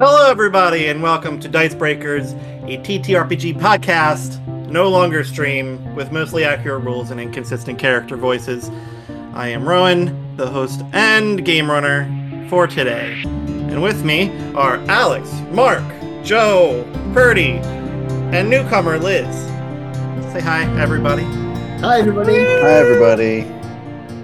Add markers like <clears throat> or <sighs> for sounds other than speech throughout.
Hello, everybody, and welcome to Dice Breakers, a TTRPG podcast, no longer stream, with mostly accurate rules and inconsistent character voices. I am Rowan, the host and game runner for today. And with me are Alex, Mark, Joe, Purdy, and newcomer Liz. Say hi, everybody. Hi, everybody. Hi, everybody.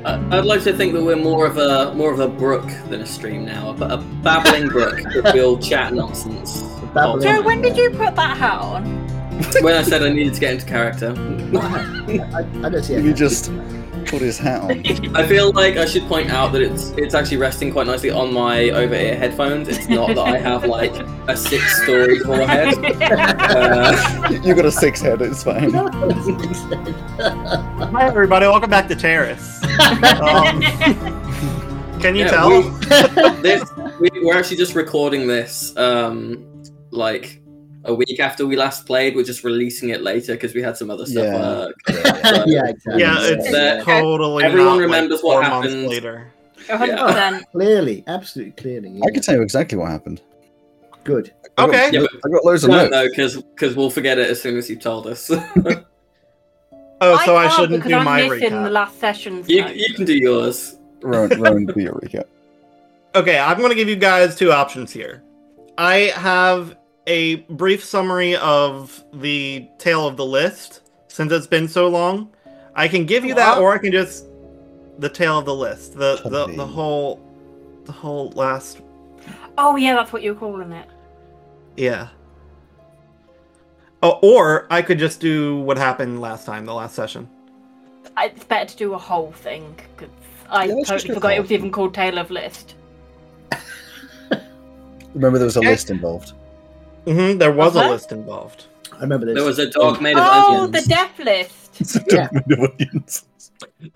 I- I'd like to think that we're more of a more of a brook than a stream now, but a babbling brook <laughs> that will chat nonsense. babbling- Joe, when did you put that hat on? When I said I needed to get into character, I, <laughs> I don't see He it. just put his hat on. <laughs> I feel like I should point out that it's it's actually resting quite nicely on my over-ear headphones. It's not that I have like a six-story forehead. <laughs> Uh, You got a six head, it's fine. <laughs> Hi, everybody. Welcome back to Taris. Um, can you yeah, tell? we- this we, we're actually just recording this um like a week after we last played. We're just releasing it later because we had some other stuff. Yeah. Uh, <laughs> yeah, exactly. yeah, it's That- totally everyone not, like, remembers four what happened. later. 100%. <laughs> Clearly, absolutely clearly. Yeah. I can tell you exactly what happened. Good. I got- Okay. Yeah, I got loads of no, notes. no, because we'll forget it as soon as you've told us. <laughs> Oh, so I, can't shouldn't do I'm my missing recap. the last session's you, you can do yours. Rowan, Rowan, do your recap. Okay, I'm going to give you guys two options here. I have a brief summary of the tale of the list since it's been so long. I can give you that, or I can just the tale of the list, the the, the whole the whole last Oh, yeah, that's what you're calling it. yeah. Oh, or I could just do what happened last time, the last session. It's better to do a whole thing because I Yeah, totally forgot it was even called Tale of List. Remember, there was a Okay. list involved. Hmm there was Was a list involved. I remember this. There was a dog made of Oh, the death list. <laughs> It's a Yeah. document of onions.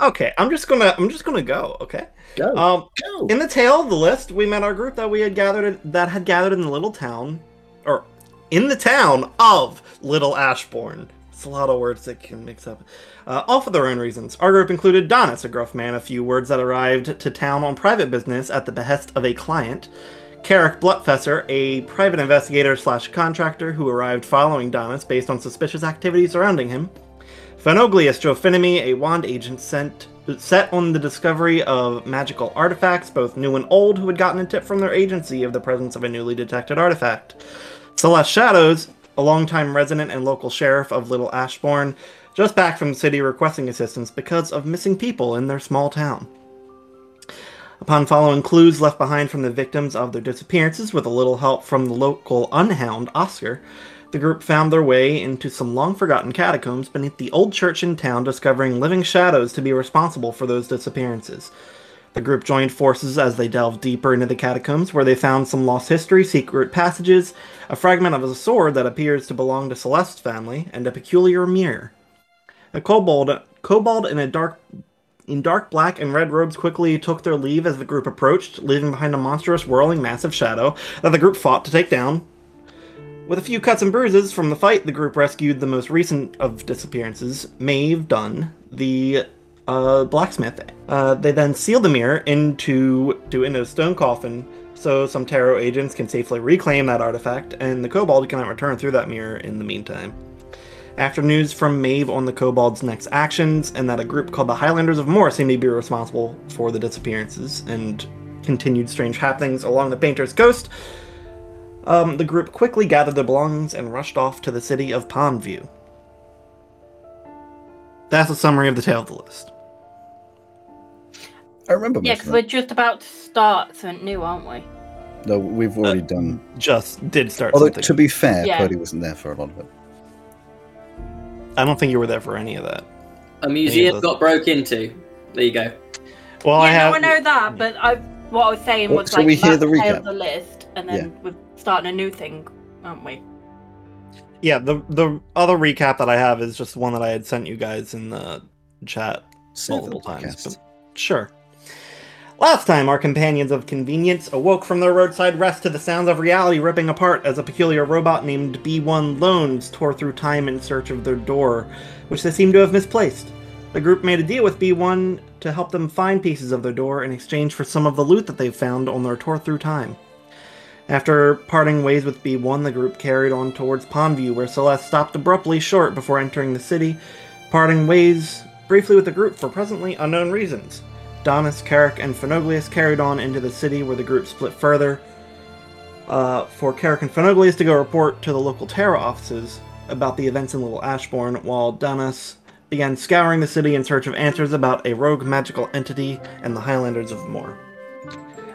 Okay, I'm just gonna I'm just gonna go. Okay. Go. Um, go. In the tail of the list, we met our group that we had gathered that had gathered in the little town, or in the town of Little Ashbourne. It's a lot of words that can mix up, uh, all for their own reasons. Our group included Donis, a gruff man a few words that arrived to town on private business at the behest of a client. Carrick Blutfesser, a private investigator slash contractor who arrived following Donis based on suspicious activity surrounding him. Phenoglius Jophinami, a wand agent sent set on the discovery of magical artifacts, both new and old, who had gotten a tip from their agency of the presence of a newly detected artifact. Celeste Shadows, a longtime resident and local sheriff of Little Ashbourne, just back from the city requesting assistance because of missing people in their small town. Upon following clues left behind from the victims of their disappearances with a little help from the local unhound, Oscar, the group found their way into some long forgotten catacombs beneath the old church in town, discovering living shadows to be responsible for those disappearances. The group joined forces as they delved deeper into the catacombs, where they found some lost history, secret passages, a fragment of a sword that appears to belong to Celeste's family, and a peculiar mirror. A kobold, kobold in a dark in dark black and red robes quickly took their leave as the group approached, leaving behind a monstrous, whirling, massive shadow that the group fought to take down. With a few cuts and bruises from the fight, the group rescued the most recent of disappearances, Maeve Dunn, the uh, blacksmith. Uh, they then sealed the mirror into to into a stone coffin, so some tarot agents can safely reclaim that artifact, and the kobold cannot return through that mirror in the meantime. After news from Maeve on the kobold's next actions, and that a group called the Highlanders of Moor seemed to be responsible for the disappearances and continued strange happenings along the Painter's Coast, um, the group quickly gathered their belongings and rushed off to the city of Pondview. That's a summary of the tale of the list. I remember Yeah, because we're just about to start something new, aren't we? No, we've already done. Just did start Although, something. to be fair, Yeah. Purdy wasn't there for a lot of it. I don't think you were there for any of that. A museum Yeah, got broke into. There you go. Well, yeah, I have. no, I know that, but I what I was saying Well, was so like we hear that's the Tale recap. the list, and then we're starting a new thing, aren't we? Yeah, the the other recap that I have is just one that I had sent you guys in the chat Save the multiple times. But sure. Last time, our companions of convenience awoke from their roadside rest to the sounds of reality ripping apart as a peculiar robot named B1 Loans tore through time in search of their door, which they seemed to have misplaced. The group made a deal with B1 to help them find pieces of their door in exchange for some of the loot that they found on their tour through time. After parting ways with B1, the group carried on towards Pondview, where Celeste stopped abruptly short before entering the city, parting ways briefly with the group for presently unknown reasons. Donis, Carrick, and Phenoglius carried on into the city, where the group split further. Uh, for Carrick and Phenoglius to go report to the local tarot offices about the events in Little Ashbourne, while Donis began scouring the city in search of answers about a rogue magical entity and the Highlanders of Moor.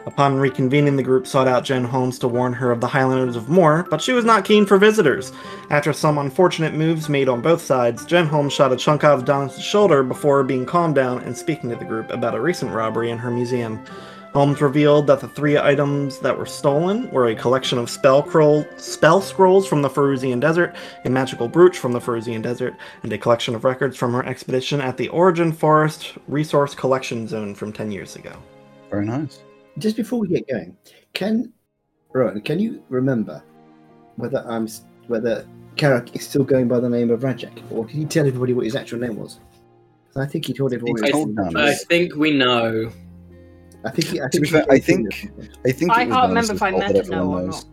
Upon reconvening, the group sought out Jen Holmes to warn her of the Highlanders of Moor, but she was not keen for visitors. After some unfortunate moves made on both sides, Jen Holmes shot a chunk out of Donna's shoulder before being calmed down and speaking to the group about a recent robbery in her museum. Holmes revealed that the three items that were stolen were a collection of spell, scroll, spell scrolls from the Farusian Desert, a magical brooch from the Farusian Desert, and a collection of records from her expedition at the Origin Forest Resource Collection Zone from 10 years ago. Very nice. Just before we get going, can Rowan, can you remember whether I'm whether Carrick is still going by the name of Rajak, or can you tell everybody what his actual name was? I think he told everybody. He told. I think we know. I think. He, I think be he fair, I think- I think I it was can't remember if I fault meant that to know everyone or not.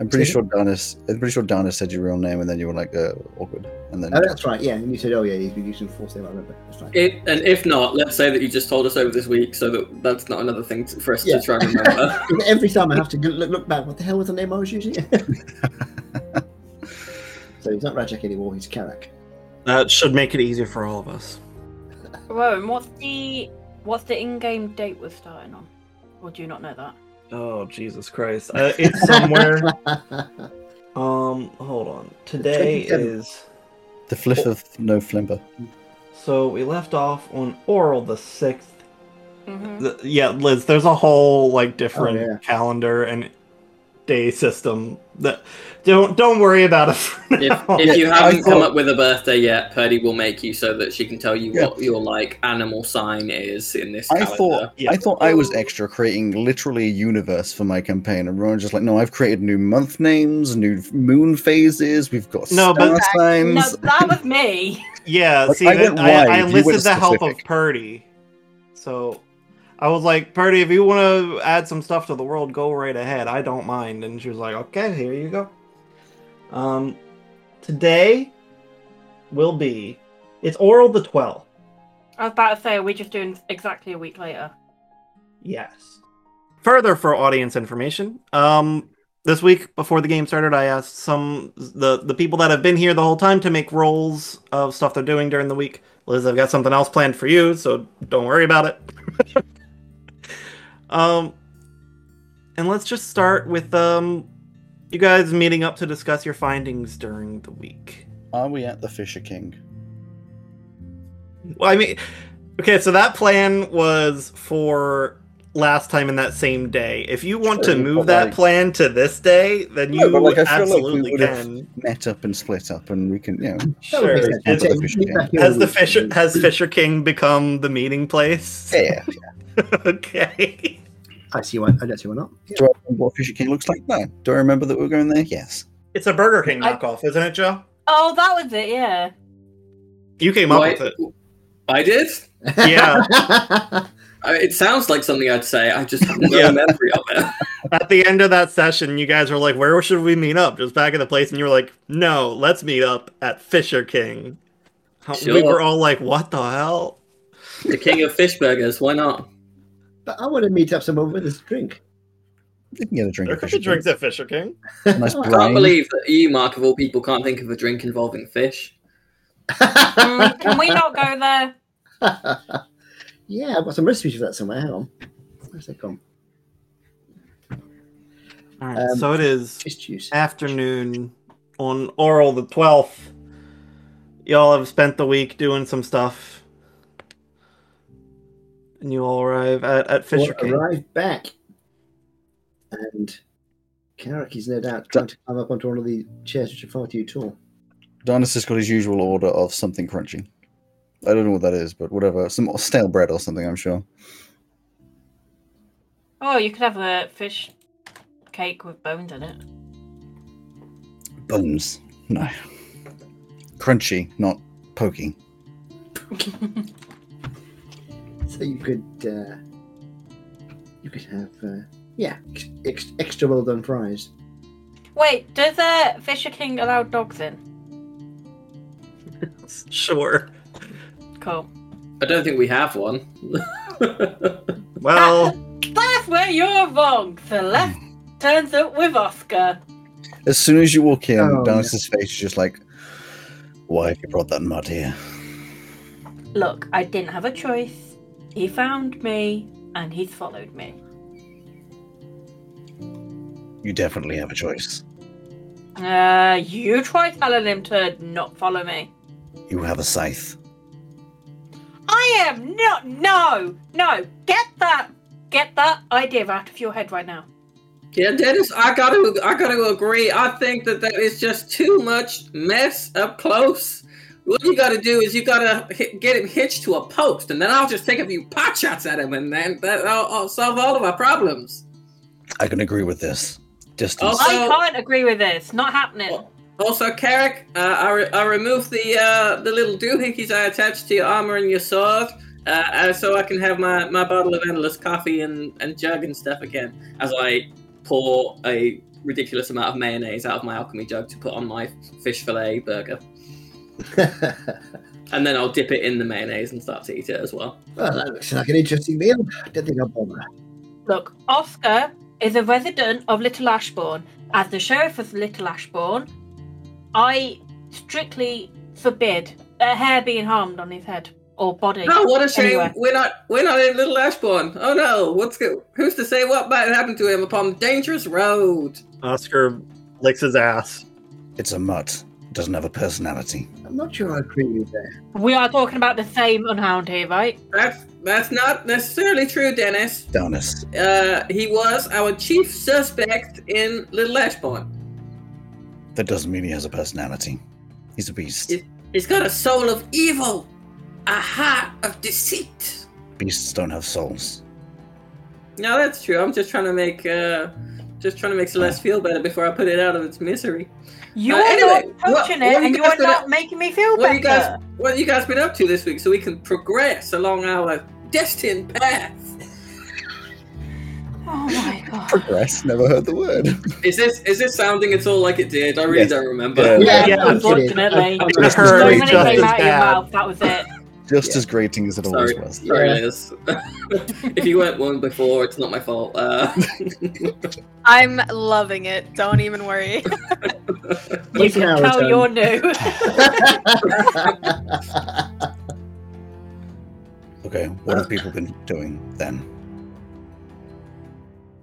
I'm pretty sure Danis. I'm pretty sure Danis said your real name, and then you were like, uh, awkward, and then Oh, that's right. Yeah, and you said, "Oh yeah, he's been using false name." I remember. That's right. It, and if not, let's say that you just told us over this week, so that that's not another thing to, for us Yeah. to try and remember. <laughs> Every time I have to look, look back, what the hell was the name I was using? <laughs> so he's not Rajak anymore. He's Karak. That should make it easier for all of us. Rowan, what's the what's the in-game date we're starting on? Or do you not know that? Oh, Jesus Christ. Uh, it's somewhere. <laughs> um, hold on. Today 27th. is. the fliff of no flimber. So we left off on Oral the 6th. Mm-hmm. Th- yeah, Liz, there's a whole like different Oh, yeah. calendar and day system that don't don't worry about it for if, now. if you haven't I come up with a birthday yet, Purdy will make you so that she can tell you Yeah. what your like animal sign is in this I calendar. thought Yeah. I thought I was extra creating literally a universe for my campaign, and everyone's just like, no, I've created new month names, new moon phases. We've got No, star but- No, signs. that was me. Yeah, Like, see, I that- went I, I wide, you enlisted went the help of specific. Purdy. So I was like, Purdy, if you want to add some stuff to the world, go right ahead. I don't mind. And she was like, okay, here you go. Um, today will be it's oral the 12th. I was about to say, are we just doing exactly a week later? Yes. Further for audience information, um, this week before the game started, I asked some the the people that have been here the whole time to make rolls of stuff they're doing during the week. Liz, I've got something else planned for you, so don't worry about it. <laughs> um, and let's just start with um, you guys meeting up to discuss your findings during the week. Are we at the Fisher King? Well, I mean, okay, so that plan was for last time in that same day. If you want Sure, to move that like- plan to this day, then you but like, I feel like absolutely would've- can. Met up and split up, and we can, you know. Sure. Is- Is- Okay, meet has the. Fisher has Fisher King become the meeting place? Yeah. <laughs> okay. I see why. I don't see why not. Yeah. Do I remember what Fisher King looks like? No. Do I remember that we were going there? Yes. It's a Burger King I- knockoff, isn't it, Joe? Oh, that was it. Yeah. You came up Why- with it. I did. Yeah. <laughs> I, it sounds like something I'd say. I just have no <laughs> Yeah. memory of it. <laughs> At the end of that session, you guys were like, "Where should we meet up?" Just back at the place, and you were like, "No, let's meet up at Fisher King." How- We were all like, "What the hell?" The king of fish burgers. Why not? But I want to meet up someone with a drink. You can get a drink There could Fisher be King. drinks at Fisher King. <laughs> Nice I I can't believe that you, Mark, of all people, can't think of a drink involving fish. <laughs> Mm, can we not go there? <laughs> yeah, I've got some recipes for that somewhere. Hang on. Where's that gone? All right, Um, so it is afternoon on Oral the twelfth. Y'all have spent the week doing some stuff, and you all arrive at, at Fisher We'll King. arrive back, and Carrick is no doubt trying to climb up onto one of the chairs which are far too tall. Darnus has got his usual order of something crunchy. I don't know what that is, but whatever. Some stale bread or something, I'm sure. Oh, you could have a fish cake with bones in it. Bones. No. Crunchy, not pokey. <laughs> So you could, uh, you could have, uh, Yeah, ex- ex- extra well done fries. Wait, does uh, Fisher King allow dogs in? <laughs> Sure. Cool. I don't think we have one. <laughs> Well, That's where you're wrong. Celeste turns up with Oscar. As soon as you walk in, Oh, Dennis's face is just like, "Why have you brought that mud here?" Look, I didn't have a choice. He found me, and he's followed me. You definitely have a choice. Uh, you try telling him to not follow me. You have a scythe. I am not. No, no. Get that. Get that idea out of your head right now. Yeah, Dennis, I gotta, I gotta agree. I think that that is just too much mess up close. What you gotta do is you gotta hit, get him hitched to a post, and then I'll just take a few pot shots at him, and then that, I'll, I'll solve all of our problems. I can agree with this. Distance. Also- I can't agree with this. Not happening. Also, Carrick, uh, I, re- I removed the uh, the little doohickeys I attached to your armor and your sword, uh, uh, so I can have my, my bottle of endless coffee and, and jug and stuff again. As I pour a ridiculous amount of mayonnaise out of my alchemy jug to put on my fish fillet burger, <laughs> and then I'll dip it in the mayonnaise and start to eat it as well. well, that looks like an interesting meal. I don't think I'll bother. Look, Oscar is a resident of Little Ashbourne. As the sheriff of Little Ashbourne, I strictly forbid a hair being harmed on his head or body. Oh, what a shame! Anyway. We're not we're not in Little Ashbourne. Oh no! What's go- who's to say what might happen to him upon the dangerous road? Oscar licks his ass. It's a mutt. It doesn't have a personality. I'm not sure I agree with that. We are talking about the same unhound here, right? That's that's not necessarily true, Dennis. Dennis. Uh, he was our chief suspect in Little Ashbourne. That doesn't mean he has a personality. He's a beast. He's got a soul of evil, a heart of deceit. Beasts don't have souls. No, that's true. I'm just trying to make uh, just trying to make Celeste feel better before I put it out of its misery. You're anyway, not what- touching what it, have and you you guys are not up- making me feel What have you better. guys What have you guys been up to this week so we can progress along our destined path? Oh my <laughs> god. Progress. Never heard the word. Is this is this sounding at all like it did? I really Yes. don't remember. Yeah. Yeah, Yeah, I'm kidding. unfortunately. I'm I just- heard So it many just came as out of your bad. mouth. That was it. <laughs> <laughs> Just Yeah. as grating as it always was. sorry, Yeah. Liz. <laughs> if you weren't one before, it's not my fault. Uh, <laughs> I'm loving it. Don't even worry. <laughs> You What's can tell time? you're new. Okay, what have people been doing then?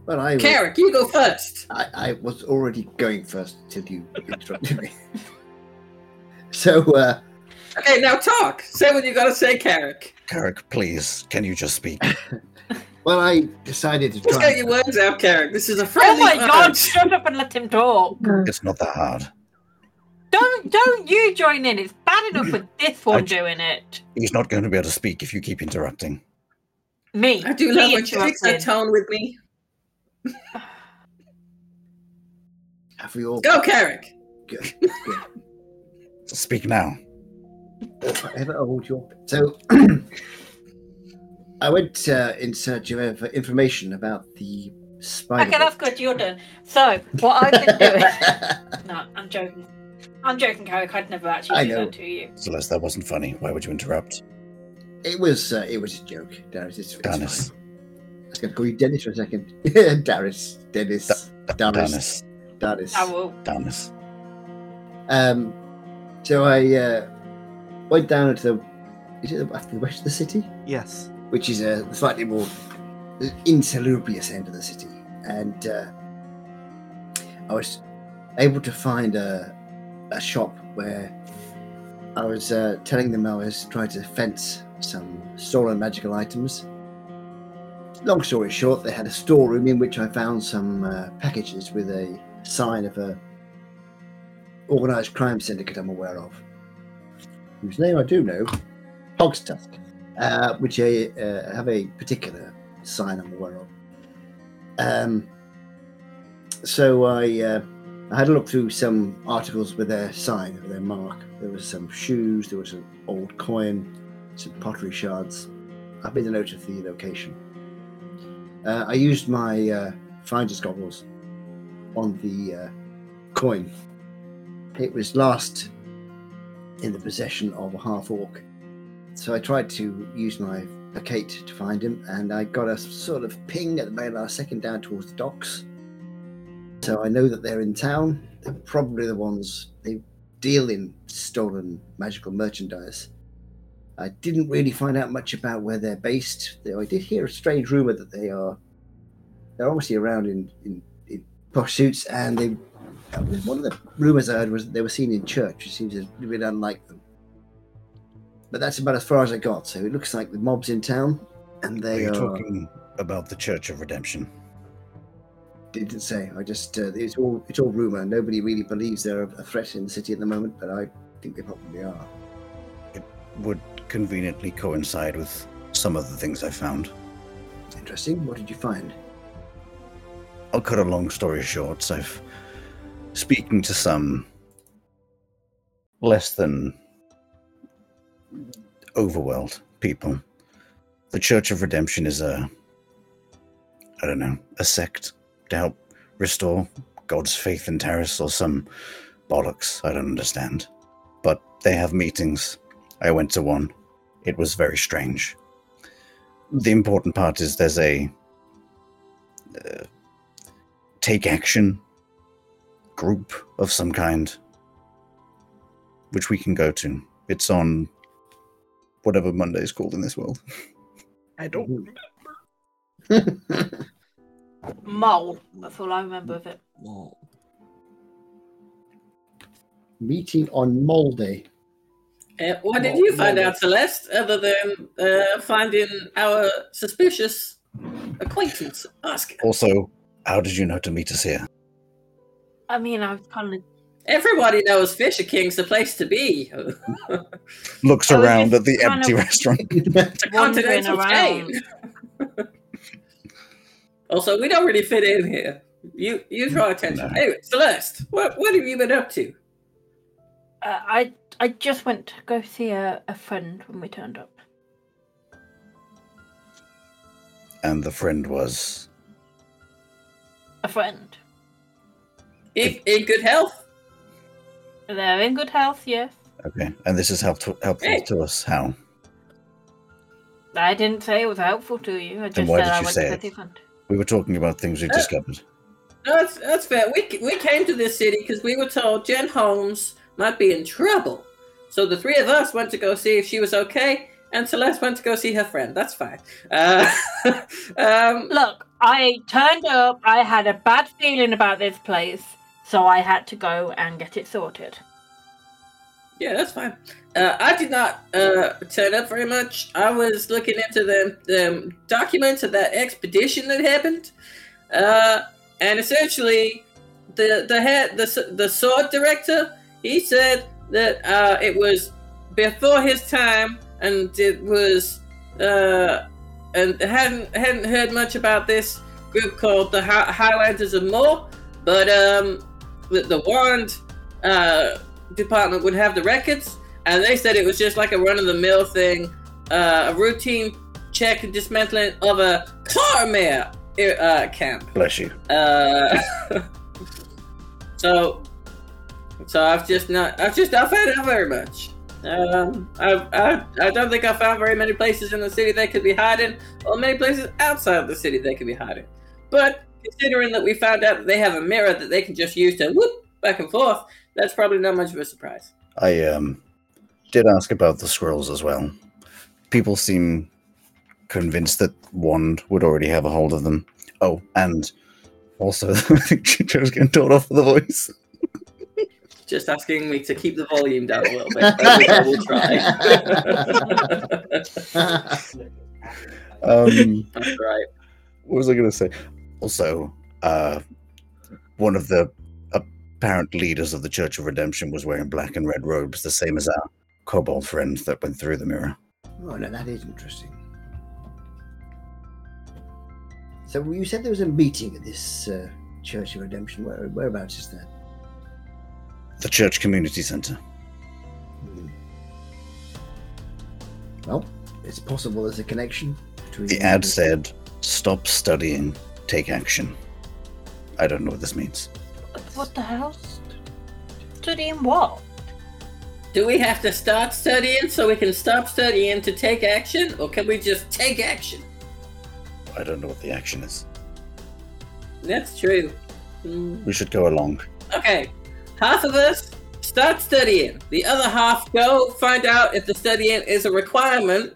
well, I was, Carrick, you go first. I, I was already going first until you interrupted me. so, uh, Okay, now talk. Say what you gotta say, Carrick. Carrick, please, can you just speak? <laughs> well, I decided to Just try. get your words out, Carrick. This is a friendly. oh friendly my god! Shut up and let him talk. It's not that hard. Don't don't you join in. It's bad enough with <clears throat> this one I- doing it. He's not going to be able to speak if you keep interrupting. Me. I do love when you fix that interrupting. tone with me. Have we all Go, Carrick. good? Speak now. If I ever hold your so <clears throat> I went uh, in search of uh, information about the spider. Okay, that's good. You're done. So what I've been <laughs> doing. no, I'm joking. I'm joking, Carrick. I'd never actually I do know. that to you. Celeste, that wasn't funny. Why would you interrupt? It was uh, it was a joke, Darius. It's, it's Dennis. fine. I was going to call you Dennis for a second. <laughs> Darius, Dennis, Darius, Dennis. Darius. I will. Dennis. Um, so I uh, went down to the is it the, the west of the city, Yes. which is a slightly more insalubrious end of the city, and uh, I was able to find a a shop where I was uh, telling them I was trying to fence some stolen magical items. Long story short, they had a storeroom in which I found some uh, packages with a sign of a organised crime syndicate I'm aware of, whose name I do know, Hogstusk, uh, which I, uh, have a particular sign I'm aware of. Um, so I, uh, I had a look through some articles with their sign, with their mark. There was some shoes, there was an old coin, some pottery shards. I made a note of the location. Uh, I used my uh, finder's goggles on the uh, coin. It was last in the possession of a half orc. So I tried to use my placate to find him, and I got a sort of ping at the very last second down towards the docks. So I know that they're in town. They're probably the ones they deal in stolen magical merchandise. I didn't really find out much about where they're based. Though I did hear a strange rumor that they are they're obviously around in, in, in posh suits, and they one of the rumors I heard was that they were seen in church, which seems a little bit unlike them. But that's about as far as I got. So it looks like the mob's in town, and Are they you are. talking about the Church of Redemption? Didn't say. I just uh, it's all it's all rumor. Nobody really believes they're a threat in the city at the moment, but I think they probably are. It would conveniently coincide with some of the things I found. Interesting. What did you find? I'll cut a long story short. So I've speaking to some less than overwhelmed people. The Church of Redemption is a I don't know, a sect to help restore God's faith in Taris or some bollocks. I don't understand. But they have meetings. I went to one. It was very strange. The important part is there's a uh, take action group of some kind, which we can go to. It's on whatever Monday is called in this world. I don't remember. <laughs> Mole. That's all I remember of it. Meeting on Mole Day. Uh, what did you find out, Celeste, other than uh, finding our suspicious acquaintance, Oscar? Also, how did you know to meet us here? I mean, I was kind of. Everybody knows Fisher King's the place to be. <laughs> Looks around at the empty of- <laughs> restaurant. <laughs> It's a Wandering continental chain. also, we don't really fit in here. You you draw attention. No. Anyway, Celeste, what what have you been up to? Uh, I I just went to go see a, a friend when we turned up. And the friend was A friend. In, in good health? They're in good health, yes. okay, and this is helpful helpful Hey. to us. How? I didn't say it was helpful to you. I just why said did I you went say to it? see a. We were talking about things we Uh, discovered. No, that's, that's fair. We, we came to this city because we were told Jen Holmes might be in trouble. So the three of us went to go see if she was okay, and Celeste went to go see her friend. That's fine. Uh, <laughs> um, Look, I turned up. I had a bad feeling about this place, so I had to go and get it sorted. yeah, that's fine. Uh, I did not uh, turn up very much. I was looking into the, the documents of that expedition that happened, uh, and essentially, the the head the the sword director he said that uh, it was before his time, and it was uh, and hadn't hadn't heard much about this group called the Hi- Highlanders of Moor, but um, the, the Wand uh, department would have the records, and they said it was just like a run of the mill thing, uh, a routine check and dismantling of a Carmare uh, camp. Bless you. Uh, <laughs> so, so I've just not, I've just not found out very much. Um, I, I, I don't think I found very many places in the city they could be hiding, or many places outside of the city they could be hiding. But considering that we found out that they have a mirror that they can just use to whoop back and forth, that's probably not much of a surprise. I um did ask about the squirrels as well. People seem convinced that Wand would already have a hold of them. Oh, and also I think Chicho's getting told off for the voice. <laughs> Just asking me to keep the volume down a little bit. I will try. <laughs> Um That's right. what was I gonna say? Also, uh one of the apparent leaders of the Church of Redemption was wearing black and red robes, the same as our kobold friend that went through the mirror. Oh, no, that is interesting. So you said there was a meeting at this uh, Church of Redemption. Where, whereabouts is that? The Church Community Center. Hmm. Well, it's possible there's a connection between The ad said, Stop studying, take action. I don't know what this means. What the hell? Studying what? Do we have to start studying so we can stop studying to take action, or can we just take action? I don't know what the action is. That's true. Hmm. We should go along. Okay, half of us start studying. The other half go find out if the studying is a requirement,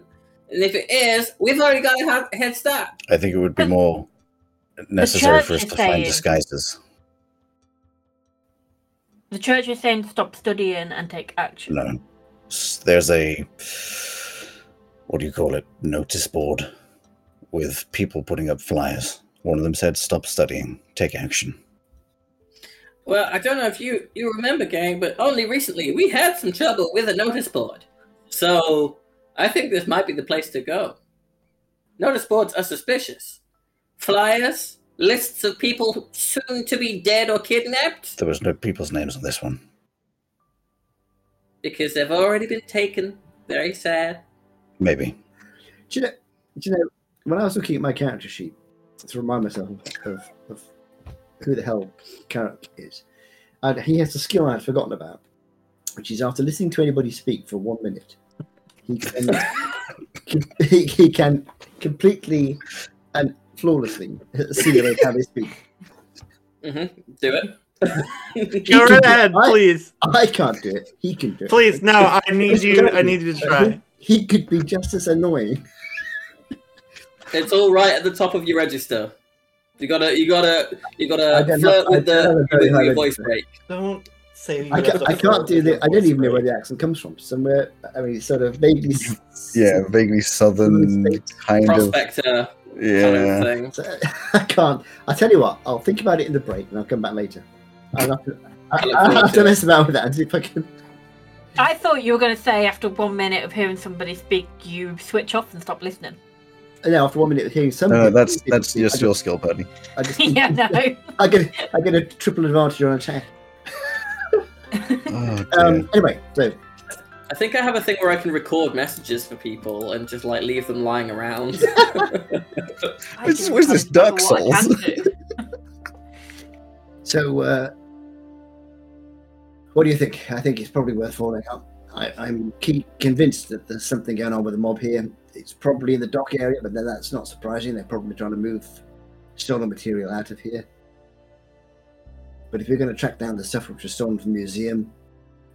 and if it is, we've already got a head start. I think it would be more necessary for us is to find saying- disguises. The church is saying stop studying and take action. No. There's a what do you call it? Notice board with people putting up flyers. One of them said, "Stop studying, take action." Well, I don't know if you you remember, gang, but only recently we had some trouble with a notice board. So I think this might be the place to go. Notice boards are suspicious. Flyers, lists of people soon to be dead or kidnapped, There was no people's names on this one. because they've already been taken. Very sad. Maybe. Do you know? Do you know? When I was looking at my character sheet to remind myself of, of, of who the hell Carrick is, and he has a skill I'd forgotten about, which is after listening to anybody speak for one minute, he can <laughs> he, he can completely and flawlessly simulate how they speak. hmm Do it. Go <laughs> right ahead, I- please. I can't do it. He can do it. Please, no, I <laughs> need you. I need you to try. He could be just as annoying. it's all right at the top of your register. You gotta, you gotta, you gotta flirt with I don't have the a with your voice break. Don't say. I, ca- I can't do with the. I don't even know where the accent comes from. Somewhere, I mean, sort of vaguely. Yeah, vaguely southern, States. kind Prospector kind of thing. <laughs> I can't. I'll tell you what. I'll think about it in the break, and I'll come back later. I'll have to, I, look I'll forward have to to mess about with that and see if I can. I thought you were going to say after one minute of hearing somebody speak, you switch off and stop listening. And now, after one minute of hearing somebody, No, that's people that's speak, just I your skill, buddy. I just, <laughs> yeah, no. I get, I get a triple advantage on attack. <laughs> Oh, Um, dear. anyway, so I think I have a thing where I can record messages for people and just like leave them lying around. <laughs> where's, What's- do what's this, kind Dark of know what I Souls? <laughs> So, uh, what do you think? I think it's probably worth following up. I, I'm key, convinced that there's something going on with the mob here. It's probably in the dock area, but then that's not surprising. They're probably trying to move stolen material out of here. But if you're going to track down the stuff which was stolen from the museum,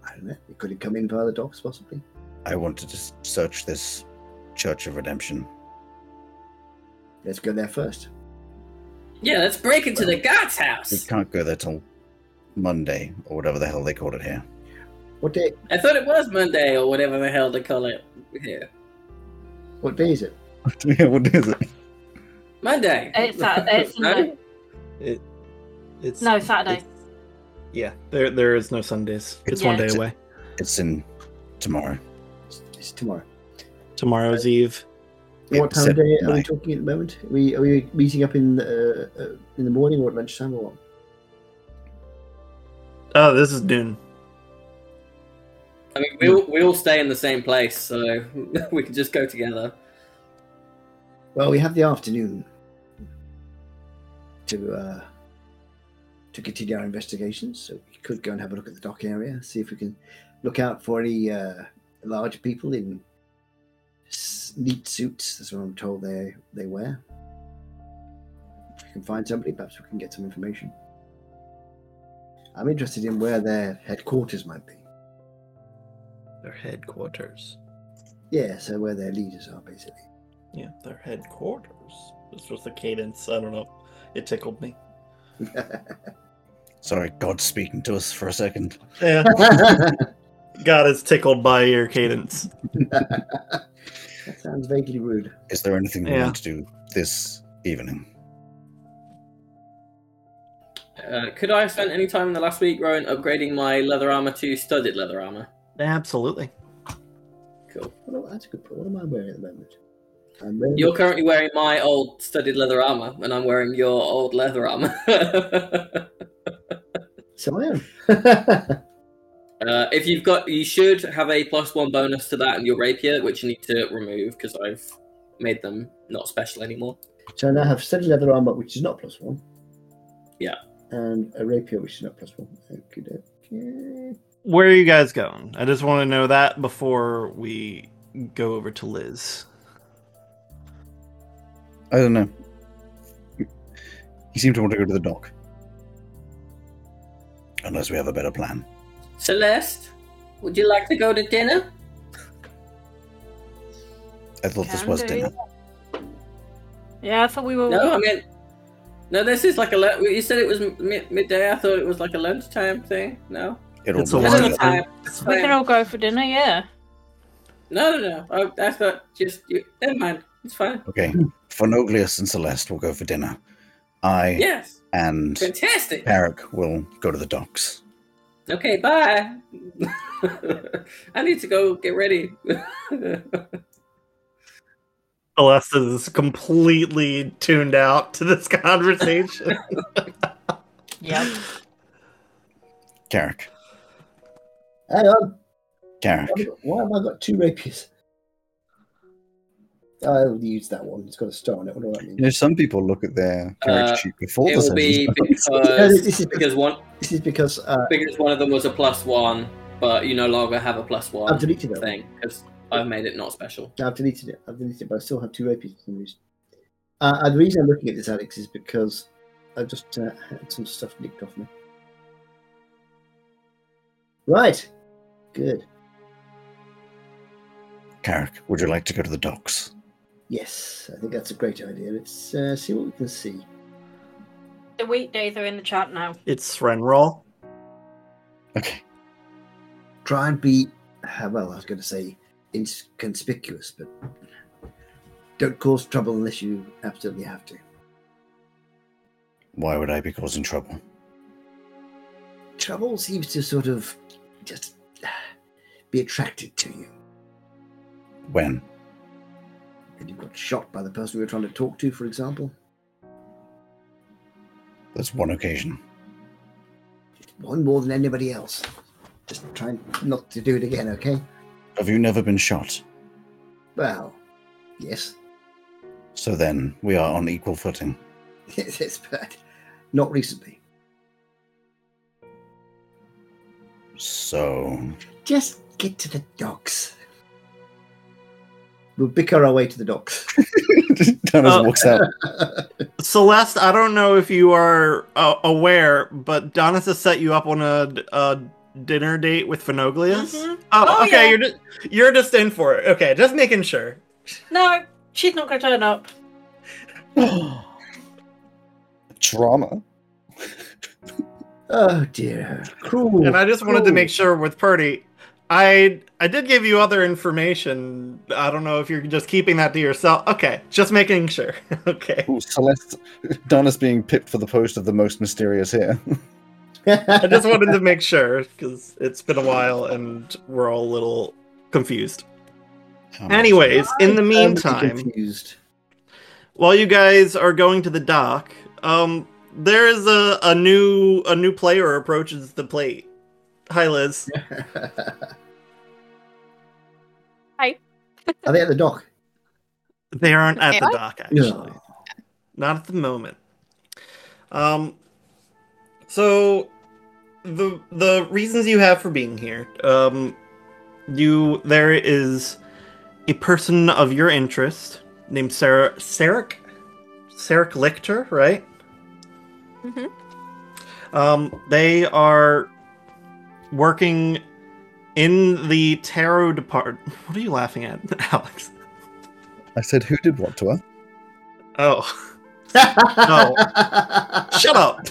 I don't know. It could have come in via the docks, possibly. I wanted to search this Church of Redemption. Let's go there first. yeah, let's break into the God's house. We can't go there till Monday or whatever the hell they call it here. What day? I thought it was Monday or whatever the hell they call it here. What day is it? <laughs> yeah, what is it? Monday. It's, Saturday, it's Sunday. It, it's No, Saturday. it's- yeah, there there is no Sundays. It's Yeah. one day away. It's in tomorrow. It's, it's tomorrow. Tomorrow's Eve. Yeah, what time of day are we talking at the moment? Are we are we meeting up in uh, uh, in the morning or at lunchtime or what? Oh, this is noon. I mean, we all, we all stay in the same place, so <laughs> we can just go together. Well, we have the afternoon to uh, to continue our investigations. So we could go and have a look at the dock area, see if we can look out for any uh, large people in neat suits. That's what I'm told they they wear. If we can find somebody, perhaps we can get some information. I'm interested in where their headquarters might be. Their headquarters. Yeah, so where their leaders are, basically. Yeah, their headquarters. This was the cadence. I don't know. It tickled me. <laughs> Sorry, God's speaking to us for a second. Yeah, <laughs> God is tickled by your cadence. that sounds vaguely rude. Is there anything we Yeah. want to do this evening? Uh, could I have spent any time in the last week, Rowan, upgrading my leather armor to studded leather armor? Absolutely. Cool. Well, that's a good point. What am I wearing at the moment? I'm wearing You're currently wearing my old studded leather armor, and I'm wearing your old leather armor. <laughs> <laughs> uh, So I am. if you've got, you should have a plus one bonus to that and your rapier, which you need to remove because I've made them not special anymore. so I now have studded leather armor, which is not plus one. Yeah. and a rapier, which is not plus one. Okay, okay. Where are you guys going? I just want to know that before we go over to Liz. I don't know. He seemed to want to go to the dock. Unless we have a better plan. Celeste, would you like to go to dinner? I thought this was do. dinner. Yeah, I thought we were. No, I mean, no. This is like a. lu- You said it was mid- midday. I thought it was like a lunchtime thing. No, It'll It's a be dinner. lunchtime. time. It's we can all go for dinner. Yeah. No, no, no. I, I thought just you. Never mind. It's fine. Okay. Phenoglius and Celeste will go for dinner. I Yes, and fantastic. Carrick will go to the docks. Okay, bye. <laughs> I need to go get ready. <laughs> Celeste is completely tuned out to this <laughs> conversation. Yep. Carrick. Hang on. Carrick. Why have I got two rapiers? I'll use that one. It's got a star on it. What do I mean? You know, some people look at their character Uh, sheet before it the will be session starts. No, this is because one This is because uh, because one of them was a plus one, but you no longer have a one. I've deleted it. thing because I've made it not special. I've deleted it. I've deleted it, but I still have two rapiers for some reason. Uh, and the reason I'm looking at this, Alex, is because I've just uh, had some stuff nicked off me. Right. Good. Carrick, would you like to go to the docks? Yes, I think that's a great idea. Let's uh, see what we can see. The weekdays are in the chat now. it's Renroll. Okay. Try and be, uh, well, I was going to say inconspicuous, but don't cause trouble unless you absolutely have to. Why would I be causing trouble? Trouble seems to sort of just uh, be attracted to you. When? And you got shot by the person we were trying to talk to, for example. That's one occasion. Just One more than anybody else. Just try not to do it again, okay? Have you never been shot? Well, yes, So then we are on equal footing. <laughs> yes, yes, but not recently. So Just get to the docks. We'll bicker our way to the docks. <laughs> Dennis Uh, walks out. <laughs> Celeste, I don't know if you are uh, aware, but Donis has set you up on a, a dinner date with Phenoglius. Mhm. Oh, Oh, okay. yeah. You're just you're just in for it. Okay, just making sure. No, she's not going to turn up. <gasps> Drama. oh dear, cruel. And I just wanted to make sure with Purdy, I I did give you other information. I don't know if you're just keeping that to yourself. Okay, just making sure. <laughs> okay. Ooh, Celeste. Donna's being picked for the post of the most mysterious here. <laughs> I just wanted to make sure because it's been a while and we're all a little confused. Um, Anyways, in the meantime, confused. while you guys are going to the dock, um, there is a, a new a new player approaches the plate. Hi, Liz. <laughs> Hi. Are they at the dock? They aren't at the What? dock actually. No. Not at the moment. Um. So, the the reasons you have for being here, um, you there is a person of your interest named Sarah Sarek, Sarek Lichter, right? Mm-hmm. Um, they are working in the tarot department. <laughs> What are you laughing at, <laughs> Alex? I said, who did what to her? Oh. <laughs> No. Shut up.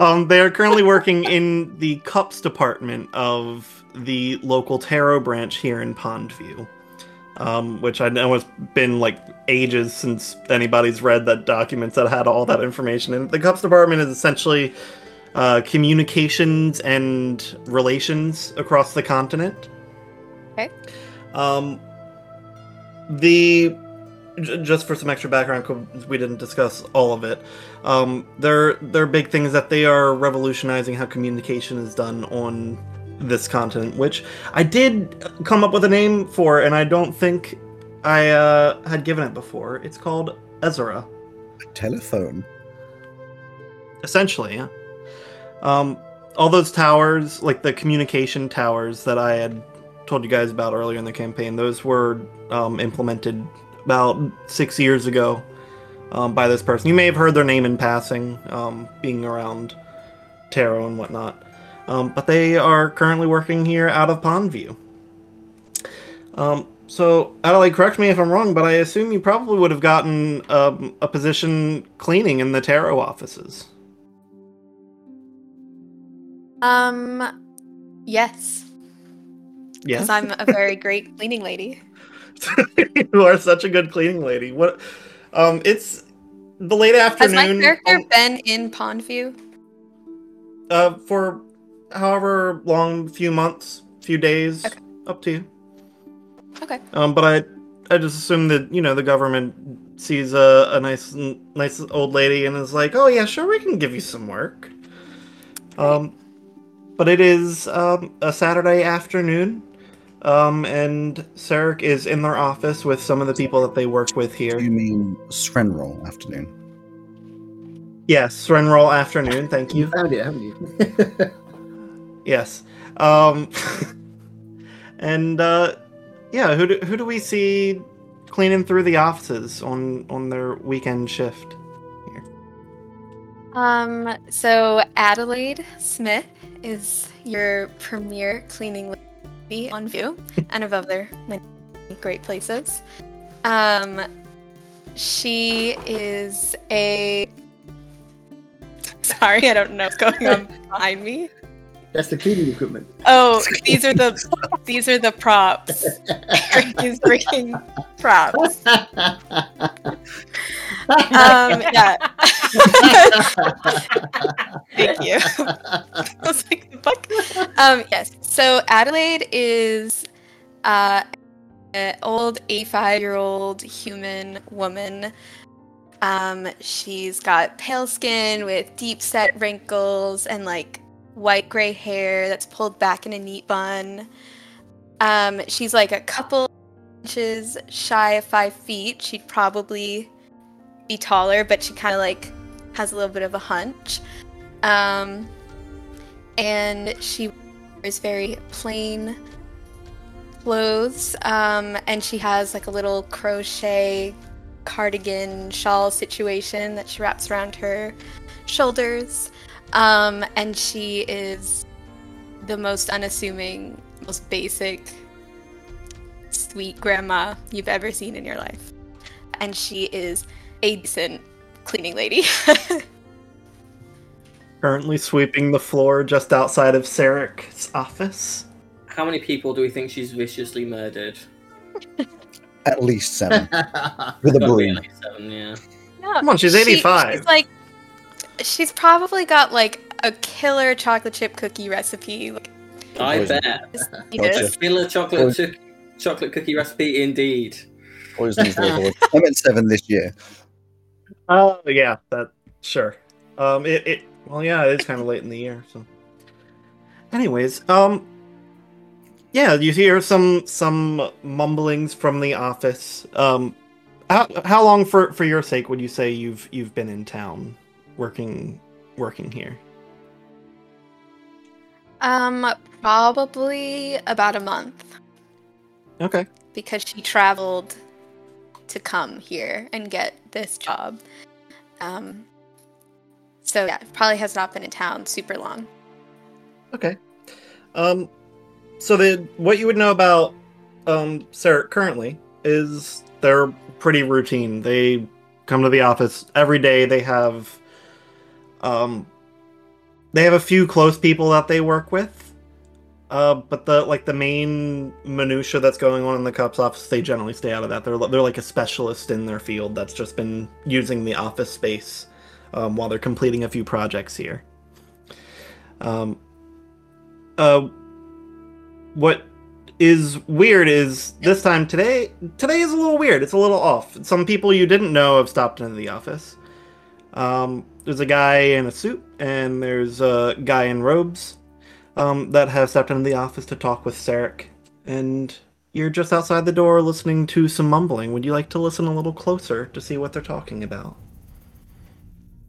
um, they are currently working in the cups department of the local tarot branch here in Pondview. Um, which I know has been like ages since anybody's read that documents that had all that information. And the cups department is essentially uh, communications and relations across the continent. Okay. Um, the j- just for some extra background, 'cause we didn't discuss all of it. Um, their their big thing is that they are revolutionizing how communication is done on this continent, which I did come up with a name for, and I don't think I uh, had given it before. It's called Ezra. A telephone. Essentially, yeah. Um, all those towers, like the communication towers that I had told you guys about earlier in the campaign, those were um, implemented about six years ago um, by this person. You may have heard their name in passing, um, being around Tarot and whatnot. Um, but they are currently working here out of Pondview. Um, so, Adelaide, correct me if I'm wrong, but I assume you probably would have gotten um, a position cleaning in the Tarot offices. Um, yes, Yes. because I'm a very great <laughs> cleaning lady. <laughs> you are such a good cleaning lady. What? Um, it's the late afternoon. Has my character um, been in Pondview? uh, for however long, few months, few days, Okay. up to you. Okay. Um, but I, I just assume that you know the government sees a, a nice, nice old lady and is like, oh yeah, sure, we can give you some work. Um, but it is um, a Saturday afternoon. Um, and Sarek is in their office with some of the people that they work with here. You mean Srenroll afternoon? Yes, Renroll afternoon. Thank You you. found it, haven't you? <laughs> Yes. Um, <laughs> and uh, yeah, who do, who do we see cleaning through the offices on on their weekend shift? Um, so Adelaide Smith is your premier cleaning lady on view and of other many great places. Um, she is a. Sorry, I don't know what's going on behind me. That's the cleaning equipment. Oh, these are the these are the props. He's bringing props. <laughs> Um, yeah. Thank you. <laughs> I was like, the fuck? Um, yes. So Adelaide is uh, an old 85 year old human woman. Um, she's got pale skin with deep set wrinkles and like white gray hair that's pulled back in a neat bun. Um, she's like a couple inches shy of five feet. She'd probably be taller, but she kind of like has a little bit of a hunch. Um, and she wears very plain clothes. Um, and she has like a little crochet cardigan shawl situation that she wraps around her shoulders. Um, and she is the most unassuming, most basic, sweet grandma you've ever seen in your life. And she is a decent cleaning lady. <laughs> Currently sweeping the floor just outside of Sarek's office. How many people do we think she's viciously murdered? <laughs> At least seven. <laughs> With a Gotta broom. at seven, yeah. No, Come on, she's she- 85. she's like, she's probably got like a killer chocolate chip cookie recipe. Like, I Poison. bet. you know, A killer chocolate choo- chocolate cookie recipe indeed. Poison's level. I'm at seven this year. Oh yeah, that sure. Um, it, it well yeah, it is kind of late in the year. So, anyways, um, yeah, you hear some some mumblings from the office. Um, how how long for for your sake would you say you've you've been in town, working working here? um, probably about a month Okay. because she traveled to come here and get this job. Um, so yeah, probably has not been in town super long. Okay. Um, so the what you would know about um Sarah currently is they're pretty routine. They come to the office every day. They have um they have a few close people that they work with. Uh, but the like the main minutia that's going on in the cops office, they generally stay out of that. They're they're like a specialist in their field that's just been using the office space um, while they're completing a few projects here. Um, uh, what is weird is this time today today is a little weird it's a little off some people you didn't know have stopped into the office um, there's a guy in a suit and there's a guy in robes um, that have stepped into the office to talk with Sarek and you're just outside the door listening to some mumbling would you like to listen a little closer to see what they're talking about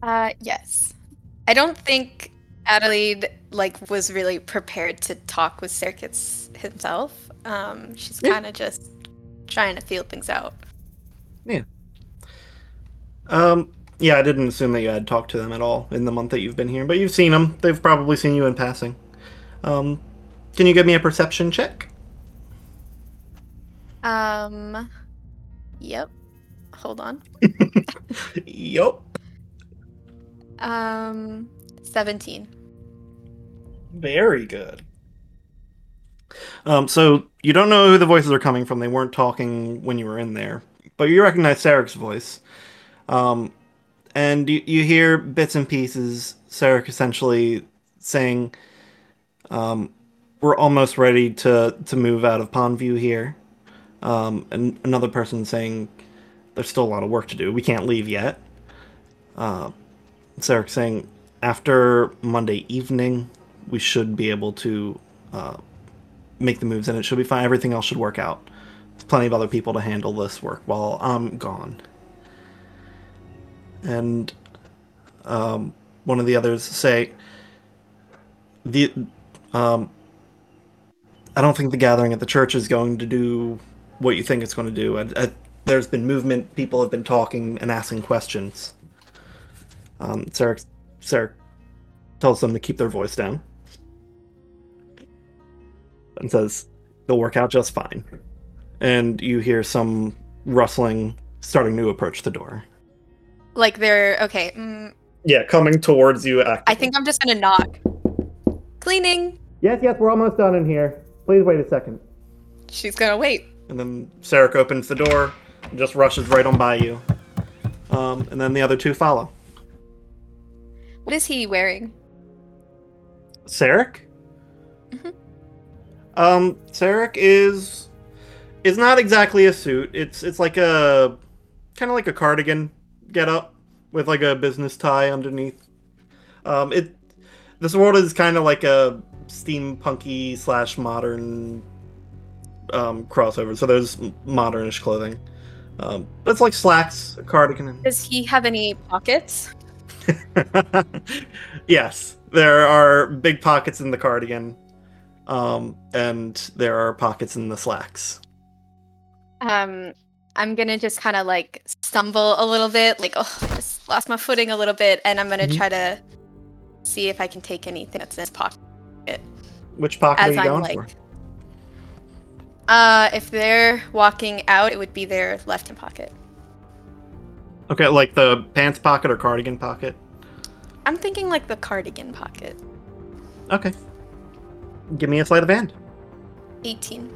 Uh, yes. I don't think Adelaide like was really prepared to talk with Circuits himself. Um, she's kind of just trying to feel things out. Yeah. Um, yeah, I didn't assume that you had talked to them at all in the month that you've been here, but you've seen them. They've probably seen you in passing. Um, can you give me a perception check? Um, yep. Hold on. <laughs> yep. Um, seventeen. Very good. Um, so you don't know who the voices are coming from. They weren't talking when you were in there, but you recognize Sarek's voice. Um, and you, you hear bits and pieces. Sarek essentially saying, um, "We're almost ready to to move out of Pondview here." Um, and another person saying, "There's still a lot of work to do. We can't leave yet." Uh, Sarek saying, "After Monday evening, we should be able to uh, make the moves, and it should be fine. Everything else should work out. There's plenty of other people to handle this work while I'm gone." And um, one of the others say, "the um, I don't think the gathering at the church is going to do what you think it's going to do. And, uh, there's been movement. People have been talking and asking questions." Um, Sarek, Sarek tells them to keep their voice down and says they'll work out just fine. And you hear some rustling starting to approach the door. Like they're okay. Mm, Yeah, coming towards you. I think I'm just gonna knock. Cleaning. Yes, yes, we're almost done in here. Please wait a second. She's gonna wait. And then Sarek opens the door and just rushes right on by you. Um, and then the other two follow. What is he wearing? Sarek? Mhm. Um, Sarek is is not exactly a suit. It's it's like a kind of like a cardigan get up with like a business tie underneath. Um, it this world is kind of like a steampunky slash modern um, crossover. So there's modernish clothing. Um, but it's like slacks, a cardigan. Does he have any pockets? <laughs> yes, there are big pockets in the cardigan, um, and there are pockets in the slacks. Um, I'm gonna just kind of like stumble a little bit, like oh, I just lost my footing a little bit, and I'm gonna Mhm. try to see if I can take anything that's in his pocket. Which pocket As are you I'm going like, for? uh, if they're walking out, it would be their left hand pocket. Okay, like the pants pocket or cardigan pocket. I'm thinking like the cardigan pocket. Okay. Give me a sleight of hand. 18.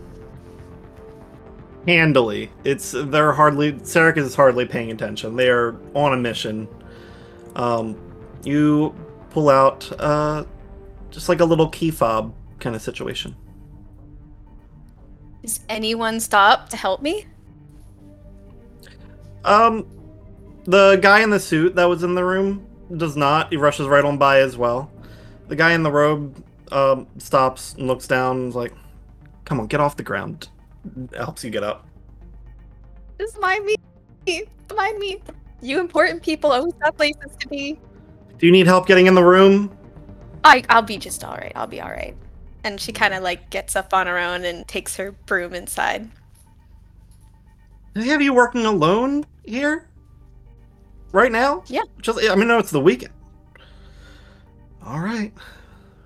Handily, it's they're hardly. Sarek is hardly paying attention. They are on a mission. Um, you pull out uh, just like a little key fob kind of situation. Does anyone stop to help me? Um, the guy in the suit that was in the room does not. He rushes right on by as well. The guy in the robe um, stops and looks down and is like, "Come on, get off the ground." It Helps you get up. Just mind me. Mind me. You important people always have places to be. Do you need help getting in the room? I, I'll be just all right. I'll be all right. And she kind of like gets up on her own and takes her broom inside. Do they have you working alone here? Right now? Yeah. Just I mean, no, it's the weekend. All right.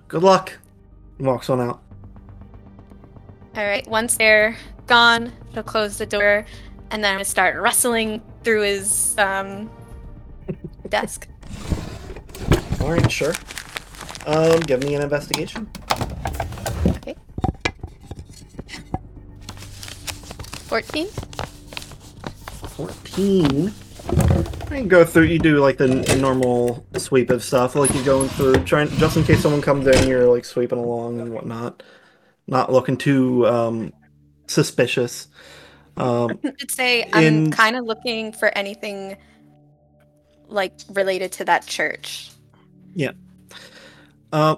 Good luck. Walks on out. All right. Once they're gone, she'll close the door, and then I'm gonna start rustling through his um <laughs> desk. All right, sure. Um, give me an investigation. Okay. Fourteen. 14. You go through, you do like the n- normal sweep of stuff, like you're going through, trying just in case someone comes in, you're like sweeping along and whatnot. Not looking too um, suspicious. Um, I'd say I'm In- kind of looking for anything like related to that church. Uh,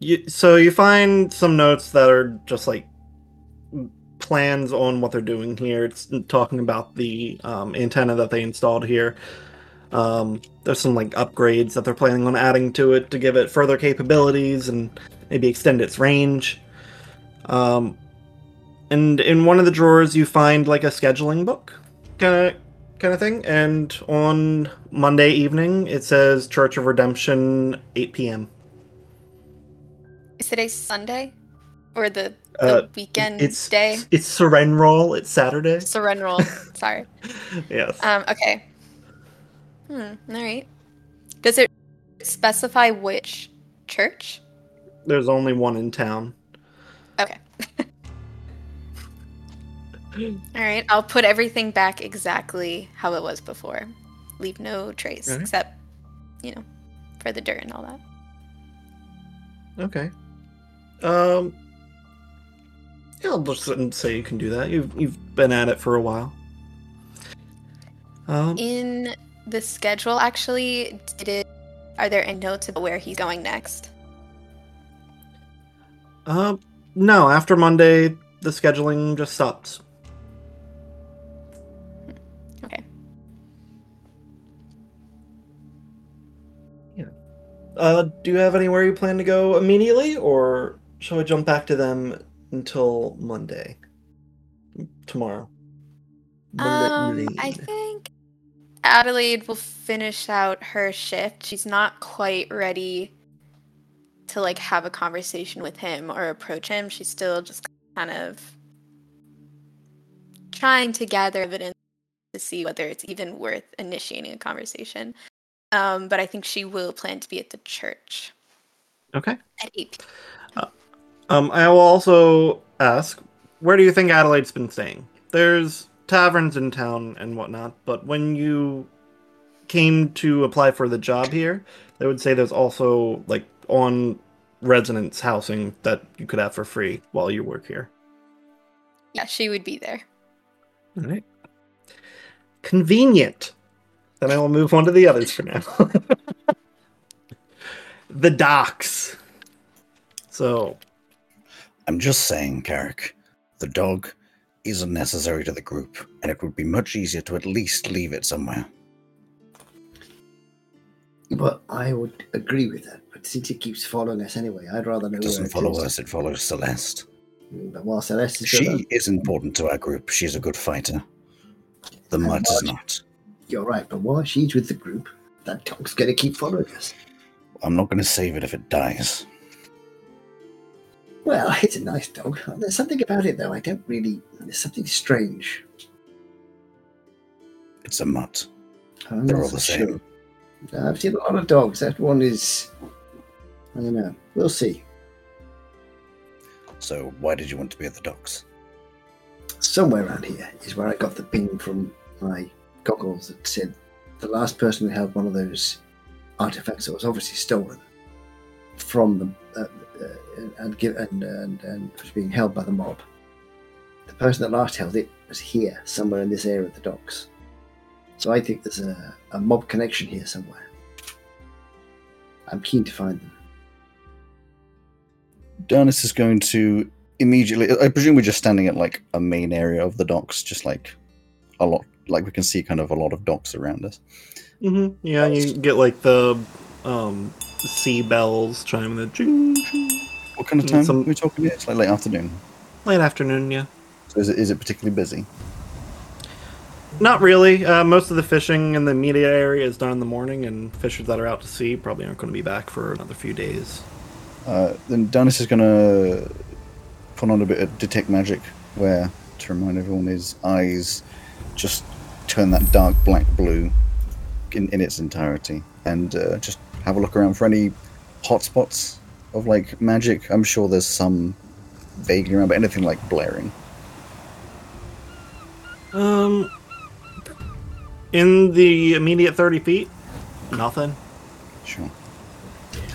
you, so you find some notes that are just like plans on what they're doing here. It's talking about the um, antenna that they installed here. Um, there's some like upgrades that they're planning on adding to it to give it further capabilities and maybe extend its range. Um, and in one of the drawers, you find like a scheduling book, kind of kind of thing. And on Monday evening, it says Church of Redemption, 8 p.m. Is today Sunday? Or the, the Uh, weekend it's day? It's Serenroll. It's Saturday. Serenroll. <laughs> Sorry. yes. Um, okay. Hmm, alright. Does it specify which church? There's only one in town. Okay. <laughs> Alright, I'll put everything back exactly how it was before. Leave no trace, Alright. except, you know, for the dirt and all that. Okay. Um. Yeah, I'll just say you can do that. You've you've been at it for a while. Um. In the schedule, actually, did it? Are there any notes about where he's going next? Um. No, after Monday, the scheduling just stops. Uh, do you have anywhere you plan to go immediately, or shall I jump back to them until Monday? Tomorrow. Um, I think Adelaide will finish out her shift. She's not quite ready to like have a conversation with him or approach him. She's still just kind of trying to gather evidence to see whether it's even worth initiating a conversation. Um, but I think she will plan to be at the church Okay. at 8 Um, I will also ask, where do you think Adelaide's been staying? There's taverns in town and whatnot, but when you came to apply for the job here, they would say there's also like on residence housing that you could have for free while you work here. Yeah, she would be there. All right. Convenient. Then I will move on to the others for now. <laughs> the docks. So, I'm just saying, Carrick, the dog isn't necessary to the group, and it would be much easier to at least leave it somewhere. Well, I would agree with that. But since it keeps following us anyway, I'd rather know It doesn't it follow is. us, it follows Celeste. But while Celeste is She is important to our group. She's a good fighter. The And mutt is not. You're right. But while she's with the group, that dog's going to keep following us. I'm not going to save it if it dies. Well, it's a nice dog. There's something about it, though. I don't really. There's something strange. It's a mutt. I'm They're all the so same. sure. I've seen a lot of dogs. That one is. I don't know. We'll see. So why did you want to be at the docks? Somewhere around here is where I got the ping from my goggles that said the last person who held one of those artifacts that was obviously stolen from them uh, uh, and, give, and, and, and was being held by the mob. The person that last held it was here, somewhere in this area of the docks. So I think there's a, a mob connection here somewhere. I'm keen to find them. Darnis is going to immediately. I presume we're just standing at like a main area of the docks, just like a lot. Like we can see kind of a lot of docks around us. hmm yeah, you get like the um, sea bells chiming the ching, ching. What kind of time some- are we talking here? It's like late afternoon. late afternoon. Yeah, So is it, is it particularly busy? not really. Uh, most of the fishing in the media area is done in the morning, and fishers that are out to sea probably aren't going to be back for another few days. Uh, then Darnis is going to put on a bit of detect magic, where to remind everyone his eyes just turn that dark black blue in, in its entirety, and uh, just have a look around for any hotspots of like magic. I'm sure there's some vaguely around, but anything like blaring. Um, in the immediate thirty feet, nothing. Sure.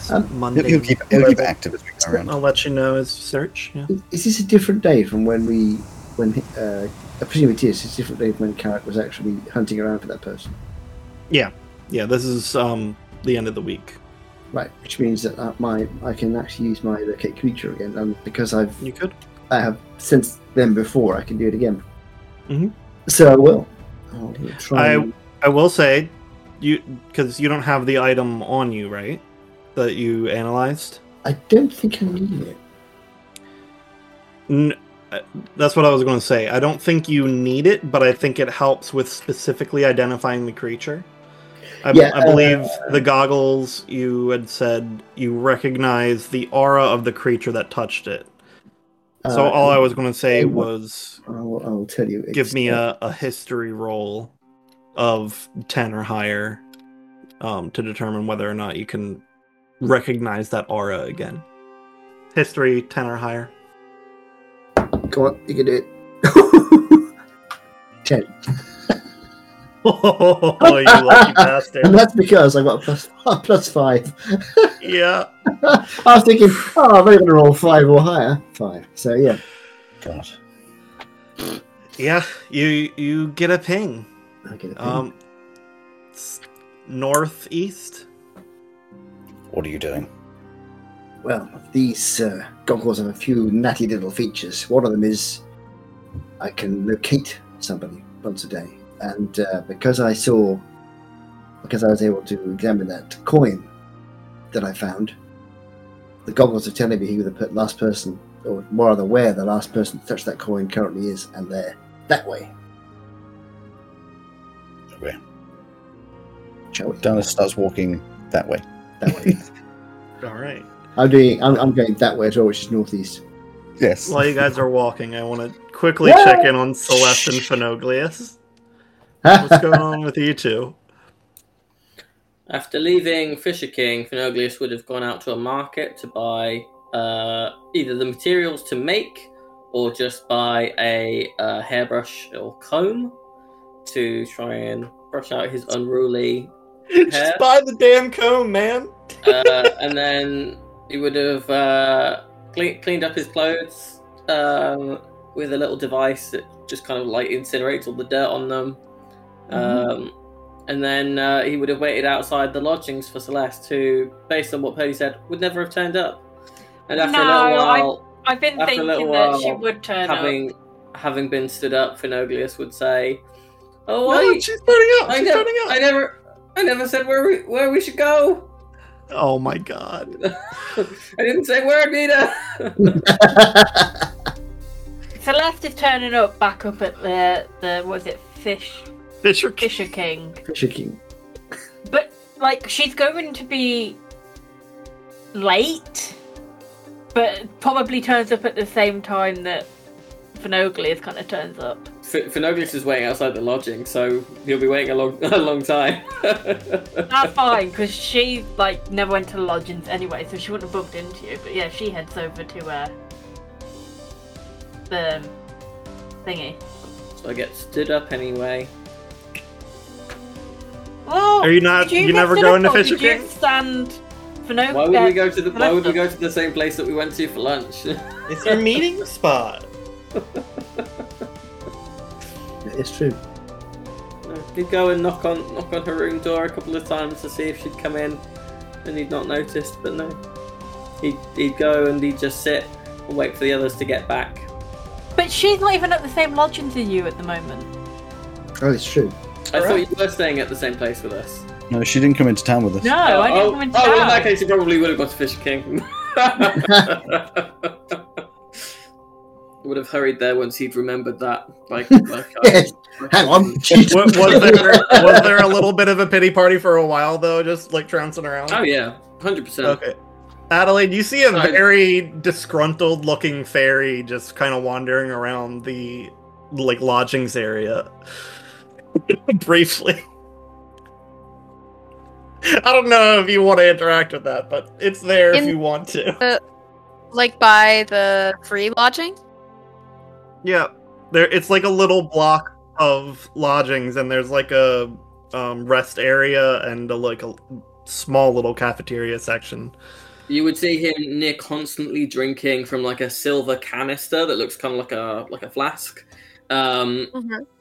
Um, Monday. He'll, he'll keep he'll keep active as we go around. I'll let you know as search. Yeah. Is this a different day from when we, when uh, I presume it is. It's different day when Carrot was actually hunting around for that person, Yeah, yeah. This is um the end of the week. right? Which means that uh, my I can actually use my locate creature again, and because I've You could. I have since then before, I can do it again. Mhm. So I will. I'll try. I- and- I will say, you because you don't have the item on you, right? That you analyzed. I don't think I need it. N- that's what I was going to say. I don't think you need it, but I think it helps with specifically identifying the creature. I, Yeah, I believe uh, the goggles you had said you recognize the aura of the creature that touched it. So Uh, all I was going to say uh, was I'll, I'll tell you. give me uh, a, a history roll of 10 or higher um, to determine whether or not you can recognize that aura again. History 10 or higher. Go on, you can do it. <laughs> Ten. <laughs> Oh, you lucky <laughs> bastard. And that's because I got a plus, a plus five. Yeah. I was thinking, oh, I'm only going to roll five or higher. Five. So, yeah. God. Yeah, you you get a ping. I get it. Um it's northeast. What are you doing? Well, these uh, goggles have a few natty little features. One of them is I can locate somebody once a day. And uh, because I saw, because I was able to examine that coin that I found, the goggles are telling me who the last person, or more rather where the last person to touch that coin currently is, and they're that way. Okay. Shall we? Dallas starts walking that way. That way. <laughs> All right. I'm doing. I'm, I'm going that way as well, which is northeast. Yes. While you guys are walking, I want to quickly Yeah. check in on Celeste and Phenoglius. <laughs> What's going on with you two? After leaving Fisher King, Phenoglius would have gone out to a market to buy uh, either the materials to make or just buy a uh, hairbrush or comb to try and brush out his unruly <laughs> Just buy the damn comb, man. uh, and then he would have uh, cle- cleaned up his clothes um, with a little device that just kind of like incinerates all the dirt on them. Um, and then uh, he would have waited outside the lodgings for Celeste, who, based on what Purdy said, would never have turned up. And after a No, little I- while, I've been thinking little that she would turn up. having having been stood up, Phenoglius would say, "Oh, No, I, she's turning up. I, She's never, turning I never, I never said where we where we should go. Oh my god. <laughs> I didn't say where, Nita." Celeste <laughs> is turning up back up at the the was it fish Fisher King. Fisher King, Fisher King. but like she's going to be late, but probably turns up at the same time that Phenoglius kind of turns up. F- Phenoglius is waiting outside the lodging, so he'll be waiting a long, <laughs> a long time. That's <laughs> fine because she like never went to the lodgings anyway, so she wouldn't have bumped into you. But yeah, she heads over to uh the thingy. so I get stood up anyway. Well, Are you not- did you never go up into Fisher did you King? Stand Phenoglius. Why would we go to the Why would we go to the same place that we went to for lunch? <laughs> It's your meeting spot. <laughs> It's true. He'd go and knock on knock on her room door a couple of times to see if she'd come in, and he'd not noticed. But no, he'd he'd go and he'd just sit and wait for the others to get back. But she's not even at the same lodgings as you at the moment. Oh, it's true. I thought you were staying at the same place with us. No, she didn't come into town with us. No, I didn't oh, come into oh, town. oh, well, in that case, you probably would have gone to Fisher King. <laughs> <laughs> would have hurried there once he'd remembered that. Like, <laughs> like uh, Yes. Hang on. <laughs> Was, was <laughs> there was there a little bit of a pity party for a while though, just like trouncing around? Oh yeah, hundred percent. Okay. Adelaide, you see a very disgruntled looking fairy just kind of wandering around the like lodgings area. Briefly. I don't know if you want to interact with that, but it's there if you want to. Like by the free lodging? Yeah. There it's like a little block of lodgings and there's like a um, rest area and a, like a small little cafeteria section. You would see him near constantly drinking from like a silver canister that looks kind of like a like a flask, um,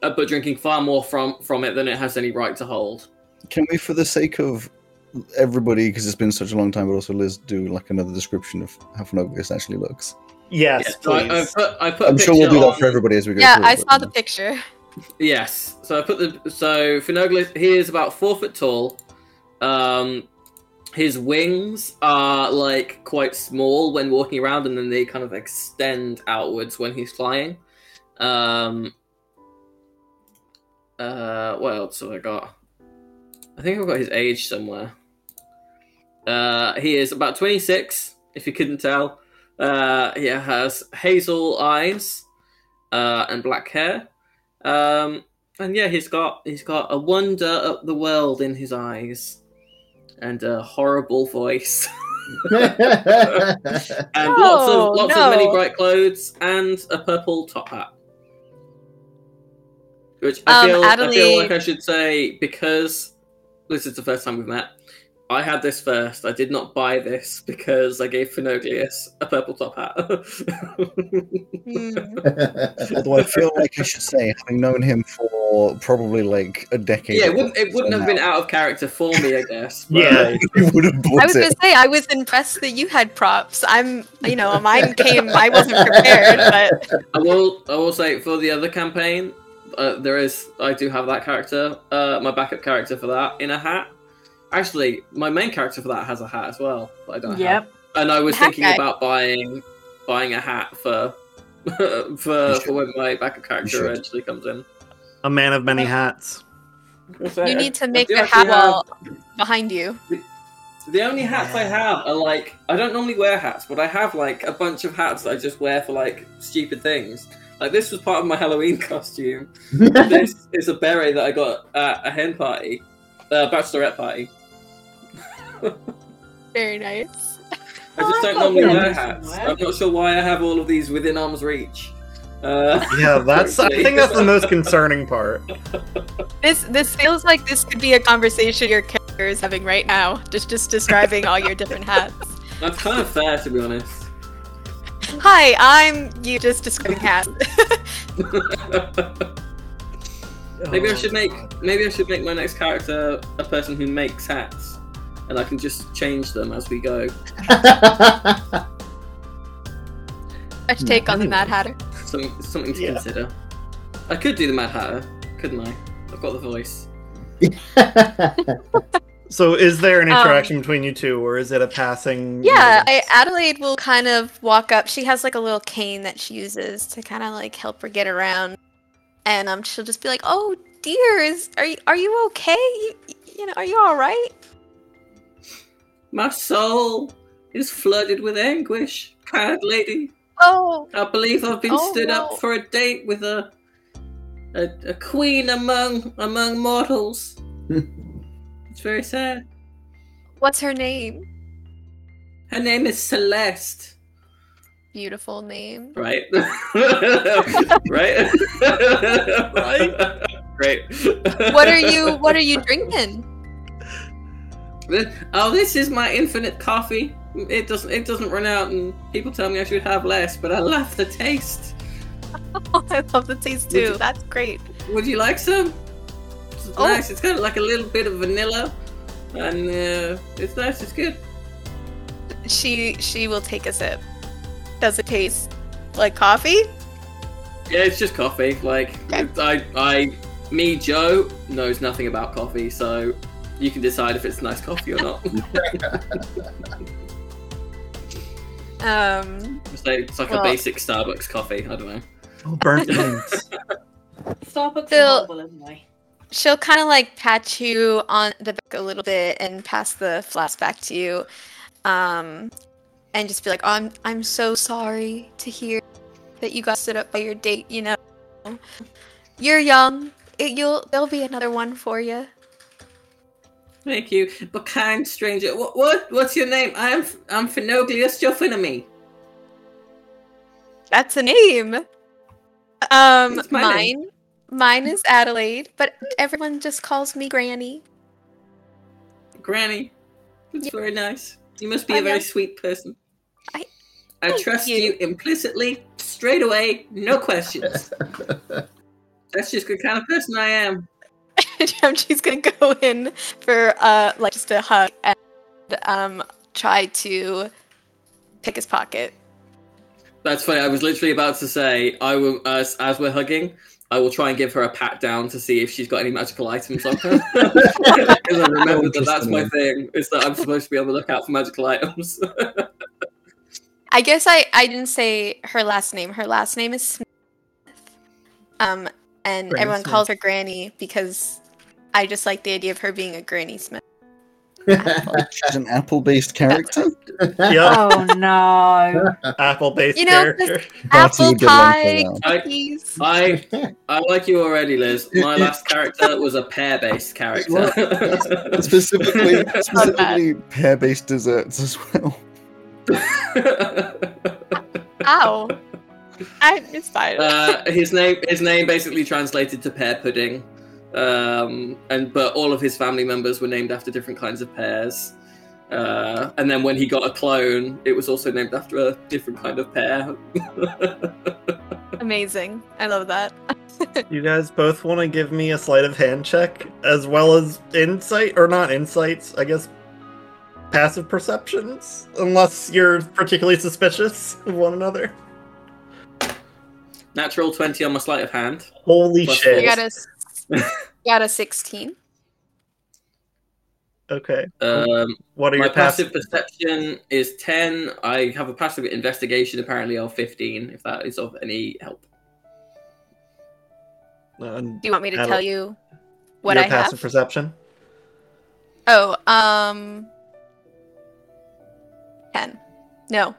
uh, but drinking far more from from it than it has any right to hold. Can we, for the sake of everybody, because it's been such a long time, but also Liz, do like another description of how Phenobius actually looks? Yes, Yeah, so I, I please. put I put. a I'm sure we'll picture do that on- for everybody as we go. Yeah, through, I saw you the know. picture. Yes. So I put the so Phenoglius. He is about four foot tall. Um, his wings are like quite small when walking around, and then they kind of extend outwards when he's flying. Um, uh, what else have I got? I think I've got his age somewhere. Uh, he is about twenty six, if you couldn't tell. Uh, he has hazel eyes, uh, and black hair. Um, and yeah, he's got he's got a wonder of the world in his eyes, and a horrible voice, <laughs> and lots Oh, of lots of many bright clothes, and a purple top hat. Which I Um, feel I feel like I should say because this is the first time we've met. I had this first. I did not buy this because I gave Phenoglius a purple top hat. Hmm. <laughs> Although I feel like I should say, having known him for probably like a decade. yeah, it wouldn't, it wouldn't have been out of character for me, I guess. <laughs> but- Yeah, you would have I was gonna say I was impressed that you had props. I'm, you know, mine came. I wasn't prepared, but I will. I will say for the other campaign, uh, there is. I do have that character. Uh, my backup character for that in a hat. Actually, my main character for that has a hat as well, but I don't. Have. And I was thinking guy. about buying buying a hat for <laughs> for for when my backup character should. eventually comes in. a man of many hats. you need to make do a actually hat have- wall behind you. The only hats I have are like I don't normally wear hats, but I have like a bunch of hats that I just wear for like stupid things. Like this was part of my <laughs> Halloween costume. <laughs> this is a beret that I got at a hen party, uh, bachelorette party. Very nice. I Oh, just I've don't got normally one wear hats. somewhere. I'm not sure why I have all of these within arm's reach. Uh, Yeah, that's. I think that's the most concerning part. This this feels like this could be a conversation your character is having right now. Just just describing all your different hats. That's kind of fair, to be honest. Hi, I'm you. Just describing hats. <laughs> maybe I Oh, should make maybe I should make my next character a person who makes hats, and I can just change them as we go. <laughs> I should take on the Mad Hatter. Something something to Yeah. consider. I could do the Mad Hatter, couldn't I? I've got the voice. <laughs> So, is there an Um, interaction between you two, or is it a passing? Yeah, I, Adelaide will kind of walk up. She has like a little cane that she uses to kind of like help her get around, and um, she'll just be like, "Oh dear, is are you are you okay? You, you know, are you all right?" My soul is flooded with anguish, kind lady. Oh, I believe I've been Oh, stood no. up for a date with a, a a queen among among mortals. <laughs> it's very sad. what's her name? Her name is Celeste. Beautiful name. Right. <laughs> right. <laughs> Right. Great. What are you What are you drinking? Oh, this is my infinite coffee. It doesn't. It doesn't run out, and people tell me I should have less, but I love the taste. Oh, <laughs> I love the taste too. you- That's great. Would you like some? It's Oh. nice. It's got like a little bit of vanilla, and uh, it's nice. It's good. She she will take a sip. Does it taste like coffee? Yeah, it's just coffee. Like Okay. I, I, me, Joe knows nothing about coffee, so you can decide if it's nice coffee or not. <laughs> Um. it's like, it's like Well- a basic Starbucks coffee. I don't know. Oh, burnt wings. <laughs> Starbucks Phil- are horrible anyway. she'll kind of like pat you on the back a little bit and pass the flask back to you um and just be like oh, i'm i'm so sorry to hear that you got stood up by your date you know you're young it, you'll there'll be another one for you Thank you, but kind stranger. What? What? What's your name? I'm I'm Phenoglius Jophinami. that's a name um my mine name. mine is adelaide but everyone just calls me granny Granny. That's Yeah. very nice. You must be I a very know. sweet person. I- I trust you. you. implicitly, straight away, no questions. <laughs> That's just the kind of person I am. <laughs> she's gonna go in for uh like just a hug and um try to pick his pocket That's funny. I was literally about to say, I will as as we're hugging, I will try and give her a pat down to see if she's got any magical items on her. <laughs> Because I remember that that's my thing, is that I'm supposed to be able to look out for magical items. I guess I, I didn't say her last name. Her last name is Smith. Um, and Granny everyone Smith. calls her Granny because I just like the idea of her being a Granny Smith. <laughs> She's an apple-based character. Yeah, Oh <laughs> no. apple-based You know, character. That's Apple good one for pie. I- I I like you already, Liz. My <laughs> last character was a pear-based character. specifically, specifically pear-based desserts as well. Ow. I, it's fine. uh, his name his name basically translated to pear pudding, um, and but all of his family members were named after different kinds of pears. Uh, and then when he got a clone, it was also named after a different kind of pear. <laughs> Amazing. I love that. <laughs> You guys both want to give me a sleight of hand check as well as insight, or not insights, I guess passive perceptions, unless you're particularly suspicious of one another. Natural twenty on my sleight of hand. Holy Plus shit. You got a, s- <laughs> you got a 16. Okay. Um, What are my your passive passive? perception is ten. I have a passive investigation apparently of fifteen. If that is of any help. Do you want me to tell don't- you what your I passive have? perception? Oh, um, 10. No.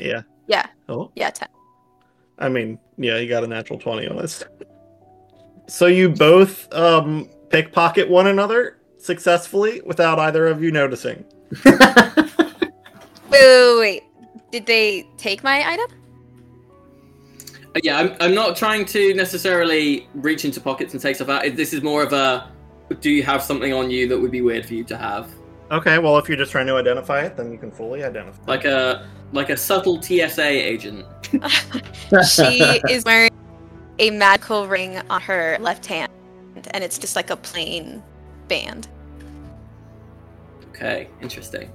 Yeah. Yeah. Oh, Yeah, 10. I mean, yeah, you got a natural 20 on this. So you both um pickpocket one another successfully without either of you noticing. <laughs> Wait, wait, wait, wait. Did they take my item? Uh, Yeah, I'm, I'm not trying to necessarily reach into pockets and take stuff out. This is more of a do you have something on you that would be weird for you to have? Okay, well, if you're just trying to identify it, then you can fully identify. Like a like a subtle TSA agent. <laughs> She is wearing a magical ring on her left hand, and it's just like a plain band. Okay, interesting.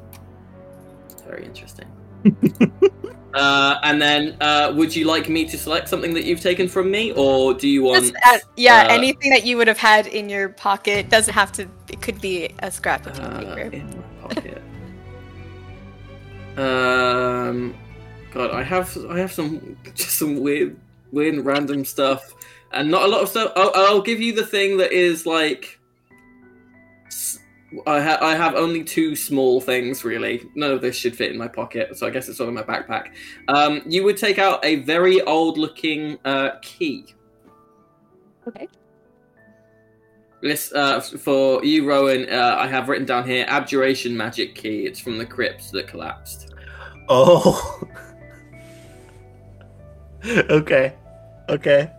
Very interesting. <laughs> uh, and then, uh, would you like me to select something that you've taken from me, or do you want? Just, uh, yeah, anything that you would have had in your pocket doesn't have to. It could be a scrap of Uh, paper. in my pocket. um, God, I have I have some <laughs> just some weird, weird, random stuff, and not a lot of stuff. I'll, I'll give you the thing that is like. s- I have I have only two small things really. None of this should fit in my pocket, so I guess it's all in my backpack. Um, you would take out a very old looking uh, key. Okay. This uh, for you, Rowan. Uh, I have written down here abjuration magic key. It's from the crypt that collapsed. Oh. <laughs> okay. Okay.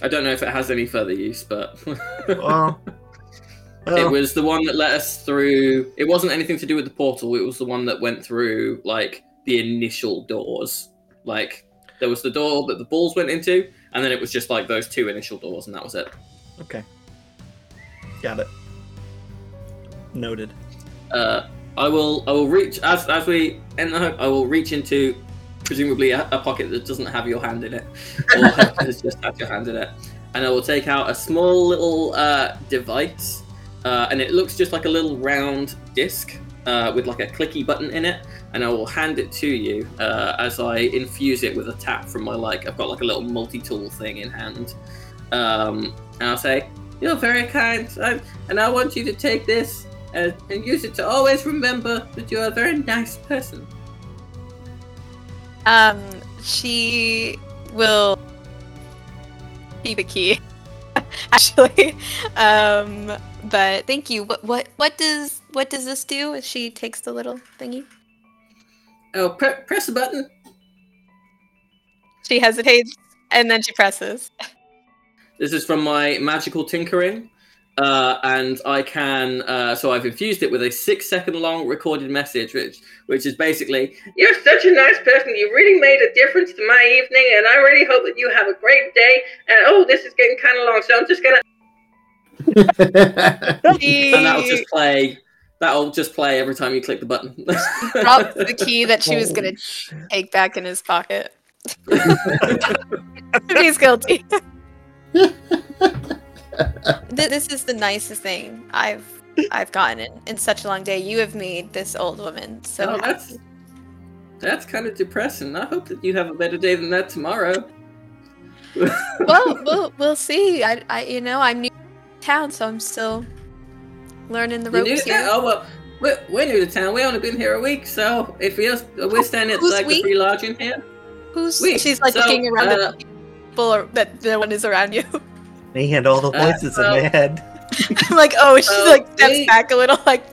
I don't know if it has any further use, but <laughs> Well. It was the one that let us through. It wasn't anything to do with the portal. It was the one that went through like the initial doors. Like there was the door that the balls went into, and then it was just like those two initial doors, and that was it. okay. Got it. Noted. Uh, I will. I will reach as as we end the hope. I will reach into presumably a, a pocket that doesn't have your hand in it, or <laughs> has just has your hand in it, and I will take out a small little uh, device, uh, and it looks just like a little round disc uh, with like a clicky button in it, and I will hand it to you uh, as I infuse it with a tap from my like. I've got like a little multi-tool thing in hand, um, and I'll say, "You're very kind, I, and I want you to take this." uh, and use it to always remember that you're a very nice person. Um, she will keep the key. <laughs> Actually, um, but thank you. What what what does what does this do? If she takes the little thingy, Oh, pre- press a button. she hesitates and then she presses. This is from my magical tinkering, uh, and I can. Uh, so I've infused it with a six-second-long recorded message, which which is basically, "You're such a nice person. You really made a difference to my evening, and I really hope that you have a great day." And oh, this is getting kind of long, so I'm just gonna. And that'll just play. That'll just play every time you click the button. drops the key that she was gonna take back in his pocket. <laughs> He's guilty. <laughs> This is the nicest thing I've I've gotten in, in such a long day. You have made this old woman so Oh, that's that's kind of depressing. I hope that you have a better day than that tomorrow. well, we'll we'll see. I, I you know I'm new to town, so I'm still learning the ropes here. Oh well, we're, we're new to town. We only been here a week, so if we're we're staying at Who's like we? the free lodge in here. Who's we- she's like so, looking around uh, at people or, that no one is around you. <laughs> Me and all the Uh, voices in my head. I'm like, oh, she Uh, like steps we- back a little, like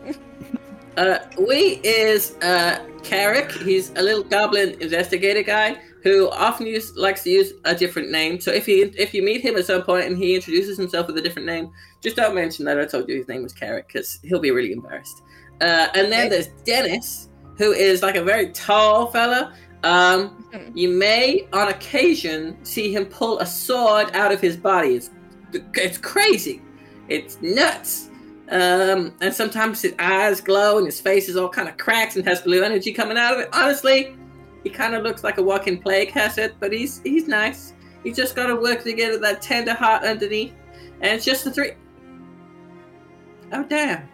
Uh, we is uh Carrick. He's a little goblin investigator guy who often use, likes to use a different name. So if you if you meet him at some point and he introduces himself with a different name, just don't mention that I told you his name was Carrick because he'll be really embarrassed. Uh, and then there's Dennis, who is like a very tall fella. Um, Mhm. you may on occasion see him pull a sword out of his body. It's it's crazy. It's nuts. Um, and sometimes his eyes glow and his face is all kind of cracked and has blue energy coming out of it. Honestly, he kind of looks like a walking plague hazard, but he's he's nice. He's just got to work to get that tender heart underneath. And it's just the three. Oh damn!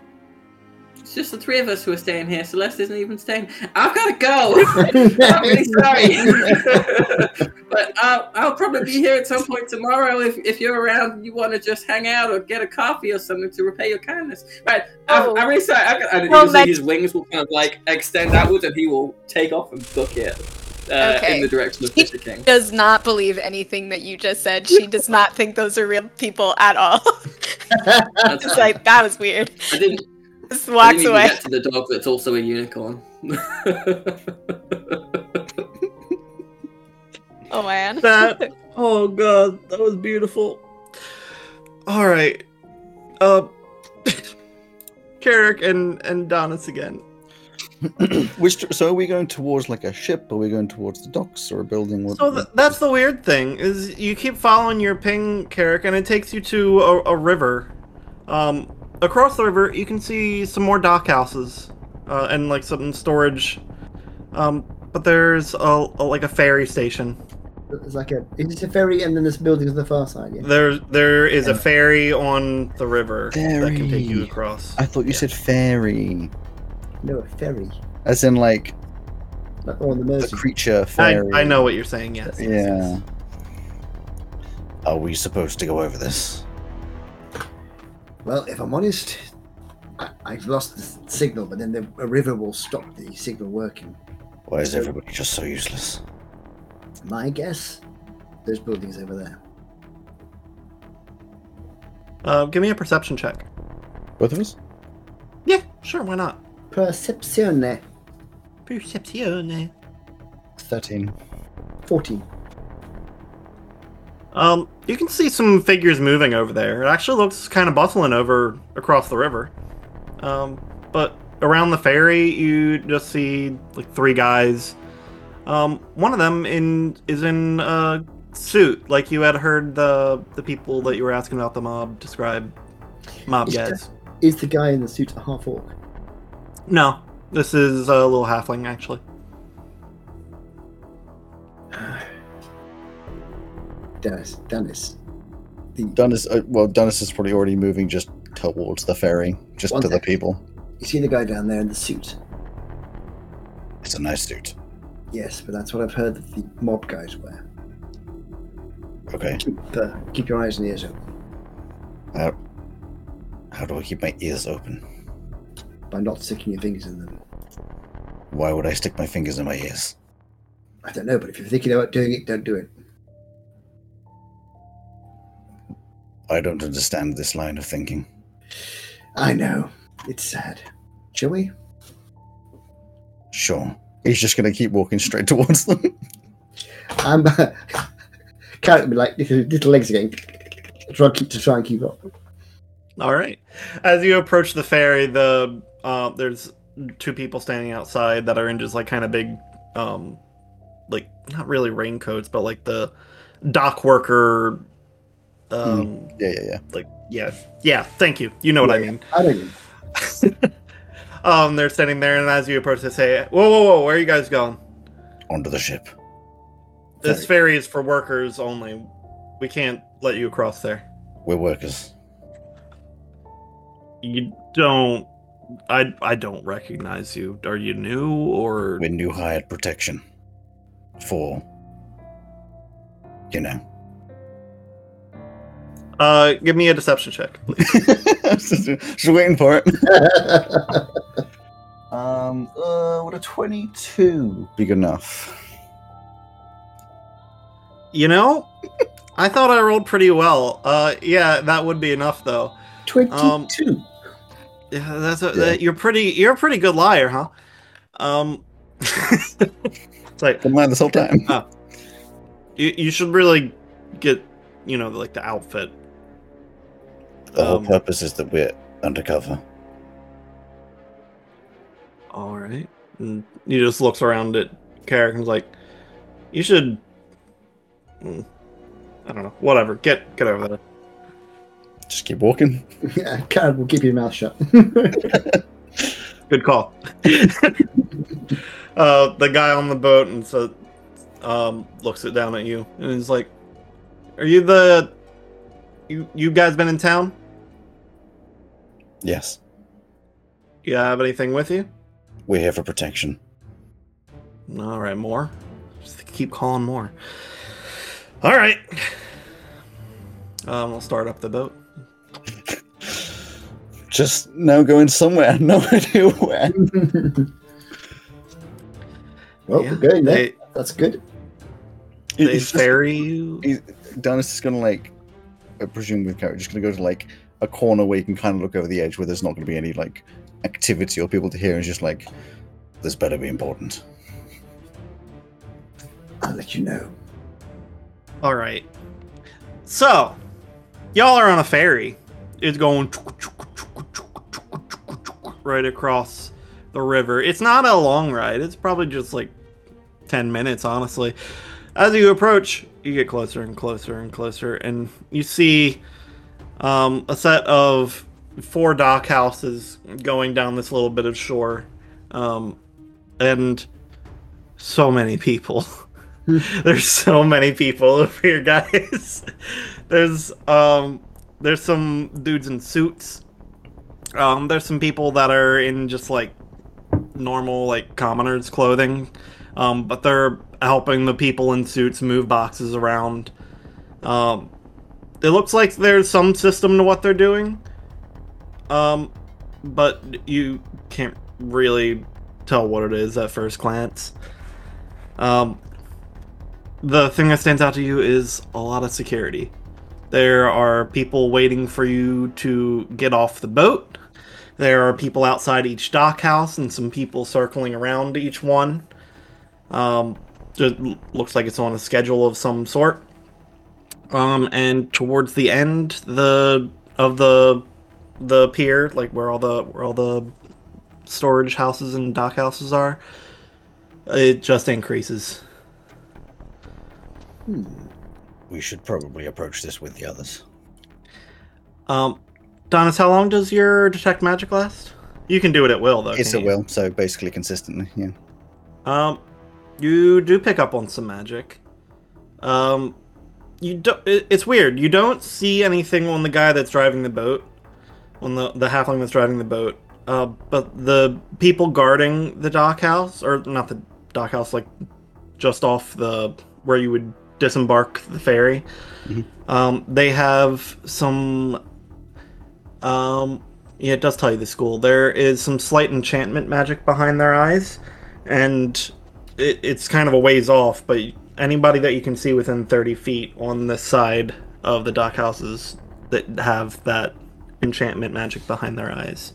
It's just the three of us who are staying here. Celeste isn't even staying. I've got to go. <laughs> I'm really sorry. <laughs> but I'll, I'll probably be here at some point tomorrow if, if you're around and you want to just hang out or get a coffee or something to repay your kindness. Right. I'm, Oh. I'm really sorry. I, I, Well, you see let's- his wings will kind of like extend outwards and he will take off and book it uh, Okay. in the direction of He- Fisher King. does not believe anything that you just said. She does not think those are real people at all. <laughs> That's it's like that was weird. I didn't, Just walks didn't away. get to the dog that's also a unicorn. <laughs> Oh man. That oh god, that was beautiful. All right, uh, <laughs> Carrick and and Donis again. <clears throat> Which so are we going towards like a ship? Are we going towards the docks or a building? What, So th- that's the weird thing is you keep following your ping, Carrick, and it takes you to a, a river. Um, across the river, you can see some more dock houses uh, and like some storage. Um, but there's a, a like a ferry station. It's like a. It's a ferry, and then this building on the far side. Yeah. There there is a ferry on the river that can take you across. I thought you said fairy, No, a ferry. as in like Like on the the Mersey. creature I, fairy. I know what you're saying. Yes. yes, Yeah. yes. Are we supposed to go over this? Well, if I'm honest, I, I've lost the signal, but then the, a river will stop the signal working. Why is everybody just so useless? My guess, those buildings over there. Uh, give me a perception check. Both of us? Yeah, sure. Why not? Percepzione. Percepzione. Thirteen. 14. Um, you can see some figures moving over there. It actually looks kind of bustling over across the river. Um, but around the ferry, you just see like three guys. Um, one of them in is in a suit, like you had heard the the people that you were asking about the mob describe mob Is guys. Is the guy in the suit a half orc? No, this is a little halfling actually. Dennis. Dennis. The, Dunnis, uh, well, Dennis is probably already moving just towards the ferry, just to the people. you see the guy down there in the suit? It's a nice suit. Yes, but that's what I've heard that the mob guys wear. Okay. Keep, uh, keep your eyes and ears open How, how do I keep my ears open? by not sticking your fingers in them. Why would I stick my fingers in my ears? I don't know, but if you're thinking about doing it, don't do it. I don't understand this line of thinking. I know. It's sad. Shall we? Sure. He's just going to keep walking straight <laughs> towards them. I'm <laughs> carrot be like little, little legs again. Try keep to try and keep up. All right. As you approach the ferry, the uh, there's two people standing outside that are in just like kind of big, um, like not really raincoats, but like the dock worker. Um, yeah, yeah, yeah. like yeah, yeah. Thank you. You know what I Yeah, mean. I don't. <laughs> Um, they're standing there, and as you approach, they say, "Whoa, whoa, whoa! Where are you guys going? Onto the ship. This ferry is for workers only. We can't let you across there. We're workers. You don't. I I don't recognize you. Are you new or? We're new hired protection. For. You know. Uh, give me a deception check. just, <laughs> just waiting for it. <laughs> um, uh, would a 22 be good enough? You know, I thought I rolled pretty well. Uh, yeah, that would be enough though. Um, 22. Yeah, that's a, Yeah. that- you're pretty. You're a pretty good liar, huh? Um, <laughs> it's like Been lying this whole time. you, you should really get, you know, like the outfit. The whole um, purpose is that we're undercover. All right. And he just looks around at Carrick and's like, "You should." Mm, I don't know. Whatever. Get get over there. Just keep walking. <laughs> Yeah, Karen will keep your mouth shut. <laughs> Good call. <laughs> uh, the guy on the boat and so um, looks it down at you and he's like, "Are you the you you guys been in town? Yes. You have anything with you? We're here for protection. All right, more. Just keep calling more. All right. Um, we'll start up the boat. <laughs> Just now going somewhere. <laughs> No idea where. well, Yeah, we're going. They, That's good. they It's just- ferry you. he's- Dennis is gonna like, I presume with Carrot, just gonna go to like a corner where you can kind of look over the edge where there's not gonna be any like activity or people to hear. And just like, this better be important. I'll let you know. All right. So, y'all are on a ferry. It's going right across the river. It's not a long ride. It's probably just like 10 minutes, honestly. As you approach, you get closer and closer and closer, and you see um, a set of four dock houses going down this little bit of shore. Um, and so many people. <laughs> There's so many people over here, <laughs> guys. There's um there's some dudes in suits. Um there's some people that are in just like normal like commoners clothing. Um but they're helping the people in suits move boxes around. Um it looks like there's some system to what they're doing. Um but you can't really tell what it is at first glance. Um the thing that stands out to you is a lot of security. There are people waiting for you to get off the boat. There are people outside each dock house and some people circling around each one. Um, it looks like it's on a schedule of some sort. Um, and towards the end, the of the the pier, like where all the where all the storage houses and dock houses are, it just increases. Hmm. We should probably approach this with the others. Um, Donis, how long does your detect magic last? You can do it at will, though. It's can't will, so basically consistently. Yeah. you? Um, you do pick up on some magic. Um, you don't. It's weird. You don't see anything on the guy that's driving the boat, on the the halfling that's driving the boat. Uh, but the people guarding the dock house, or not the dock house, like just off the where you would disembark the ferry. Mhm. Um, they have some. Um, yeah, it does tell you the school. There is some slight enchantment magic behind their eyes, and it, it's kind of a ways off. But anybody that you can see within thirty feet on the side of the dock houses that have that enchantment magic behind their eyes.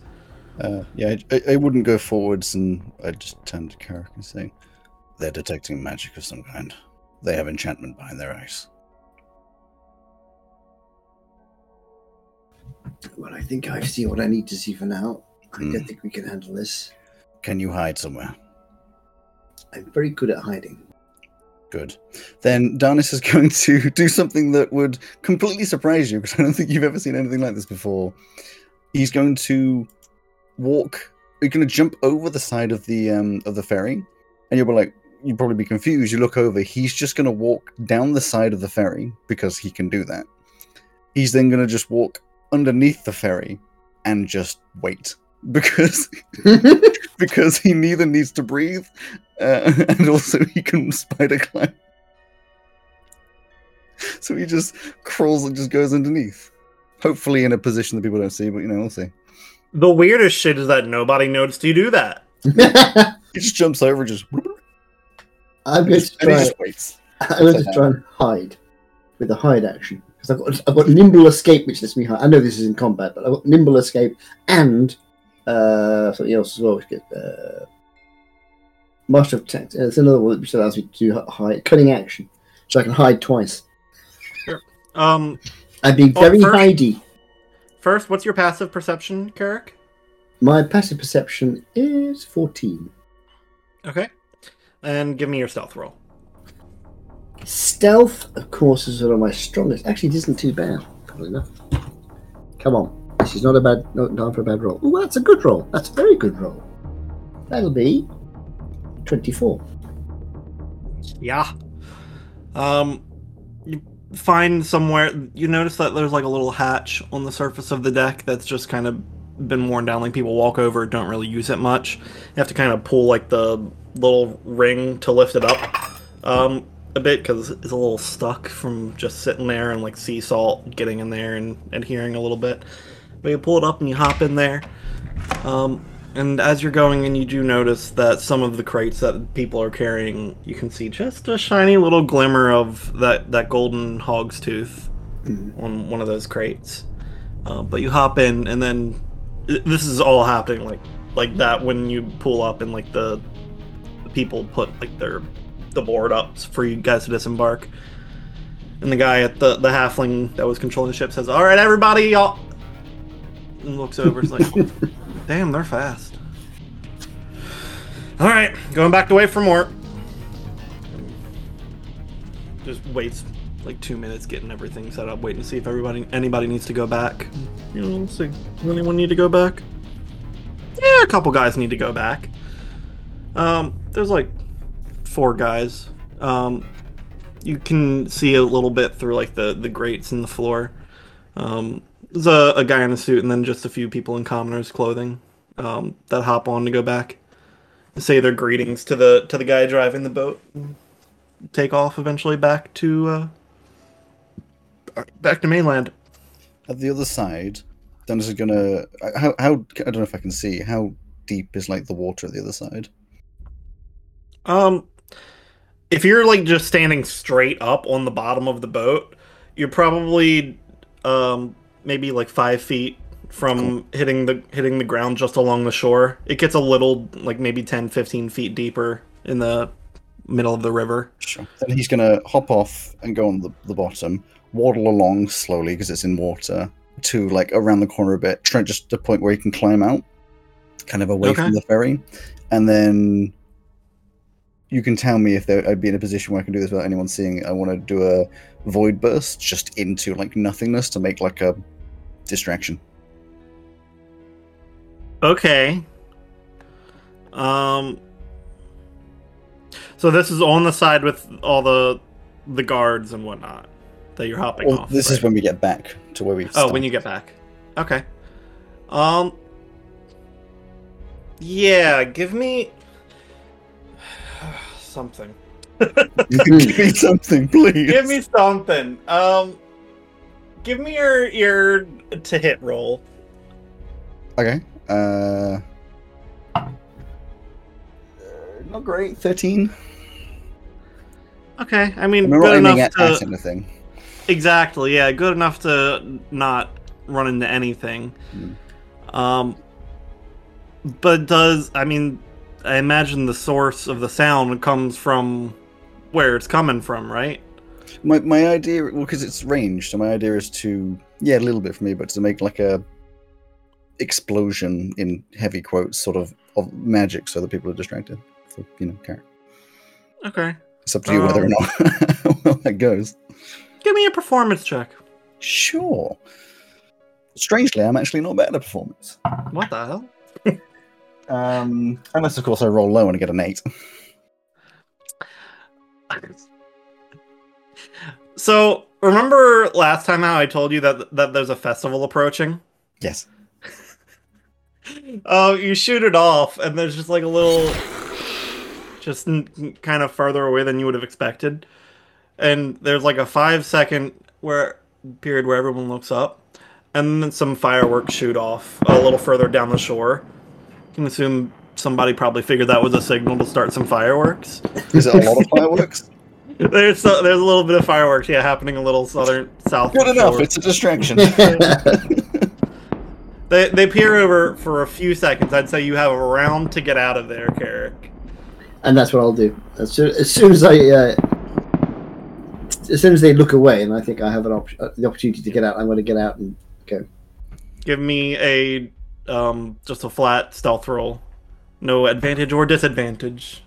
Uh, yeah, I, I wouldn't go forwards, and I'd just turn to Carrick and say, "They're detecting magic of some kind. They have enchantment behind their eyes." Well, I think I've seen what I need to see for now. I Hmm. don't think we can handle this. Can you hide somewhere? I'm very good at hiding. Good. Then Darnis is <laughs> going to do something that would completely surprise you because I don't think you've ever seen anything like this before. He's going to walk. You're going to jump over the side of the um, of the ferry, and you'll be like, you'll probably be confused. You look over. He's just going to walk down the side of the ferry because he can do that, he's then going to just walk underneath the ferry and just wait because <laughs> because he neither needs to breathe uh, <laughs> and also he can spider climb. So he just crawls and just goes underneath. Hopefully in a position that people don't see, but you know, we'll see. The weirdest shit is that nobody noticed you do that. <laughs> He just jumps over and just, I'm going to just, and he try. just waits. I'm going to try and hide with a hide action because I've got I've got nimble escape, which lets me hide. I know this is in combat, but I've got nimble escape and uh, something else as well. Which get, uh, master of tactics. There's another one which allows me to do hide cunning action, so I can hide twice. Um, I'd be Oh, very first- hidey. first, what's your passive perception, Carrick? My passive perception is 14. Okay. And give me your stealth roll. Stealth, of course, is one of my strongest. Actually, it isn't too bad. Probably enough. Come on, is not a bad, not not for a bad roll. Oh, that's a good roll. That's a very good roll. That'll be twenty-four. Yeah. Um, you find somewhere. You notice that there's like a little hatch on the surface of the deck that's just kind of been worn down. Like people walk over, don't really use it much. You have to kind of pull like the little ring to lift it up, um, a bit because it's a little stuck from just sitting there and like sea salt getting in there and adhering a little bit. But you pull it up and you hop in there. Um, and as you're going in, you do notice that some of the crates that people are carrying, you can see just a shiny little glimmer of that, that golden hog's tooth Mhm. on one of those crates. Uh, but you hop in, and then this is all happening like like that when you pull up and like the, the people put like their the board up for you guys to disembark. And the guy at the the halfling that was controlling the ship says, "All right, everybody, y'all." And looks over, it's like, <laughs> Damn, they're fast. All right, going back to wait for more. Just waits like two minutes, getting everything set up, waiting to see if everybody, anybody needs to go back. You know, let's see. Does anyone need to go back? Yeah, a couple guys need to go back. Um, there's like four guys. Um, you can see a little bit through like the the grates in the floor. Um, there's a, a guy in a suit and then just a few people in commoners clothing um, that hop on to go back say their greetings to the to the guy driving the boat and take off eventually back to uh, back to mainland At the other side, Dennis is gonna. How how I don't know if I can see how deep is like the water at the other side. um if you're like just standing straight up on the bottom of the boat you're probably um maybe like five feet from hitting the hitting the ground just along the shore it gets a little like maybe 10 15 feet deeper in the middle of the river Sure. Then he's gonna hop off and go on the, the bottom, waddle along slowly because it's in water to like around the corner a bit, try just the point where he can climb out, kind of away Okay. from the ferry, and then you can tell me if there, I'd be in a position where I can do this without anyone seeing it. I want to do a void burst just into like nothingness to make like a distraction. Okay. Um. So this is on the side with all the the guards and whatnot that you're hopping Well, off. this is when we get back to where we. Oh, when you get back. Okay. Um. Yeah, give me <sighs> something. <laughs> give me something, please. Give me something. Um. Give me your your to hit roll. Okay. Uh, uh, not great. Thirteen. Okay, I mean, I'm good enough at, to at anything. Exactly, yeah, good enough to not run into anything. Um but does I mean I imagine the source of the sound comes from where it's coming from, right? My my idea, well, because it's ranged, so my idea is to yeah, a little bit for me, but to make like a explosion in heavy quotes, sort of of magic, so that people are distracted. For you know, care. Okay. It's up to you whether or Um, not <laughs> well, that goes. Give me a performance check. Sure. Strangely, I'm actually not bad at performance. What the hell? <laughs> Um, unless of course I roll low and I get an eight. <laughs> So remember last time how I told you that that there's a festival approaching? Yes. <laughs> Oh, you shoot it off, and there's just like a little, just n- kind of further away than you would have expected, and there's like a five second where period where everyone looks up, and then some fireworks shoot off a little further down the shore. You can assume somebody probably figured that was a signal to start some fireworks. Is it a lot of <laughs> fireworks? <laughs> There's a, there's a little bit of fireworks, yeah, happening a little southern south. Good enough. shore. It's a distraction. <laughs> They they peer over for a few seconds. I'd say you have a round to get out of there, Carrick. and that's what I'll do. As soon as, soon as I, uh, as soon as they look away, and I think I have an op- uh, the opportunity to get out, I'm going to get out and go. Give me a um just a flat stealth roll. No advantage or disadvantage.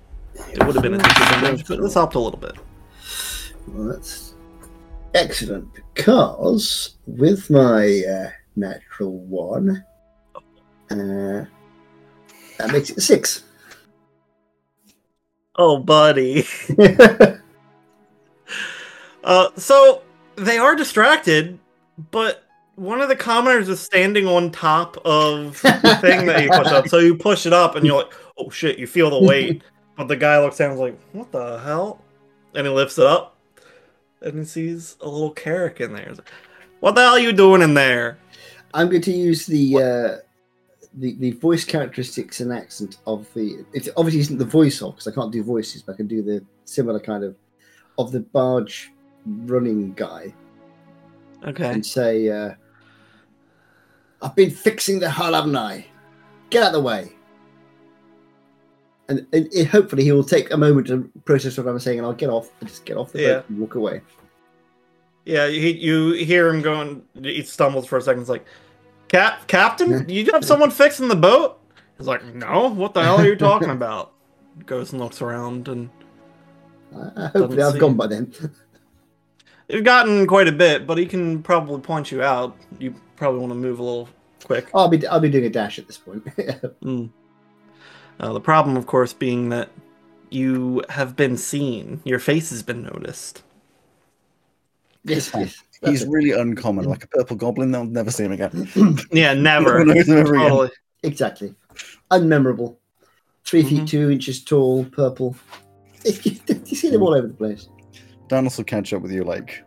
It would have been a disadvantage, but this helped a little bit. Well, that's excellent because with my uh, natural one, uh, that makes it a six. Oh, buddy. <laughs> Uh, so they are distracted, but one of the commoners is standing on top of the thing that you push up. So you push it up, and you're like, "Oh shit!" You feel the weight, <laughs> but the guy looks down, and is like, "What the hell?" And he lifts it up, and he sees a little carrick in there. Like, what the hell are you doing in there? I'm going to use the uh, the the voice characteristics and accent of the. It obviously isn't the voice of because I can't do voices, but I can do the similar kind of of the barge running guy Okay. and say, uh, "I've been fixing the hull, haven't I? Get out of the way." And, and it, hopefully he will take a moment to process what I'm saying, and I'll get off, and just get off the Yeah. boat and walk away. Yeah, he, you hear him going. He stumbles for a second. It's like, Cap, Captain, you have someone fixing the boat? He's like, No. What the hell are you talking about? <laughs> Goes and looks around, and Uh, hopefully I've gone by then. you've gotten quite a bit, but he can probably point you out. You probably want to move a little quick. I'll be I'll be doing a dash at this point. <laughs> Mm. Uh, the problem, of course, being that you have been seen. Your face has been noticed. yes, yes. He's it. really uncommon, like a purple goblin. They'll never see him again. <clears throat> Yeah, never. No one knows him ever again. Exactly. Unmemorable. 3 Mhm. feet two inches tall, purple. <laughs> you see them all over the place. Danos will catch up with you like,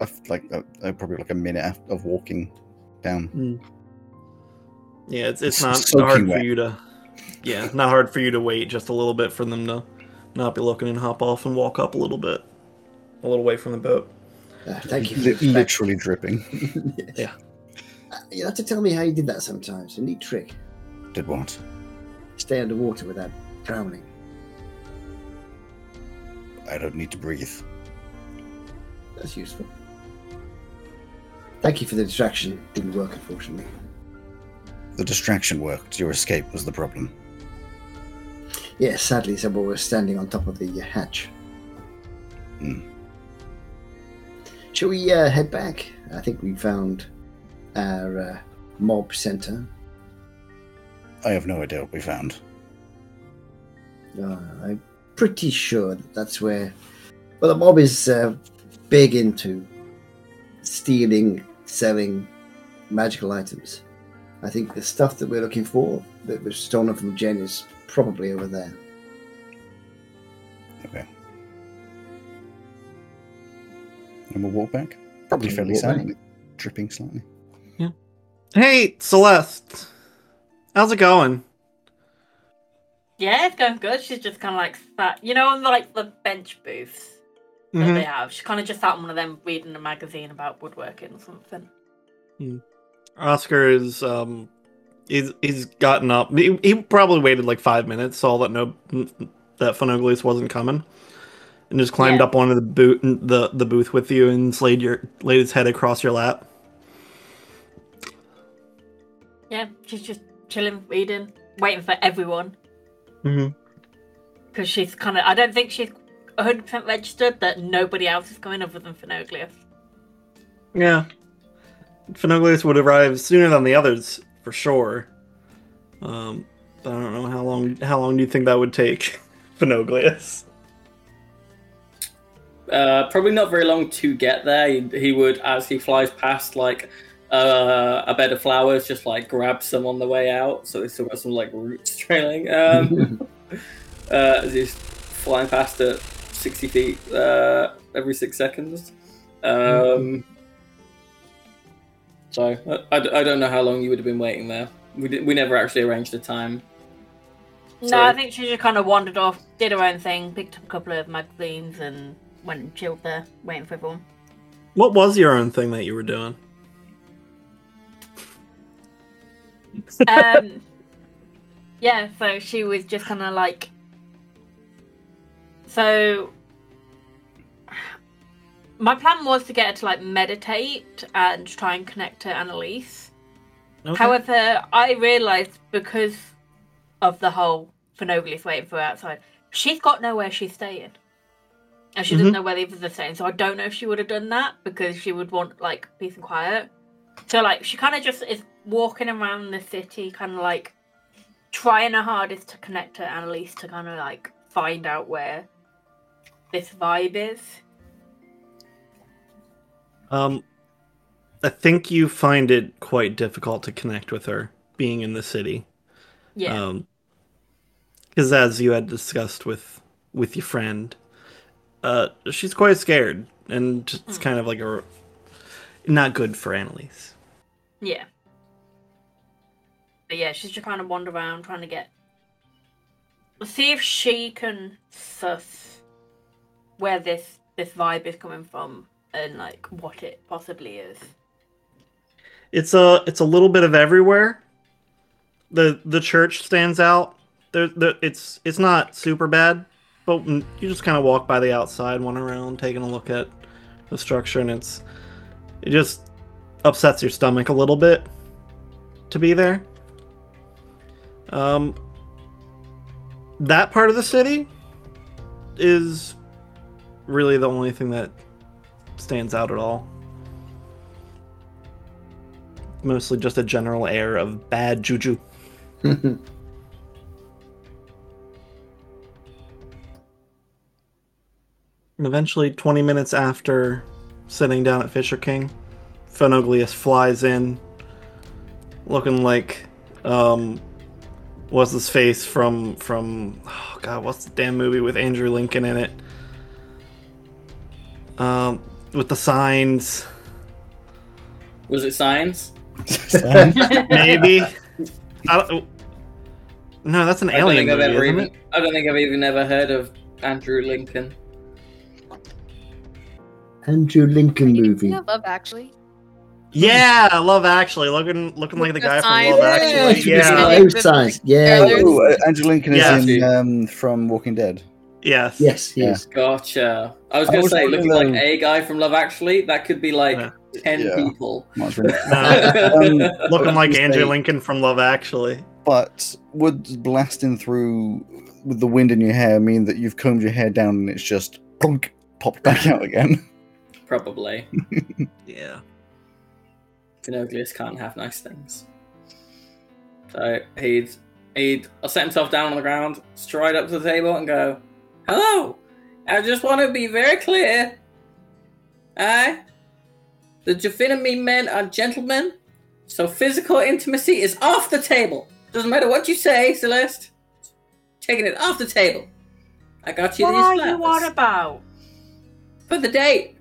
a f- like uh, uh, probably like a minute af- of walking down. Yeah, it's it's It's not soaking hard for you to. Yeah, <laughs> not hard for you to wait just a little bit for them to not be looking and hop off and walk up a little bit, a little way from the boat. Uh, thank you. for Li- literally dripping. <laughs> Yes. Yeah. Uh, you have to tell me how you did that sometimes. A neat trick. Did what? Stay underwater without drowning. I don't need to breathe. That's useful. Thank you for the distraction. Didn't work, unfortunately. The distraction worked. Your escape was the problem. Yes, sadly, someone was standing on top of the uh, hatch. Hmm. Shall we uh, head back? I think we found our uh, mob center. I have no idea what we found. Uh, I'm pretty sure that that's where. Well, the mob is uh, big into stealing, selling magical items. I think the stuff that we're looking for that was stolen from Jen is probably over there. Okay. And we'll walk back. Probably fairly walk back. silently, dripping slightly. Yeah. Hey, Celeste, how's it going? Yeah, it's going good. She's just kind of like sat, you know, on like the bench booths that Mhm. they have. She kind of just sat on one of them reading a magazine about woodworking or something. Oscar is um, he's he's gotten up. He, he probably waited like five minutes, saw that no that Phenoglius wasn't coming, and just climbed Yeah. up onto the boot the the booth with you and laid your laid his head across your lap. Yeah, she's just chilling, reading, waiting for everyone Mm-hmm. because she's kind of. I don't think she's 100% registered that nobody else is coming other than Phenoglius. Yeah, Phenoglius would arrive sooner than the others for sure. Um, but I don't know how long. How long do you think that would take, <laughs> Phenoglius? uh, probably not very long to get there. He, he would, as he flies past, like uh, a bed of flowers, just like grab some on the way out. So they still got some like roots <laughs> trailing. Um, <laughs> uh, as he's flying past at sixty feet uh, every six seconds. Um, so I, I, I don't know how long you would have been waiting there. We did, we never actually arranged a time. No, So- I think she just kind of wandered off, did her own thing, picked up a couple of magazines, and went and chilled there, waiting for everyone. What was your own thing that you were doing? Um, yeah, so she was just kind of like. So. My plan was to get her to like meditate and try and connect to Annalise. Okay. However, I realised because of the whole Phenoglius waiting for her outside, she's got nowhere she's staying. And she doesn't Mhm. know where the others are staying, so I don't know if she would have done that because she would want like peace and quiet. So like she kind of just is walking around the city, kind of like trying her hardest to connect to Annalise to kind of like find out where this vibe is. Um, I think you find it quite difficult to connect with her being in the city. Yeah. Um, because as you had discussed with with your friend, uh, she's quite scared, and it's Mm. kind of like a not good for Annalise. Yeah. But yeah, she's just kind of wander around trying to get. See if she can suss where this this vibe is coming from and like what it possibly is. It's a it's a little bit of everywhere. the The church stands out. There, it's it's not super bad, but you just kind of walk by the outside, one around, taking a look at the structure, and it's it just upsets your stomach a little bit to be there. Um, that part of the city is really the only thing that stands out at all. Mostly just a general air of bad juju. And <laughs> eventually, 20 minutes after sitting down at Fisher King, Phenoglius flies in, looking like, um, what's his face from from oh god, what's the damn movie with Andrew Lincoln in it? Um, with the signs, Was it signs? <laughs> maybe. I don't, no, that's an I don't alien think I've movie, isn't even. it? I don't think I've even ever heard of Andrew Lincoln. Andrew Lincoln movie. I love actually. Yeah, Love Actually, looking looking like the The guy from signs. Love Yeah, Actually. yeah. Yeah. those signs. Yeah. there's- Oh, uh, Andrew Lincoln is Yeah. in um, from Walking Dead. Yes. Yes. Yes. Gotcha. I was gonna was say, wondering, looking like a guy from Love Actually, that could be like Yeah. ten Yeah. people. Much <laughs> really. Um, <laughs> looking like Say- Andrew Lincoln from Love Actually. But would blasting through with the wind in your hair mean that you've combed your hair down and it's just plunk, popped back out again? <laughs> Probably. Yeah. Phenoglius can't have nice things. So he'd he'd set himself down on the ground, stride up to the table, and go, "Hello, I just want to be very clear. I, the Jaffinami men are gentlemen, so physical intimacy is off the table. Doesn't matter what you say, Celeste. Taking it off the table. I got you What these are you on about? for the date.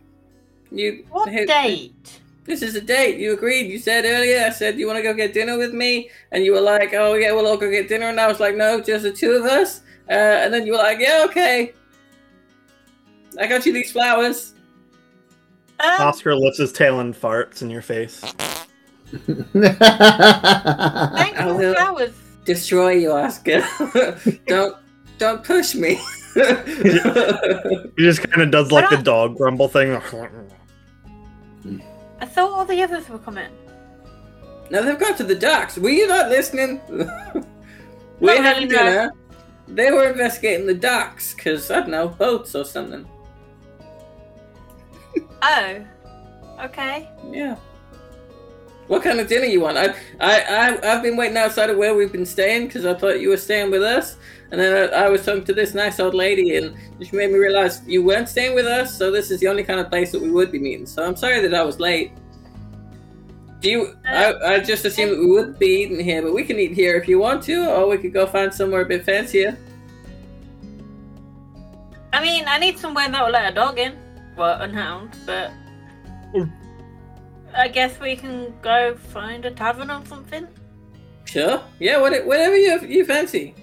You What date? this is a date. You agreed. You said earlier, I said, you want to go get dinner with me? And you were like, oh, yeah, we'll all go get dinner. And I was like, no, just the two of us. Uh, and then you were like, yeah, okay. I got you these flowers. Um, Oscar lifts his tail and farts in your face. <laughs> thank I you, will- flowers. Destroy you, Oscar. <laughs> don't don't push me. He just kind of does like I the dog grumble thing. I thought all the others were coming. now they've got to the docks. Were you not listening? We're Not having really, no. dinner. They were investigating the docks because I don't know boats or something. Oh. Okay. Yeah. What kind of dinner you want? I, I, I, I've been waiting outside of where we've been staying because I thought you were staying with us, and then I, I was talking to this nice old lady, and she made me realize you weren't staying with us. So this is the only kind of place that we would be meeting. So I'm sorry that I was late. Do you? I, I just assumed that we would be eating here, but we can eat here if you want to, or we could go find somewhere a bit fancier. I mean, I need somewhere that'll let a dog in. Well, a hound, but. Mm. I guess we can go find a tavern or something. Sure. Yeah, what, whatever you you fancy.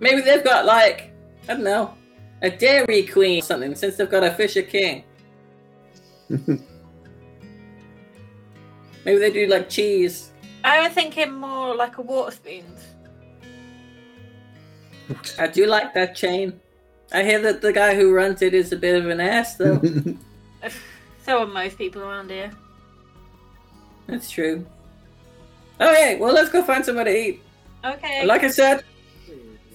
Maybe they've got like I don't know, a Dairy Queen or something since they've got a Fisher King. <laughs> Maybe they do like cheese. I was thinking more like a Waterspoons. I do like that chain. I hear that the guy who runs it is a bit of an ass, though. <laughs> So are most people around here. That's true. Okay, well, let's go find somewhere to eat. Okay. Like I said,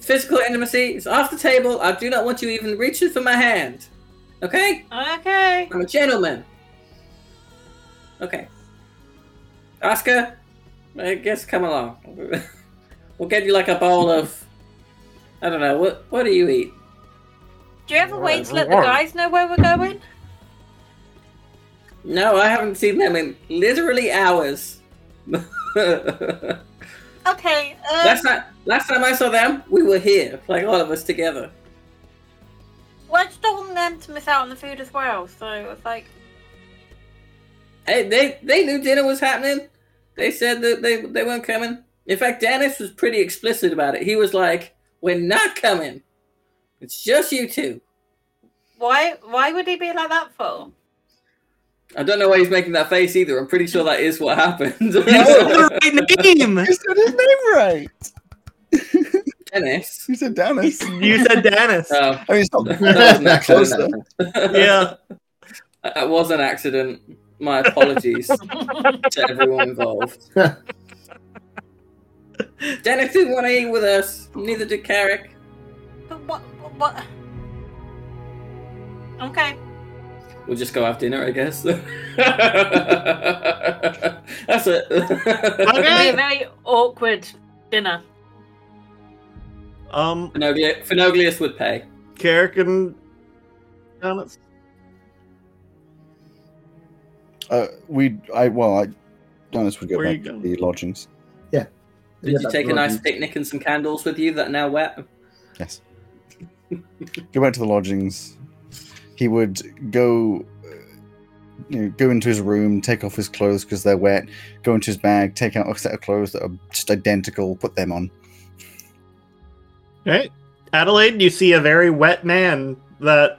physical intimacy is off the table. I do not want you even reaching for my hand. Okay? Okay. I'm a gentleman. Okay. Oscar, I guess come along. <laughs> we'll get you like a bowl of. I don't know. What What do you eat? Do you ever wait to let the guys know where we're going? No, I haven't seen them in literally hours. <laughs> Okay. Um, last time, last time I saw them, we were here, like all of us together. well, I just don't want them to miss out on the food as well. So it's like, Hey, they they knew dinner was happening. They said that they they weren't coming. In fact, Dennis was pretty explicit about it. He was like, "We're not coming. It's just you two. why? Why would he be like that for? I don't know why he's making that face either. I'm pretty sure that is what happened. <laughs> You said the right <laughs> name. You said his name right. Dennis. You said Dennis. You said Dennis. Oh, I mean, it's not that was an accident. closer. yeah. <laughs> That was an accident. My apologies to everyone involved. Dennis didn't want to eat with us. Neither did Carrick. But what? What? Okay. We'll just go have dinner, I guess. <laughs> That's it. It'll be a very awkward dinner. Um, Finoglia- Phenoglius would pay. Carrick and Dennis. Uh, we, I, well, I, Dennis would go Where you back to the lodgings. Yeah. Did you take a nice picnic and some candles with you that are now wet? Yes. Go back to the lodgings. He would go, uh, you know, go into his room, take off his clothes because they're wet. Go into his bag, take out a set of clothes that are just identical, put them on. Right. Adelaide, you see a very wet man that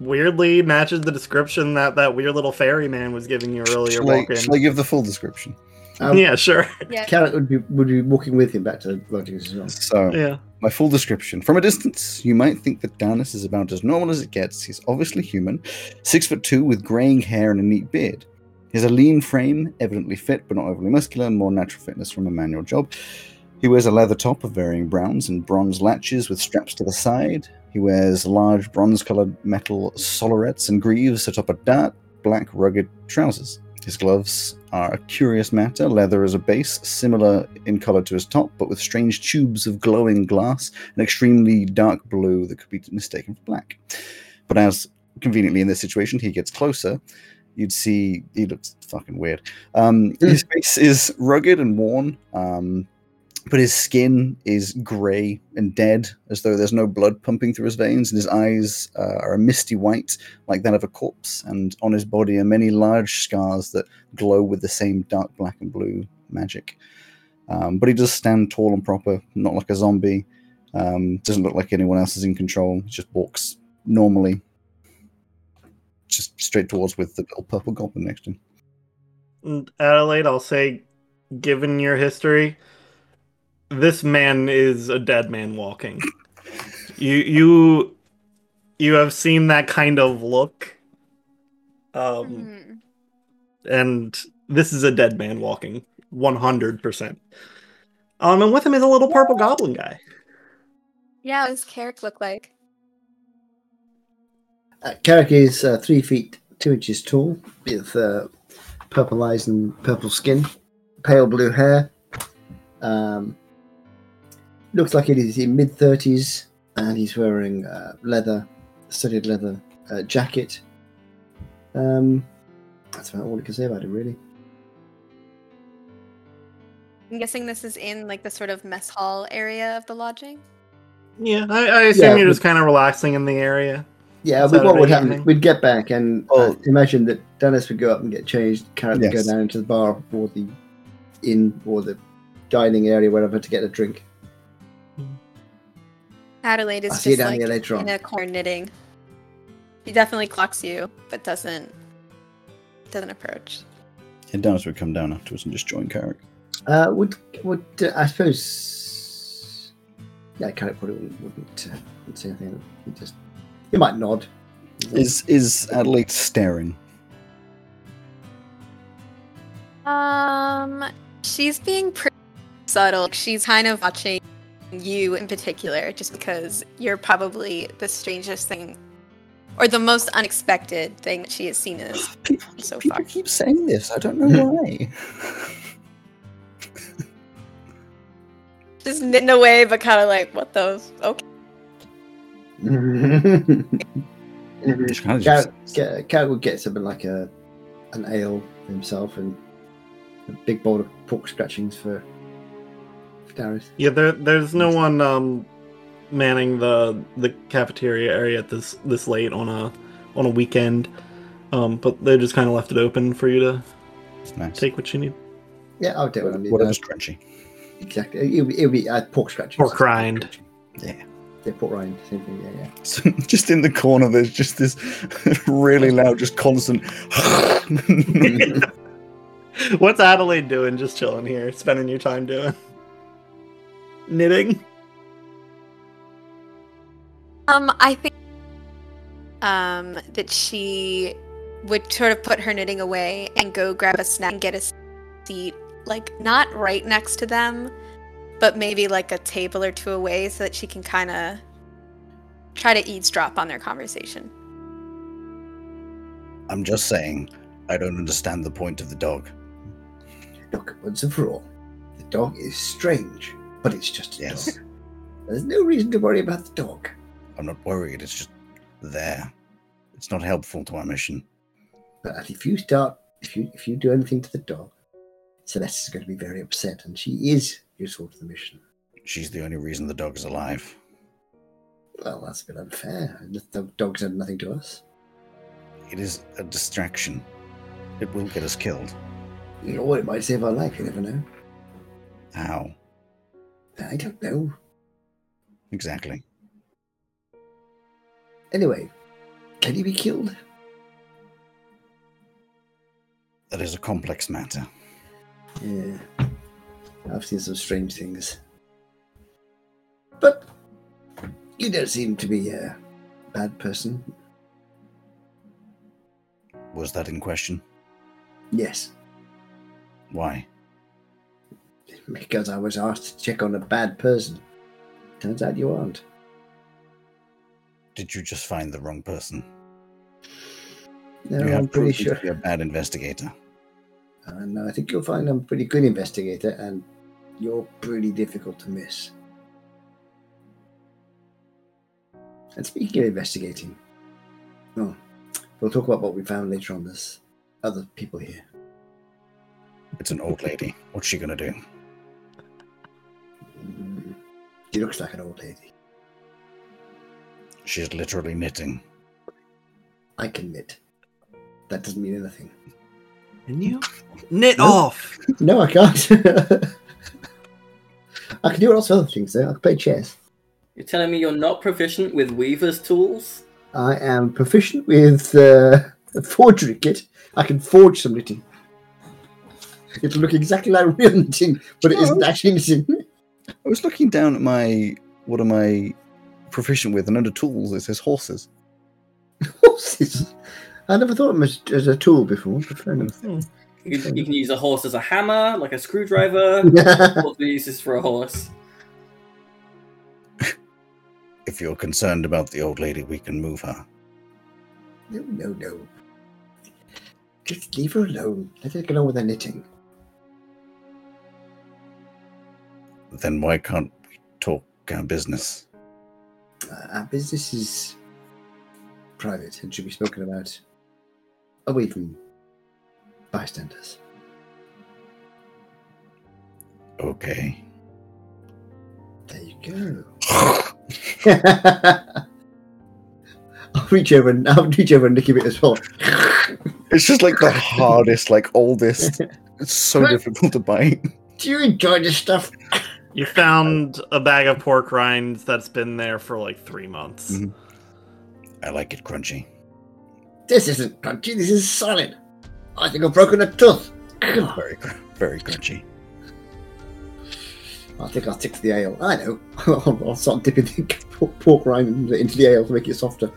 weirdly matches the description that that weird little fairy man was giving you earlier. Shall I, shall I give the full description? Um, yeah, sure. Yeah. Carrot would be would be walking with him back to the lodgings as well. So, Yeah. my full description. From a distance, you might think that Danis is about as normal as it gets. He's obviously human, six foot two with greying hair and a neat beard. He has a lean frame, evidently fit but not overly muscular, and more natural fitness from a manual job. He wears a leather top of varying browns and bronze latches with straps to the side. He wears large bronze colored metal sollerets and greaves atop a dark black rugged trousers. His gloves are a curious matter, leather as a base, similar in color to his top, but with strange tubes of glowing glass and extremely dark blue that could be mistaken for black. But as conveniently in this situation, he gets closer, you'd see he looks fucking weird. Um, his face is rugged and worn, um, but his skin is grey and dead, as though there's no blood pumping through his veins, and his eyes uh, are a misty white, like that of a corpse. And on his body are many large scars that glow with the same dark black and blue magic. Um, but he does stand tall and proper, not like a zombie. Um, doesn't look like anyone else is in control. He just walks normally, just straight towards with the little purple goblin next to him. Adelaide, I'll say, given your history, this man is a dead man walking. you you you have seen that kind of look. Um Mhm. and this is a dead man walking 100%. Um and with him is a little purple goblin guy. Yeah, what does Carrick look like? Uh, Carrick is uh, three feet two inches tall with uh, purple eyes and purple skin. pale blue hair. Um, looks like it is in mid thirties, and he's wearing uh, leather, studded leather uh, jacket. Um, that's about all I can say about it, really. I'm guessing this is in like the sort of mess hall area of the lodging. Yeah, I, I assume Yeah, you're just kind of relaxing in the area. Yeah, but what would happen? evening. We'd get back, and Oh. uh, imagine that Dennis would go up and get changed. Carrot would go down into the bar or the inn or the dining area, wherever, to get a drink. Adelaide is I'll just down like later in a corner knitting. He definitely clocks you, but doesn't doesn't approach. And Dennis would come down afterwards and just join Carrick. Uh, would would uh, I suppose? Yeah, Carrick probably wouldn't, wouldn't, uh, wouldn't say anything. He just he might nod. Is is Adelaide staring? Um, she's being pretty subtle. She's kind of watching you in particular, just because you're probably the strangest thing, or the most unexpected thing that she has seen is this <gasps> People, so people far. keep saying this. I don't know hmm. why. <laughs> Just knitting away, but kind of like, what those? Okay. <laughs> Just kind of just- Carrick, Ca- would get something like a an ale for himself and a big bowl of pork scratchings for, for Darius. Yeah, there there's no one um manning the the cafeteria area at this this late on a on a weekend. Um, but they just kind of left it open for you to nice. take what you need. Yeah, I'll do what I need. what else crunchy? Exactly. It'll be, it'll be uh, pork scratchings. Pork rind. Yeah. Yeah, pork rind. Same thing. Yeah, yeah. So <laughs> just in the corner, there's just this <laughs> really loud, just constant. <laughs> What's Adelaide doing? Just chilling here, spending your time doing knitting. Um, I think um that she would sort of put her knitting away and go grab a snack and get a seat, like not right next to them, but maybe like a table or two away, so that she can kind of try to eavesdrop on their conversation. I'm just saying, I don't understand the point of the dog. Look, once and for all, the dog is strange, but it's just a Yes. dog. There's no reason to worry about the dog. I'm not worried. It's just there. It's not helpful to our mission. But if you start, if you if you do anything to the dog, Celeste is going to be very upset, and she is useful to the mission. She's the only reason the dog is alive. Well, that's a bit unfair. The dog's done nothing to us. It is a distraction. It will get us killed. You know, it might save our life. You never know. How? I don't know. Exactly. Anyway, can he be killed? That is a complex matter. Yeah, I've seen some strange things. But you don't seem to be a bad person. Was that in question? Yes, Why? Because I was asked to check on a bad person. Turns out you aren't. Did you just find the wrong person? No, you I'm pretty sure. You're a bad investigator. Uh, no, I think you'll find I'm a pretty good investigator, and you're pretty difficult to miss. And speaking of investigating, oh, we'll talk about what we found later on. There's other people here. It's an old lady. What's she gonna do? She looks like an old lady. She's literally knitting. I can knit. That doesn't mean anything. And you knit No. off. No, I can't. <laughs> I can do lots of other things though. I can play chess. You're telling me you're not proficient with Weaver's tools? I am proficient with uh, a <laughs> forgery kit. I can forge some knitting. It'll look exactly like real knitting, but it isn't actually knitting. <laughs> I was looking down at my what am I proficient with, and under tools it says horses. <laughs> Horses. I never thought of them as, as a tool before. But fair enough. Hmm. You, you can use a horse as a hammer, like a screwdriver. What do you use this for a horse? If you're concerned about the old lady, we can move her. no, no, no. Just leave her alone. Let her get on with her knitting. Then why can't we talk our business? Uh, our business is private and should be spoken about away from bystanders. Okay. There you go. <laughs> I'll reach over and I'll reach over and nick a bit as well. It's just like the hardest, like oldest. <laughs> It's so difficult to bite. Do you enjoy this stuff? You found a bag of pork rinds that's been there for like three months. Mhm. I like it crunchy. This isn't crunchy. This is solid. I think I've broken a tooth. <clears throat> Very, very crunchy. I think I'll stick to the ale. I know. <laughs> I'll, I'll start dipping the <laughs> pork- pork rind into the ale to make it softer.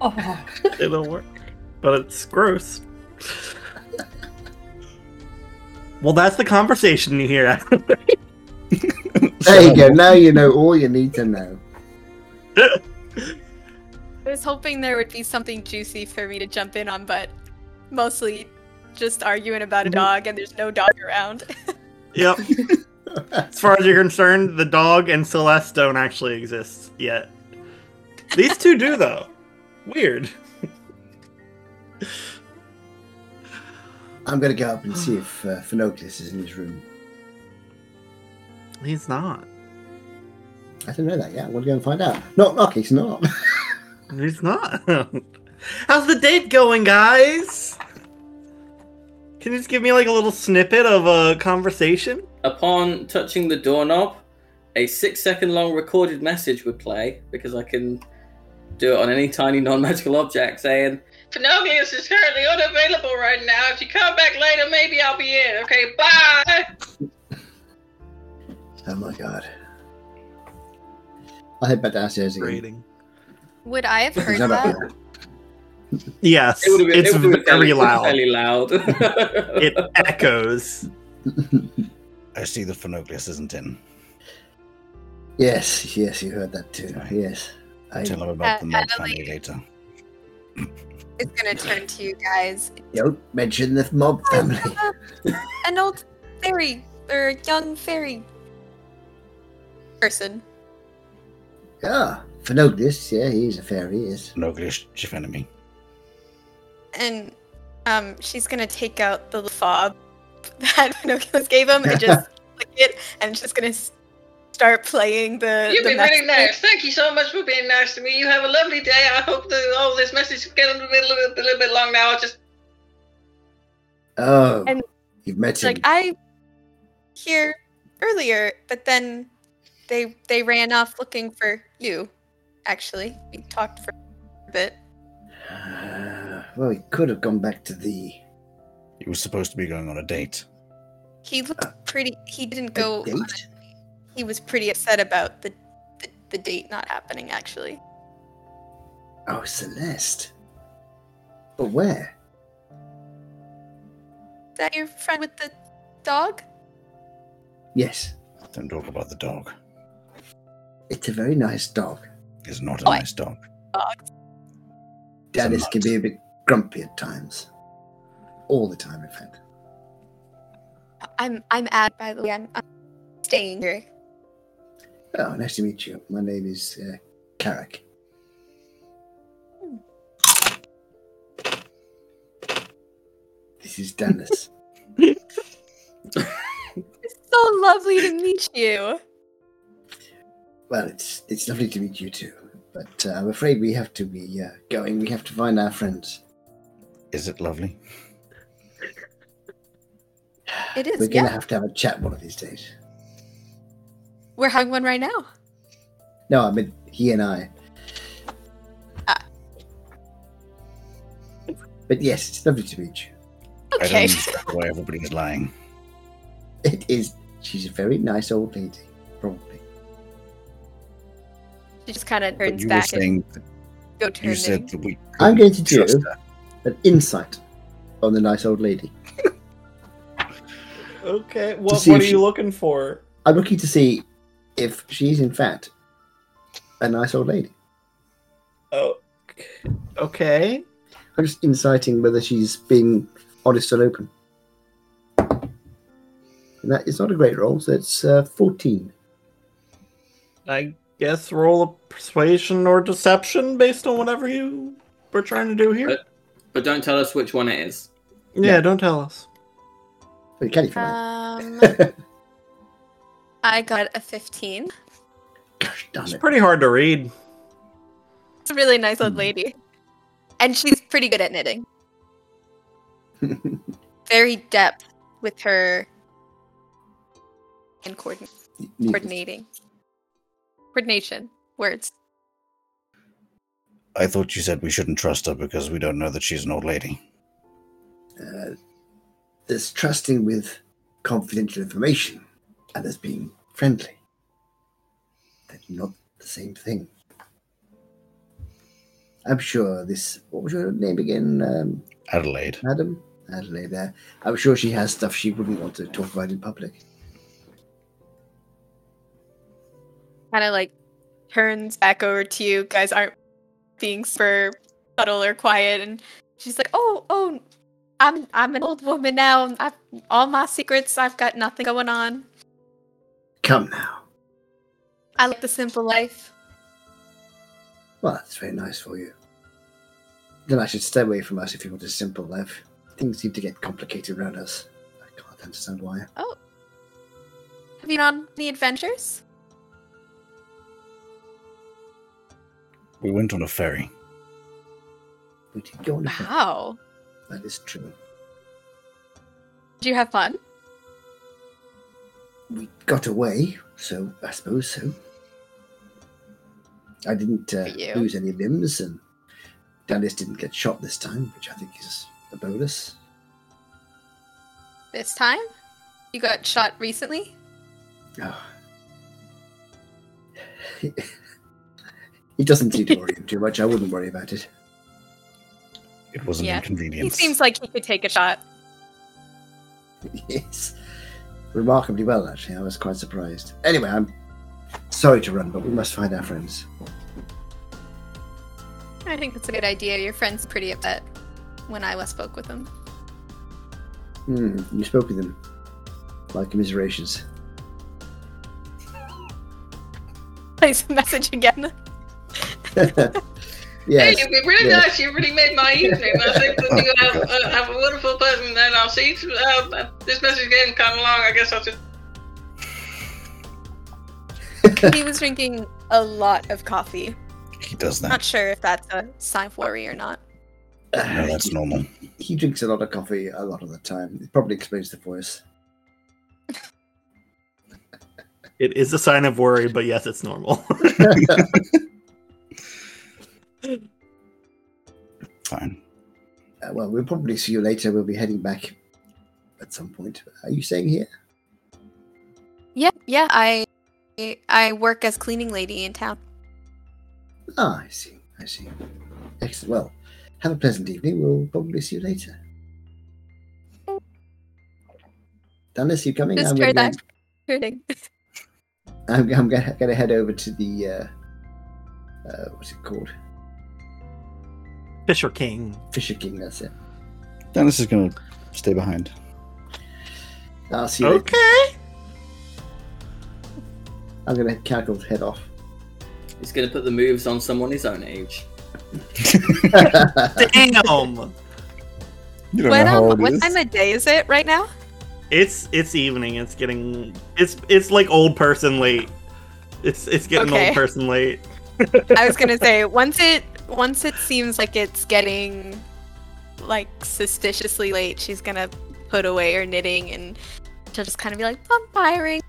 Oh, <laughs> It'll work. But it's gross. well, that's the conversation you hear. There you go. Now you know all you need to know. I was hoping there would be something juicy for me to jump in on, but mostly just arguing about a dog and there's no dog around. <laughs> yep. As far as you're concerned, the dog and Celeste don't actually exist yet. These two do, though. Weird. I'm going to go up and see if uh, Phenoglius is in his room. He's not. I didn't know that yet. We'll go and find out. Knock, knock. He's not. <laughs> He's not. How's the date going, guys? Can you just give me like a little snippet of a conversation? Upon touching the doorknob, a six second long recorded message would play because I can do it on any tiny non magical object saying, Phenoglius is currently unavailable right now. If you come back later, maybe I'll be in. Okay, bye! Oh my god. I'll head back downstairs again. Rating. Would I have heard He's not up that? here. <laughs> Yes, It would've been- it's it would've been very fairly- loud. Fairly loud. <laughs> It echoes. <laughs> I see the Phenoglius isn't in. Yes, yes, you heard that too. Yes. I, Tell him about the Uh, mob Adelaide. family later. It's gonna turn to you guys. don't mention the mob family. An old fairy or a young fairy person. Ah, Phenoglius, yeah, he's a fairy, yes. Phenoglius chief enemy. and um, she's gonna take out the fob <laughs> that Pinocchio gave him and just <laughs> click it, and just gonna start playing the. You've the been really message. nice. Thank you so much for being nice to me. You have a lovely day. I hope that all this message is getting a little, a little bit long now. I'll just Oh, And you've met him. like I here earlier, but then they they ran off looking for you. Actually, we talked for a bit. Uh, well, he could have gone back to the He was supposed to be going on a date. He looked pretty. He didn't a go. on date. He was pretty upset about the, the the date not happening. Actually, Oh, Celeste. But where? Is that your friend with the dog. Yes, Don't talk about the dog. It's a very nice dog. It's not a Oh, nice dog. Dennis can be a bit grumpy at times. All the time, in fact. I'm I'm at. By the way, I'm, I'm staying here. Oh, nice to meet you. My name is uh, Carrick. This is Dennis. <laughs> It's so lovely to meet you. Well, it's it's lovely to meet you too. But uh, I'm afraid we have to be uh, going. We have to find our friends. Is it lovely? It is. We're gonna Yeah, have to have a chat one of these days. we're having one right now. No, I mean he and I. Ah. But yes, it's lovely to meet you. I don't Okay. understand why everybody is lying. It is. She's a very nice old lady, probably. She just kind of But turns you were back and saying go you said that we. I'm going to do trust her. an insight on the nice old lady. <laughs> Okay, what, see what are if you looking for? I'm looking to see if she's in fact a nice old lady. Oh, okay. I'm just inciting whether she's being honest and open. And that is not a great roll, so it's uh, 14. I guess roll a persuasion or deception based on whatever you were trying to do here. Uh, But don't tell us which one it is. yeah, don't tell us. Wait, can you Um, <laughs> I got a 15. Gosh darn It's pretty hard to read. It's a really nice old lady. And she's pretty good at knitting. <laughs> Very depth with her and coordin- coordinating. Coordination. Words. I thought you said we shouldn't trust her because we don't know that she's an old lady. Uh, there's trusting with confidential information, and there's being friendly. They're not the same thing. I'm sure this. What was your name again, um, Adelaide. Madam? Adelaide there. I'm sure she has stuff she wouldn't want to talk about in public. Kind of like turns back over to you. Guys aren't being super subtle or quiet. And she's like, oh, oh, I'm I'm an old woman now. I've all my secrets. I've got nothing going on. Come now. I like the simple life. Well, that's very nice for you. Then I should stay away from us if you want a simple life. Things seem to get complicated around us. I can't understand why. Oh, have you been on any adventures? We went on a ferry. We did go on a ferry. Wow. That is true. Did you have fun? We got away, so I suppose so. I didn't uh, lose any limbs, and Dallas didn't get shot this time, which I think is a bonus. This time? You got shot recently? Oh. <laughs> he doesn't seem to worry him too much. I wouldn't worry about it. It was an Yeah, He seems like he could take a shot. <laughs> yes. Remarkably well, actually. I was quite surprised. Anyway, I'm sorry to run, but we must find our friends. I think that's a good idea. Your friend's pretty upset when I last spoke with him. Hmm, you spoke with them. My commiserations. <laughs> Plays the message again. <laughs> yes. Hey, you've been really yes. nice. You really made my evening. I think <laughs> that you have, uh, have a wonderful person, and I'll see. you- Uh, uh, this message getting kind of long. I guess I'll just. <laughs> he was drinking a lot of coffee. He does that. Not sure if that's a sign of worry or not. No, that's normal. <sighs> He drinks a lot of coffee a lot of the time. It probably explains the voice. It is a sign of worry, but yes, it's normal. Fine. Uh, well, we'll probably see you later. We'll be heading back at some point. Are you staying here? Yeah, yeah. I I work as cleaning lady in town. Ah, I see. I see. Excellent. Well, have a pleasant evening. We'll probably see you later. Dundas, you coming? Just I'm heard gonna, that. Hurting. <laughs> I'm, I'm gonna, gonna head over to the uh, uh, what's it called? Fisher King. Fisher King. That's it. Dennis is going to stay behind. I'll see you. later. Okay. I'm gonna cackle his head off. He's gonna put the moves on someone his own age. <laughs> Damn. You don't What, know how um, old what is. time of day is it right now? It's it's evening. It's getting it's it's like old person late. It's it's getting Okay. old person late. I was gonna say once it once it seems like it's getting like suspiciously late, she's gonna put away her knitting and she'll just kind of be like, "I'm tiring."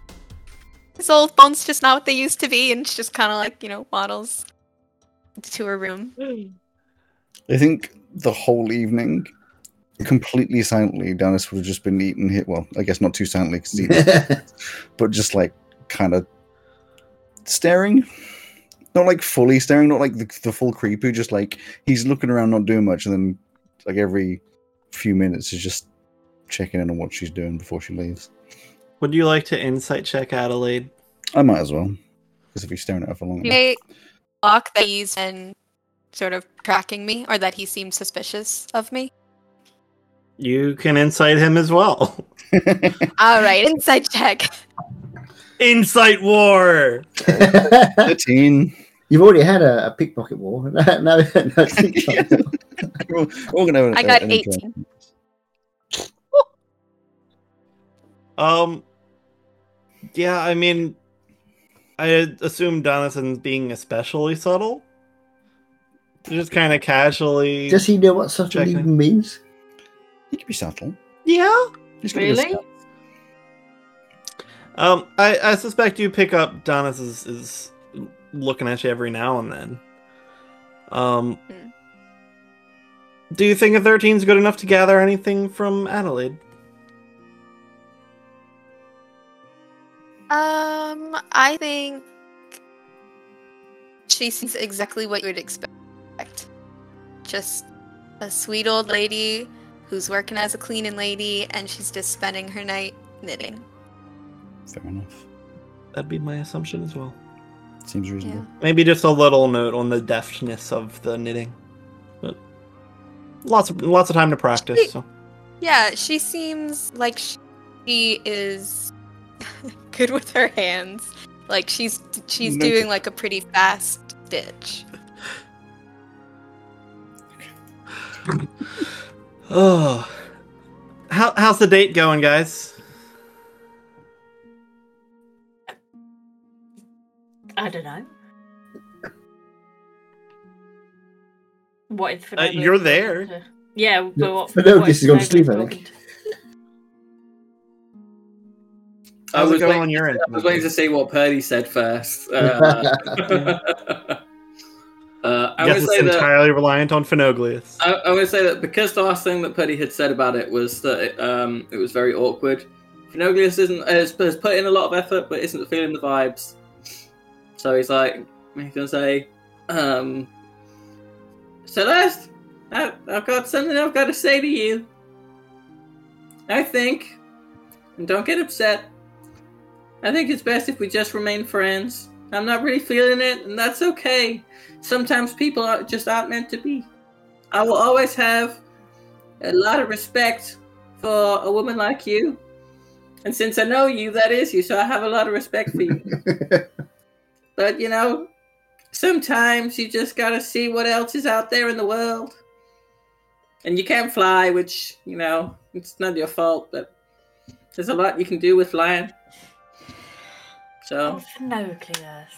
His old phone's just not what they used to be, and she just kind of like you know waddles to her room. I think the whole evening, completely silently, Dennis would have just been eating hit. Well, I guess not too silently, 'cause he's eating, <laughs> but just like kind of staring. Not like fully staring, not like the, the full creepy, just like he's looking around, not doing much, and then like every few minutes is just checking in on what she's doing before she leaves. Would you like to insight check Adelaide? I might as well, because if he's staring at her for long enough. They block that he's been sort of tracking me, or that he seems suspicious of me. You can insight him as well. <laughs> All right, insight check. Insight war. <laughs> 13. You've already had a, a pickpocket war. <laughs> no, no, no, <laughs> it's We're we're gonna have I a- got an 18. Um. Yeah, I mean, I assume Donaldson's being especially subtle. Just kind of casually. Does he know what subtle Checking. even means? He can be subtle. Yeah. He's got a good Really? Um, I, I suspect you pick up Donis is, is looking at you every now and then. Um, Hmm. do you think a 13 is good enough to gather anything from Adelaide? Um, I think she seems exactly what you would expect. Just a sweet old lady who's working as a cleaning lady, and she's just spending her night knitting. Fair enough. That'd be my assumption as well. Seems reasonable. Maybe just a little note on the deftness of the knitting, but lots of lots of time to practice. So Yeah, she seems like she is <laughs> good with her hands. Like she's she's No. doing like a pretty fast stitch. oh, <sighs> how how's the date going, guys? I don't know. What is Uh, you're there. Yeah, but what? Fernandez what has gone to sleep, I think. I was going waiting- on your end? I was waiting to see what Purdy said first. Uh, <laughs> uh, I guess would it's say that entirely reliant on Phenoglius. I, I would say that because the last thing that Purdy had said about it was that it, um, it was very awkward. Phenoglius isn't has, has put in a lot of effort, but isn't feeling the vibes. So he's like, he's gonna say, um, Celeste, I, I've got something I've got to say to you. I think, and don't get upset. I think it's best if we just remain friends. I'm not really feeling it, and that's okay. Sometimes people are, just aren't meant to be. I will always have a lot of respect for a woman like you. And since I know you, that is you, so I have a lot of respect for you. <laughs> but, you know, sometimes you just gotta see what else is out there in the world. And you can't fly, which, you know, it's not your fault, but there's a lot you can do with flying. So. Oh, Phenoglius.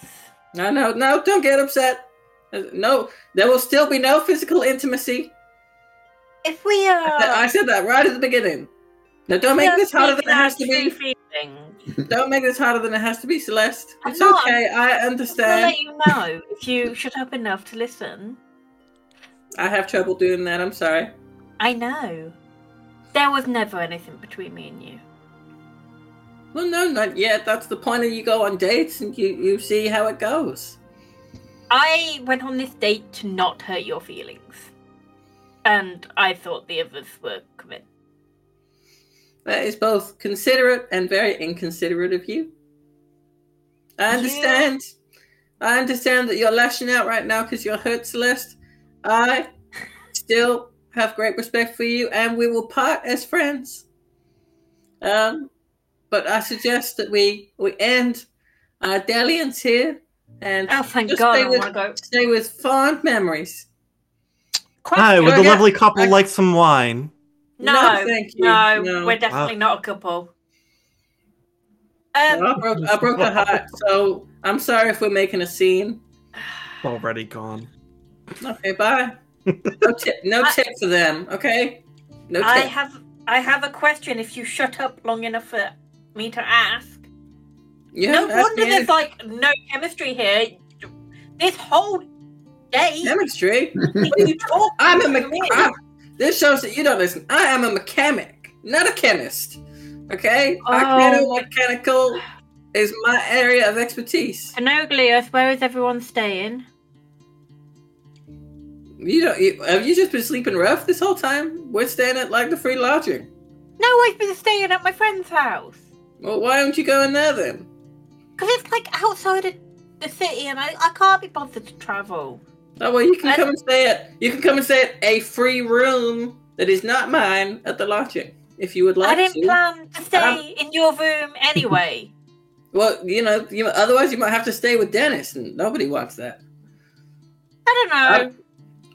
No, no, no, don't get upset. No, there will still be no physical intimacy. If we I are, said- I said that right at the beginning. Now, don't make this harder than it has to be. Feelings. Don't make this harder than it has to be, Celeste. I'm It's not. okay, I understand. I'm let you know if you shut up enough to listen. I have trouble doing that, I'm sorry. I know. There was never anything between me and you. Well, no, not yet. That's the point of you go on dates and you, you see how it goes. I went on this date to not hurt your feelings. And I thought the others were coming. That is both considerate and very inconsiderate of you. I understand. I understand that you're lashing out right now because you're hurt, Celeste. I still have great respect for you, and we will part as friends. Um, but I suggest that we we end our dalliance here and Oh, thank just God, stay I with, wanna go. stay with fond memories. Hi, would the lovely couple I- like some wine? No, No, no, thank you. No. we're definitely not a couple. I Um, broke, I broke her heart, so I'm sorry if we're making a scene. <sighs> Already gone. Okay, bye. No tip, no <laughs> I- tip for them. Okay, no I tip. have I have a question. If you shut up long enough for me to ask, Yeah, no ask wonder me there's like no chemistry here. This whole day, chemistry. <laughs> what are you talking I'm a to me- me? I'm- This shows that you don't listen. I am a mechanic, not a chemist. Okay, Oh. mechanical is my area of expertise. Phenoglius, where is everyone staying? You don't. You, have you just been sleeping rough this whole time? We're staying at like the free lodging. No, I've been staying at my friend's house. Well, why don't you go in there then? Because it's like outside of the city and I, I can't be bothered to travel. Oh well, you can I- come and stay at. You can come and stay at a free room that is not mine at the lodging if you would like to I didn't to. plan to stay um, in your room anyway. Well, you know, you otherwise you might have to stay with Dennis, and nobody wants that. I don't know. Um,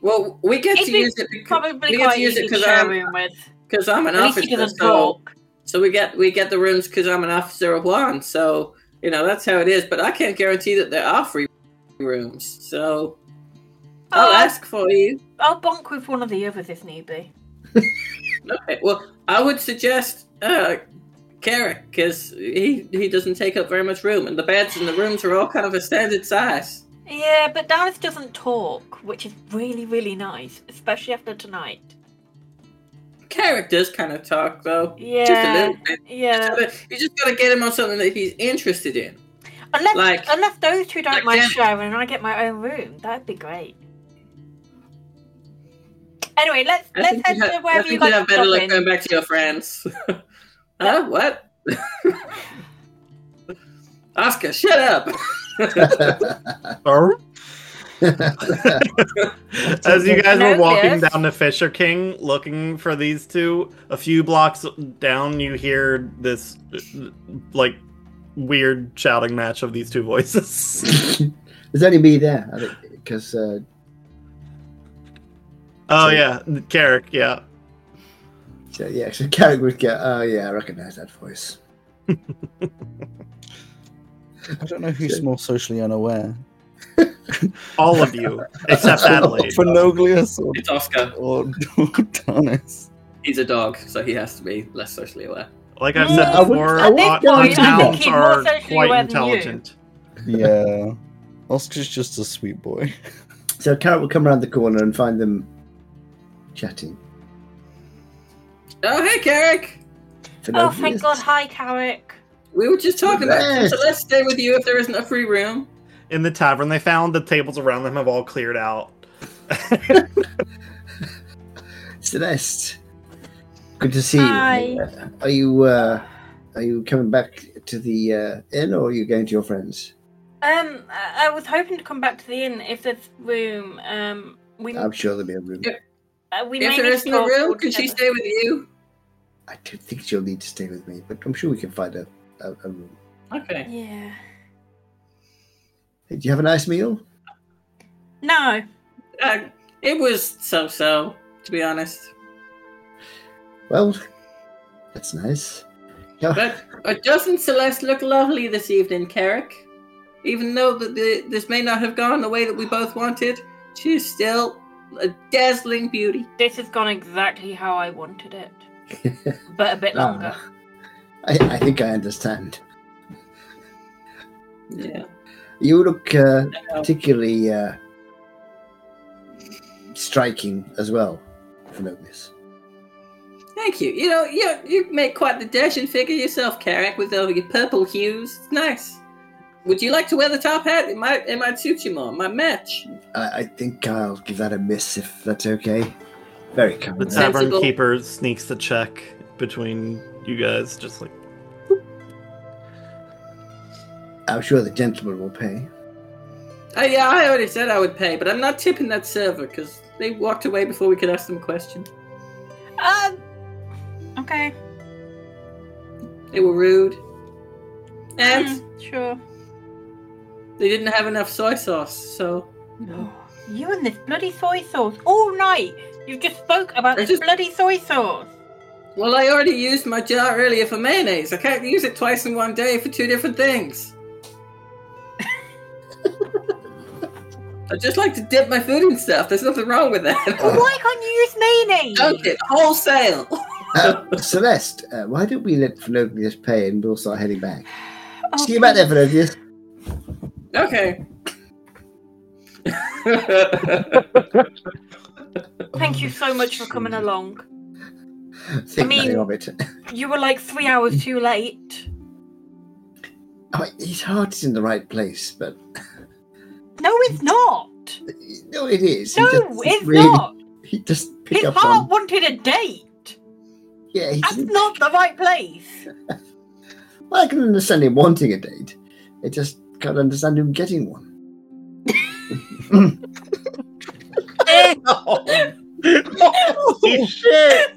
well, we get It'd to use it because, Probably we get quite to use it because I'm because I'm an At least he officer. So, talk. so we get we get the rooms because I'm an officer of one. So you know that's how it is. But I can't guarantee that there are free rooms. So I'll Oh, ask for you. I'll bonk with one of the others if need be. <laughs> Okay. Well, I would suggest uh, Carrick because he he doesn't take up very much room, and the beds and the rooms are all kind of a standard size. Yeah, but Dallas doesn't talk, which is really, really nice, especially after tonight. Carrick does kind of talk though, Yeah. just a little bit. Yeah. You just gotta get him on something that he's interested in. Unless, Like- unless those two don't like mind sharing and I get my own room, that'd be great. Anyway, let's I let's head to wherever you think guys you are have better luck stopping. going back to your friends. <laughs> huh? What? <laughs> Oscar, shut up. Or <laughs> as you guys were walking down to Fisher King looking for these two, a few blocks down, you hear this like weird shouting match of these two voices. There's only me there, because uh, oh So- yeah, Carrick, yeah. so, yeah, so <laughs> Carrick would get. "Oh yeah, I recognise that voice." I don't know who's more socially unaware. <laughs> All of you, except <laughs> Adelaide. Phenoglius or, It's Oscar. or Donis. He's a dog, so he has to be less socially aware. Like I've said I would- before, I would uh, go our with that. towns He's more are socially quite aware than you. intelligent. Yeah. Oscar's just a sweet boy. So Carrick will come around the corner and find them chatting. Oh, hey, Carrick. Oh, thank God! Hi, Carrick. We were just talking about Yes. so let's stay with you if there isn't a free room. In the tavern, they found the tables around them have all cleared out. <laughs> Celeste, good to see Hi. you. Are you uh, are you coming back to the uh, inn, or are you going to your friends? Um, I I was hoping to come back to the inn if there's room. Um, we I'm sure there'll be a room. Yeah. Uh, we If may there need to isn't a room, can she stay with you? I don't think she'll need to stay with me, but I'm sure we can find a, a, a room. Okay. Yeah. Hey, do you have a nice meal? No. Uh, it was so-so, to be honest. Well, that's nice. Yeah, But uh, doesn't Celeste look lovely this evening, Carrick? Even though the, the, this may not have gone the way that we both wanted, she is still a dazzling beauty. This has gone exactly how I wanted it, <laughs> but a bit Ah. longer. I, I think I understand. Yeah. You look uh, particularly uh, striking as well, Phenobius. Thank you. You know, you you make quite the dashing figure yourself, Carrick, with all your purple hues. It's nice. Would you like to wear the top hat? It might it might suit you more. It might match. I, I think I'll give that a miss if that's okay. Very kind. The of Sensible. keeper sneaks the check between you guys, just like I'm sure the gentleman will pay. Oh yeah, I already said I would pay, but I'm not tipping that server because they walked away before we could ask them a question. Um. Okay. They were rude, and Mm, sure. They didn't have enough soy sauce. So Oh, <gasps> you and this bloody soy sauce all night. You just spoke about I this just- bloody soy sauce. Well, I already used my jar earlier for mayonnaise. I can't use it twice in one day for two different things. <laughs> I just like to dip my food in stuff. There's nothing wrong with that. Well, why can't you use mayonnaise? Dunk it wholesale. <laughs> Uh, Celeste, uh, why don't we let Phenobius pay and we'll start heading back? Oh, <sighs> See you back there, Phenobius. Okay. <laughs> Thank you so much for coming along. Think mean- of it. <laughs> You were like three hours too late. Oh, his heart is in the right place, but <laughs> No, it's not. no, it is. He No, doesn't it's really- not. He just pick His heart on. wanted a date. Yeah, he That's didn't- not the right place. Well, I can understand him wanting a date. It just can't understand him getting one. Holy shit!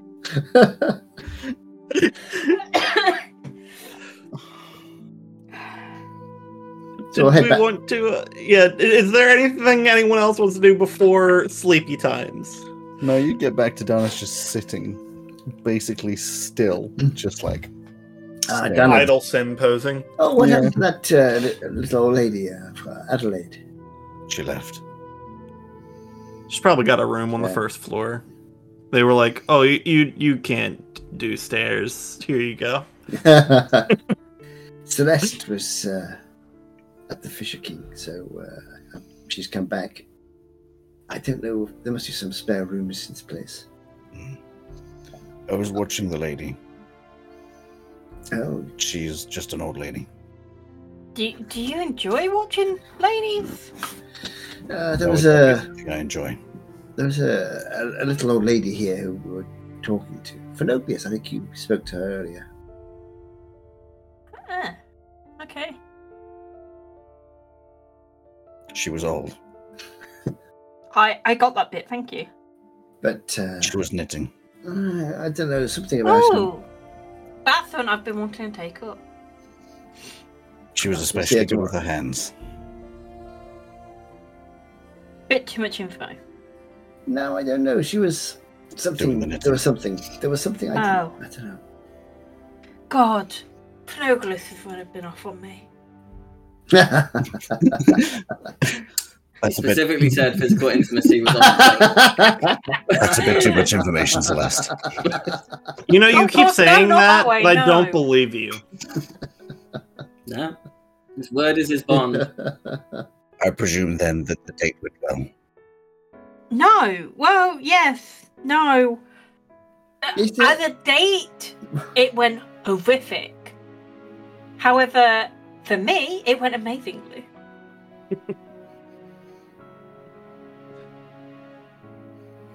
We'll head we back. want to? Uh, yeah. Is there anything anyone else wants to do before sleepy times? No, you get back to Donis just sitting, basically still, just like. Ah, staring. Dana. Idle sim posing. Oh, what Yeah. happened to that uh, little old lady, uh, Adelaide? She left. She's probably got a room on the first floor. They were like, "Oh, you you, you can't do stairs. Here you go." <laughs> Celeste was uh, at the Fisher King, so uh, she's come back. I don't know. There must be some spare rooms in this place. I was watching the lady. Oh, She's just an old lady. Do, do you enjoy watching ladies? uh, there was probably a the thing I enjoy. there was a, a, a little old lady here who we were talking to. Phenobius, I think you spoke to her earlier. Ah, okay. She was old. <laughs> I, I got that bit, thank you. But uh, She was knitting. uh, I don't know something about her. Oh, that's one I've been wanting to take up. She was especially good with her hands. Bit too much info. No, I don't know. She was something. Doing the knitting. There was something. There was something. I, Oh. I don't know. God, Phenoglius would have been off on me. <laughs> <laughs> That's a bit. Specifically said physical intimacy was on the <laughs> That's a bit too much information, Celeste. <laughs> You know, you Oh, keep God, no, saying not that that, way, but I don't believe you. <laughs> No. His word is his bond. I presume then that the date went well. No, well, yes, no. Is it- As a date, it went horrific. However, for me, it went amazingly.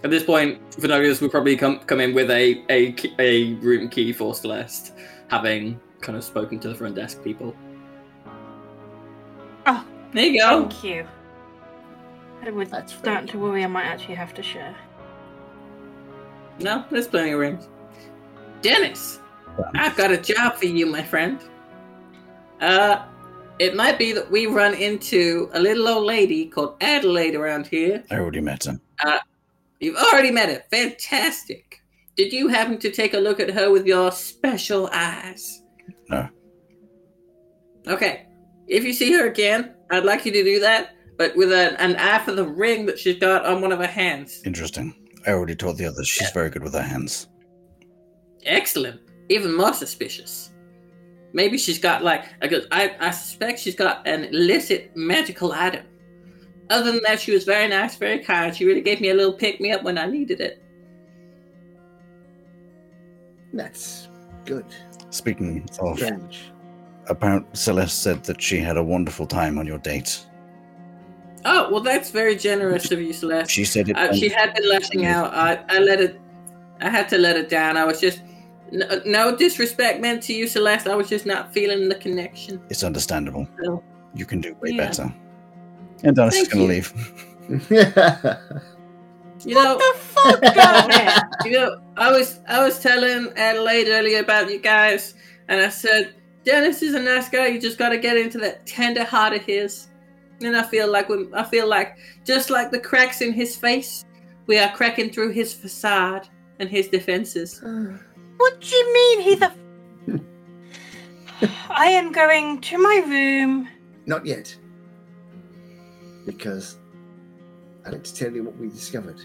At this point, Venorius will probably come come in with a, a a room key for Celeste, having kind of spoken to the front desk people. Oh, There you go. Thank you. I was That's starting very- to worry I might actually have to share. No, there's plenty of rooms. Dennis, I've got a job for you, my friend. Uh, it might be that we run into a little old lady called Adelaide around here. I already met her. You've already met her. Fantastic. Did you happen to take a look at her with your special eyes? No. Okay. If you see her again, I'd like you to do that, but with an, an eye for the ring that she's got on one of her hands. Interesting. I already told the others she's very good with her hands. Excellent. Even more suspicious. Maybe she's got like I, I I suspect she's got an illicit magical item. Other than that, she was very nice, very kind. She really gave me a little pick me up when I needed it. That's good. Speaking of, Strange. apparent Celeste said that she had a wonderful time on your date. Oh well, that's very generous of you, Celeste. She said it. Uh, she had been lashing out. I, I let it. I had to let it down. I was just no, no disrespect meant to you, Celeste. I was just not feeling the connection. It's understandable. No. You can do way Yeah. better. And Donis is going to you. leave. <laughs> You know, the fuck, Dominic? <laughs> you know, I was I was telling Adelaide earlier about you guys, and I said Dennis is a nice guy. You just got to get into that tender heart of his. And I feel like when I feel like just like the cracks in his face, we are cracking through his facade and his defenses. <sighs> What do you mean he's <laughs> a. I am going to my room. Not yet. Because I'd like to tell you what we discovered.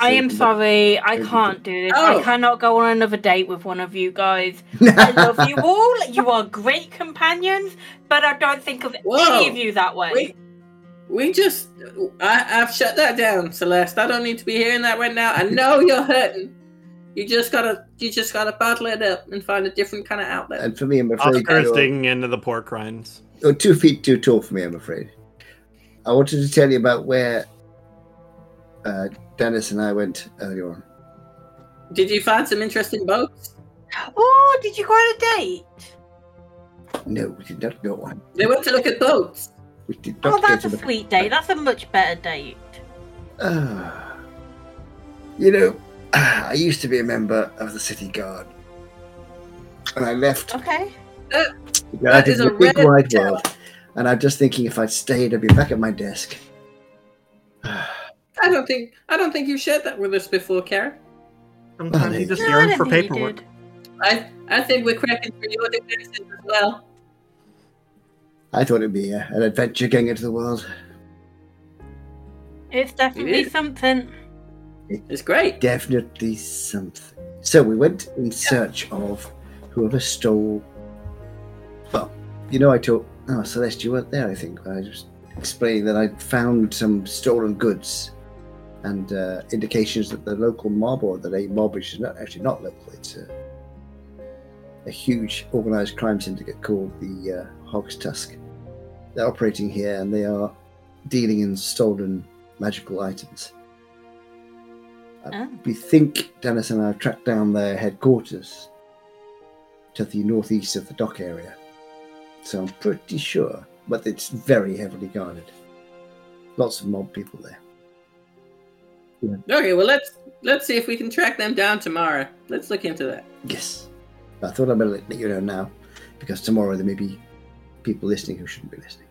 I So- am sorry, I can't do this. Oh. I cannot go on another date with one of you guys. <laughs> I love you all. You are great companions, but I don't think of Whoa. any of you that way. We, we just, I, I've shut that down, Celeste. I don't need to be hearing that right now. I <laughs> know you're hurting. You just gotta, you just gotta bottle it up and find a different kind of outlet. And for me, I'm afraid Oscar is you're, digging into the pork rinds. you're two feet too tall for me, I'm afraid. I wanted to tell you about where uh, Dennis and I went earlier on. Did you find some interesting boats? Oh, did you go on a date? No, we did not go on. They went to look at boats. We did not Oh, that's a to the- sweet date. That's a much better date. Ah. you know, <sighs> I used to be a member of the city guard. And I left Okay. to go That out is a big red wide tell. world. And I'm just thinking if I'd stayed, I'd be back at my desk. <sighs> I don't think I don't think you shared that with us before, Karen. Sometimes you just No, yearn for paperwork. I I think we're cracking for your defenses as well. I thought it'd be uh, an adventure going into the world. It's definitely is. something. It's great. Definitely something. So we went in search of whoever stole. Well, you know, I told. Oh, Celeste, you weren't there, I think. I just explained that I'd found some stolen goods and uh, indications that the local mob, or that a mob which is not actually not local, it's a, a huge organized crime syndicate called the uh, Hog's Tusk. They're operating here and they are dealing in stolen magical items. Oh. We think Dennis and I have tracked down their headquarters to the northeast of the dock area. So I'm pretty sure, but it's very heavily guarded. Lots of mob people there. Okay, well let's let's see if we can track them down tomorrow. Let's look into that. Yes. I thought I'd better let you know now, because tomorrow there may be people listening who shouldn't be listening.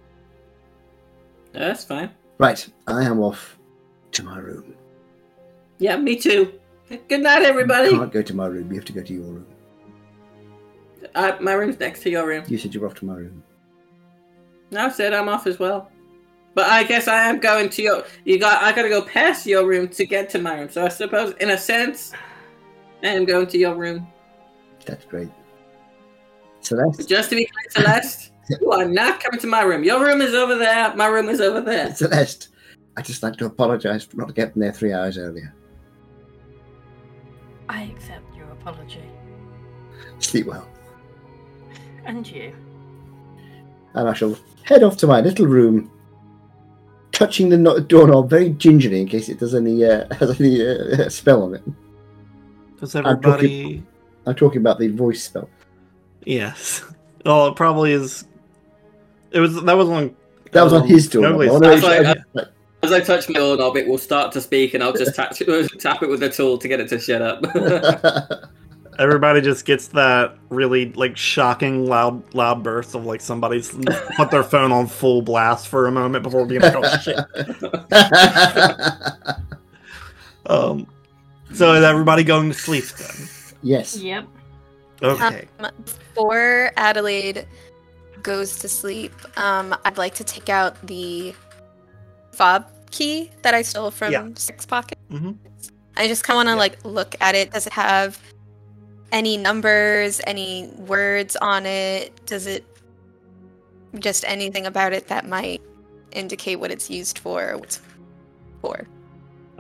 That's fine. Right, I am off to my room. Yeah, me too. Good night, everybody. You can't go to my room, you have to go to your room. Uh, my room's next to your room. You said you were off to my room. I said I'm off as well. But I guess I am going to your. You got. I gotta go past your room to get to my room. So I suppose, in a sense, I am going to your room. That's great. Celeste? Just to be clear, Celeste, you are not coming to my room. Your room is over there. My room is over there. Celeste, I'd just like to apologise for not getting there three hours earlier. I accept your apology. <laughs> Sleep well. And you. And I shall head off to my little room, touching the no- doorknob very gingerly in case it does any uh, <laughs> has any uh, spell on it. Does everybody? I'm talking about the voice spell. Yes. Well, <laughs> it probably is. It was that was on. That was on um, his doorknob. Nogly's I wanna make That's sure- like- As I touch my doorknob, it will start to speak, and I'll just <laughs> tap, tap it with the tool to get it to shut up. Everybody just gets that really like shocking loud loud burst of like somebody's put their phone on full blast for a moment before being like, oh shit. <laughs> Um, so is everybody going to sleep then? yes. Yep. Okay. Um, before Adelaide goes to sleep, um, I'd like to take out the fob key that I stole from Yeah. Six Pocket. Mhm. I just kind of want to Yeah. like look at it. Does it have any numbers, any words on it? Does it just anything about it that might indicate what it's used for, or what it's for,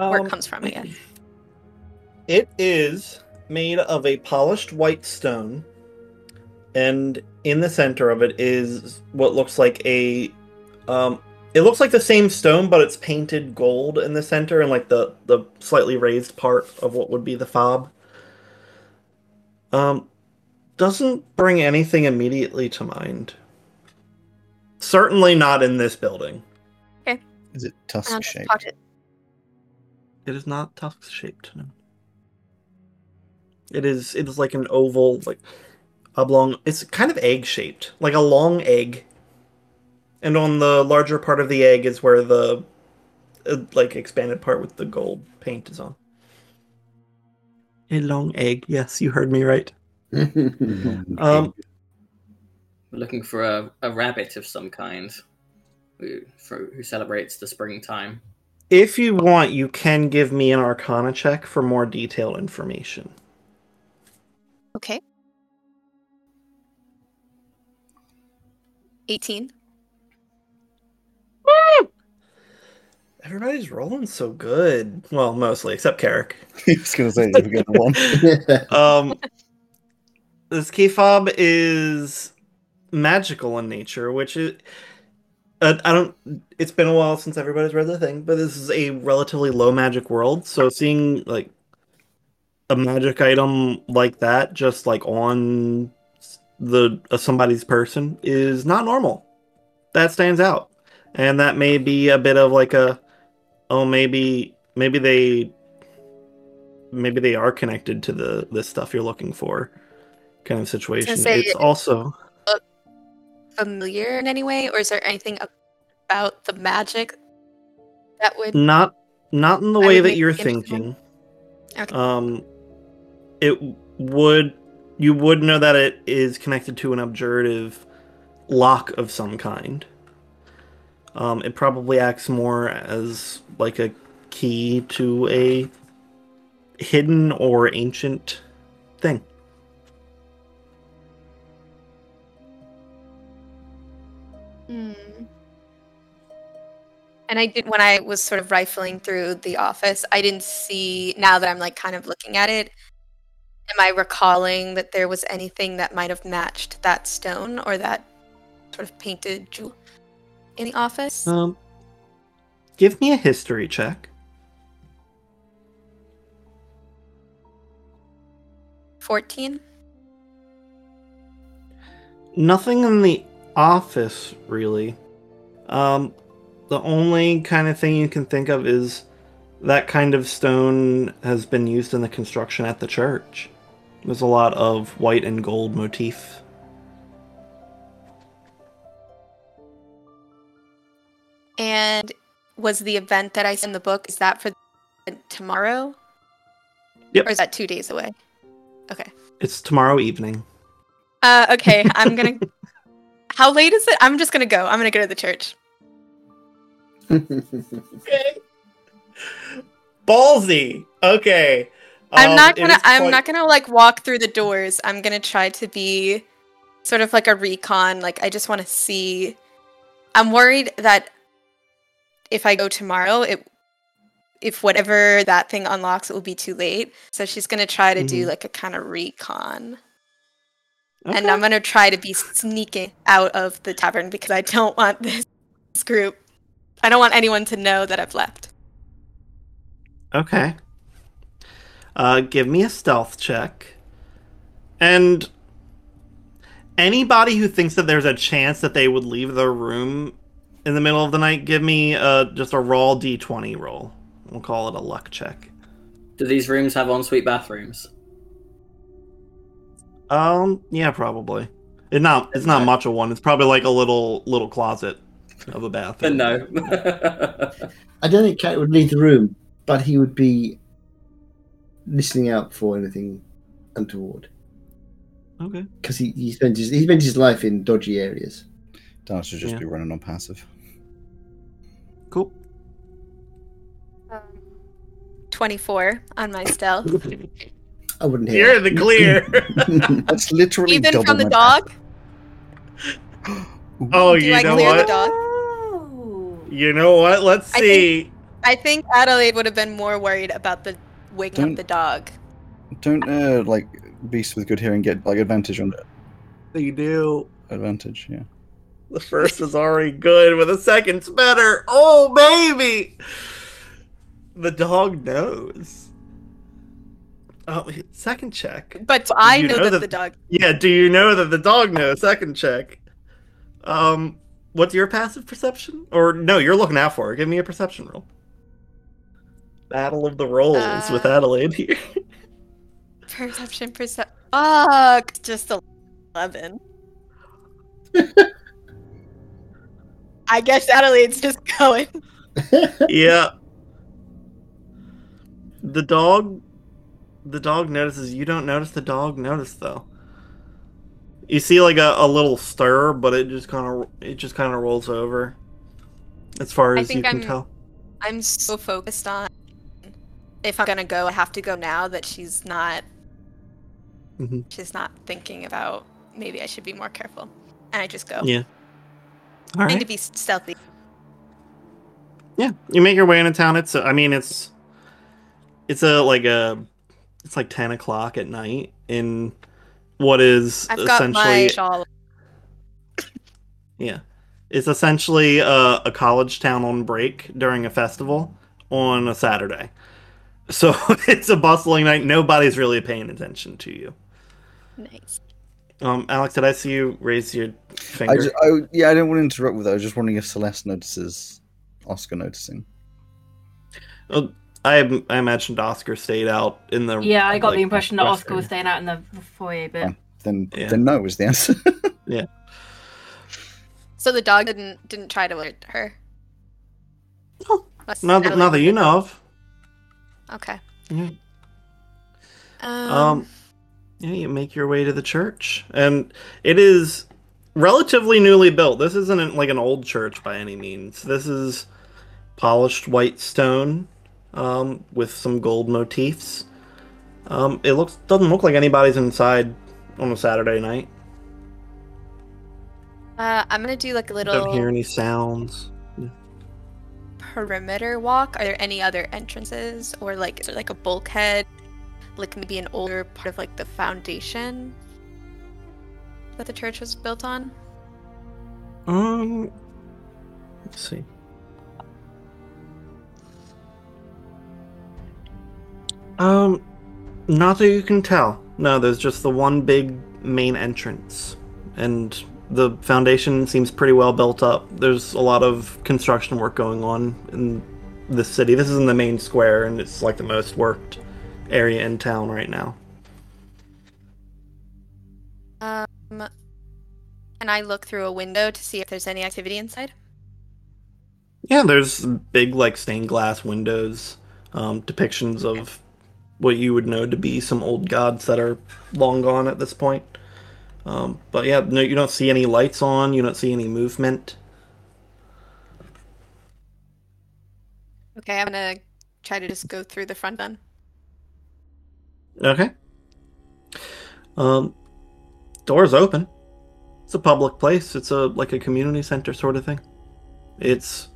where Um, it comes from? I guess. <clears throat> It is made of a polished white stone, and in the center of it is what looks like a. Um, it looks like the same stone, but it's painted gold in the center, and like the the slightly raised part of what would be the fob. Um, doesn't bring anything immediately to mind. Certainly not in this building. Is it tusk shaped? it. It is not tusk shaped. No. It is. It is like an oval, like oblong. It's kind of egg shaped, like a long egg. And on the larger part of the egg is where the uh, like expanded part with the gold paint is on. A long egg. Yes, you heard me right. <laughs> Um, We're looking for a, a rabbit of some kind who, for, who celebrates the springtime. if you want, you can give me an Arcana check for more detailed information. Okay. 18. Everybody's rolling so good. Well, mostly except Carrick. <laughs> I was going to say, if we get the one. <laughs> um this key fob is magical in nature which is uh, i don't it's been a while since everybody's read the thing but this is a relatively low magic world so seeing like a magic item like that just like on the uh, somebody's person is not normal that stands out and that may be a bit of like a oh maybe maybe they maybe they are connected to the the stuff you're looking for kind of situation say- it's also familiar in any way, or is there anything about the magic that would? Not not in the I way that you're thinking. Okay. Um, it would you would know that it is connected to an obdurative lock of some kind. Um, it probably acts more as like a key to a hidden or ancient thing. Hmm. And I did when I was sort of rifling through the office, I didn't see now that I'm like kind of looking at it. Am I recalling that there was anything that might have matched that stone or that sort of painted jewel in the office? Um, give me a history check. 14? Nothing in the office, really. Um, the only kind of thing you can think of is that kind of stone has been used in the construction at the church. There's a lot of white and gold motif. And was the event that I saw in the book, is that for tomorrow? Yep. Or is that two days away? Okay. It's tomorrow evening. Uh, okay, <laughs> I'm gonna. How late is it? I'm just gonna go. I'm gonna go to the church. Okay. <laughs> Ballsy. Okay. I'm Um, not gonna. I'm quite- not gonna like walk through the doors. I'm gonna try to be sort of like a recon. Like I just want to see. I'm worried that if I go tomorrow, it if whatever that thing unlocks, it will be too late. So she's gonna try to do Mhm. like a kind of recon, Okay. and I'm gonna try to be sneaking out of the tavern because I don't want <laughs> this group. I don't want anyone to know that I've left. Okay. Uh, give me a stealth check. And anybody who thinks that there's a chance that they would leave their room in the middle of the night, give me uh, just a raw d20 roll. We'll call it a luck check. Do these rooms have ensuite bathrooms? Um, yeah, probably. It not it's not Okay. much of one. It's probably like a little little closet of a But <laughs> bathroom. no. <laughs> I don't think Cat would leave the room, but he would be listening out for anything untoward Okay. because he, he spent his he spent his life in dodgy areas. Dana should just Yeah. be running on passive. 24 on my stealth. I wouldn't hear. You're the clear. <laughs> That's literally Even double from the dog. <gasps> oh, Do you I know what? You know what? Let's I see. Think, I think, Adelaide would have been more worried about the waking don't, up the dog. Don't uh, like beasts with good hearing get like advantage on it. They do advantage. Yeah. The first is already good, but the second's better. Oh baby. The dog knows. Oh, second check. But I know, know that that- the dog. Yeah, do you know that the dog knows? Second check. Um, what's your passive perception? Or no, you're looking out for it. Give me a perception roll. Battle of the rolls with Uh, Adelaide here. <laughs> Perception, percep. Fuck, just eleven. <laughs> I guess Adelaide's just going. yeah. The dog the dog notices you don't notice the dog notice though. You see like a, a little stir, but it just kind of it just kind of rolls over. As far as you can I'm- tell. I'm so focused on if I'm gonna go, I have to go now. That she's not. mm-hmm. She's not thinking about. Maybe I should be more careful, and I just go. Yeah. All I need right. to be stealthy. Yeah, you make your way into town. It's I mean it's it's a like a it's like ten o'clock at night in what is I've got essentially my shawl. Yeah. It's essentially a, a college town on break during a festival on a Saturday. <laughs> So it's a bustling night. Nobody's really paying attention to you. Nice. Um, Alex, did I see you raise your I, finger? just, I yeah, I didn't want to interrupt with that. I was just wondering if Celeste notices Oscar noticing. Oh, I, I imagined Oscar stayed out in the. Yeah, I got like, the impression that Oscar was staying out in the foyer, but Then Yeah. then no was the answer. <laughs> Yeah. So the dog didn't didn't try to alert her. No, That's Not that, not that you know of. Okay. Yeah. Um, Um, yeah, you make your way to the church, and it is relatively newly built. This isn't like an old church by any means. This is polished white stone um, with some gold motifs. Um, it looks doesn't look like anybody's inside on a Saturday night. uh, I'm gonna do like a little. Don't hear any sounds. perimeter walk. Are there any other entrances, or like is there like a bulkhead, like maybe an older part of like the foundation that the church was built on? Um, let's see. Um, not that you can tell. No, there's just the one big main entrance, and the foundation seems pretty well built up. There's a lot of construction work going on in this city. This is in the main square, and it's like the most worked area in town right now. Um, can I look through a window to see if there's any activity inside? Yeah, there's big like stained glass windows, um, depictions of what you would know to be some old gods that are long gone at this point. Um, but yeah, no, you don't see any lights on. You don't see any movement. Okay, I'm gonna try to just go through the front then. Okay. Um, doors open. It's a public place. It's a like a community center sort of thing. It's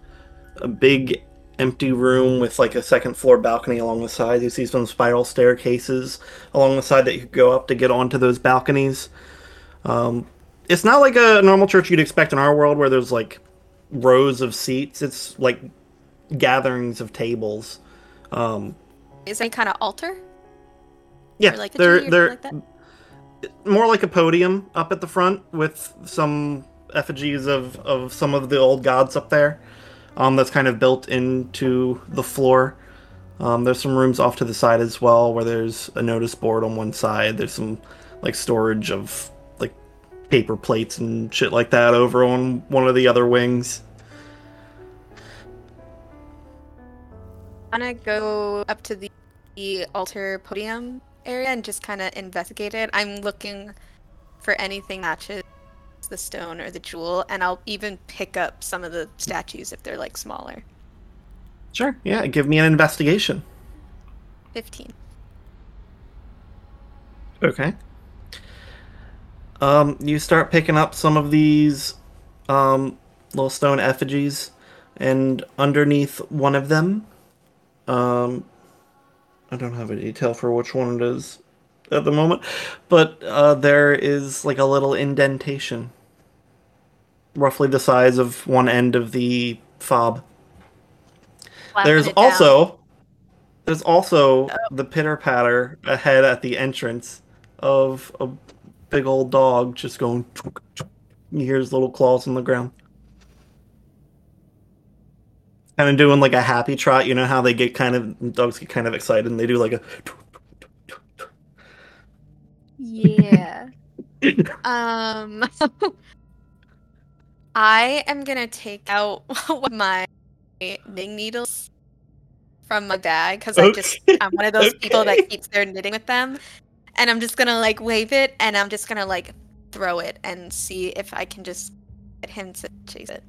a big empty room with like a second floor balcony along the side. You see some spiral staircases along the side that you could go up to get onto those balconies. Um, it's not like a normal church you'd expect in our world where there's like rows of seats. It's like gatherings of tables. Um, Is there any kind of altar? yeah, Or, like, they're they're more like a podium up at the front with some effigies of of some of the old gods up there. Um, that's kind of built into the floor. Um, there's some rooms off to the side as well where there's a notice board on one side. There's some like storage of like paper plates and shit like that over on one of the other wings. I'm gonna go up to the, the altar podium area and just kind of investigate it. I'm looking for anything that matches the stone or the jewel, and I'll even pick up some of the statues if they're like smaller. Sure. Yeah. Give me an investigation. 15. Okay. Um, you start picking up some of these um, little stone effigies, and underneath one of them, um, I don't have a detail for which one it is at the moment, but uh, there is like a little indentation, roughly the size of one end of the fob. Slapping There's it down. also there's also the pitter patter ahead at the entrance of a big old dog just going. You hear his little claws on the ground. Kind of doing like a happy trot. You know how they get kind of dogs get kind of excited and they do like a. Yeah. <laughs> um <laughs> I am gonna take out <laughs> my knitting needles from my bag because I just I'm one of those people that keeps their knitting with them. And I'm just gonna like wave it and I'm just gonna like throw it and see if I can just get him to chase it.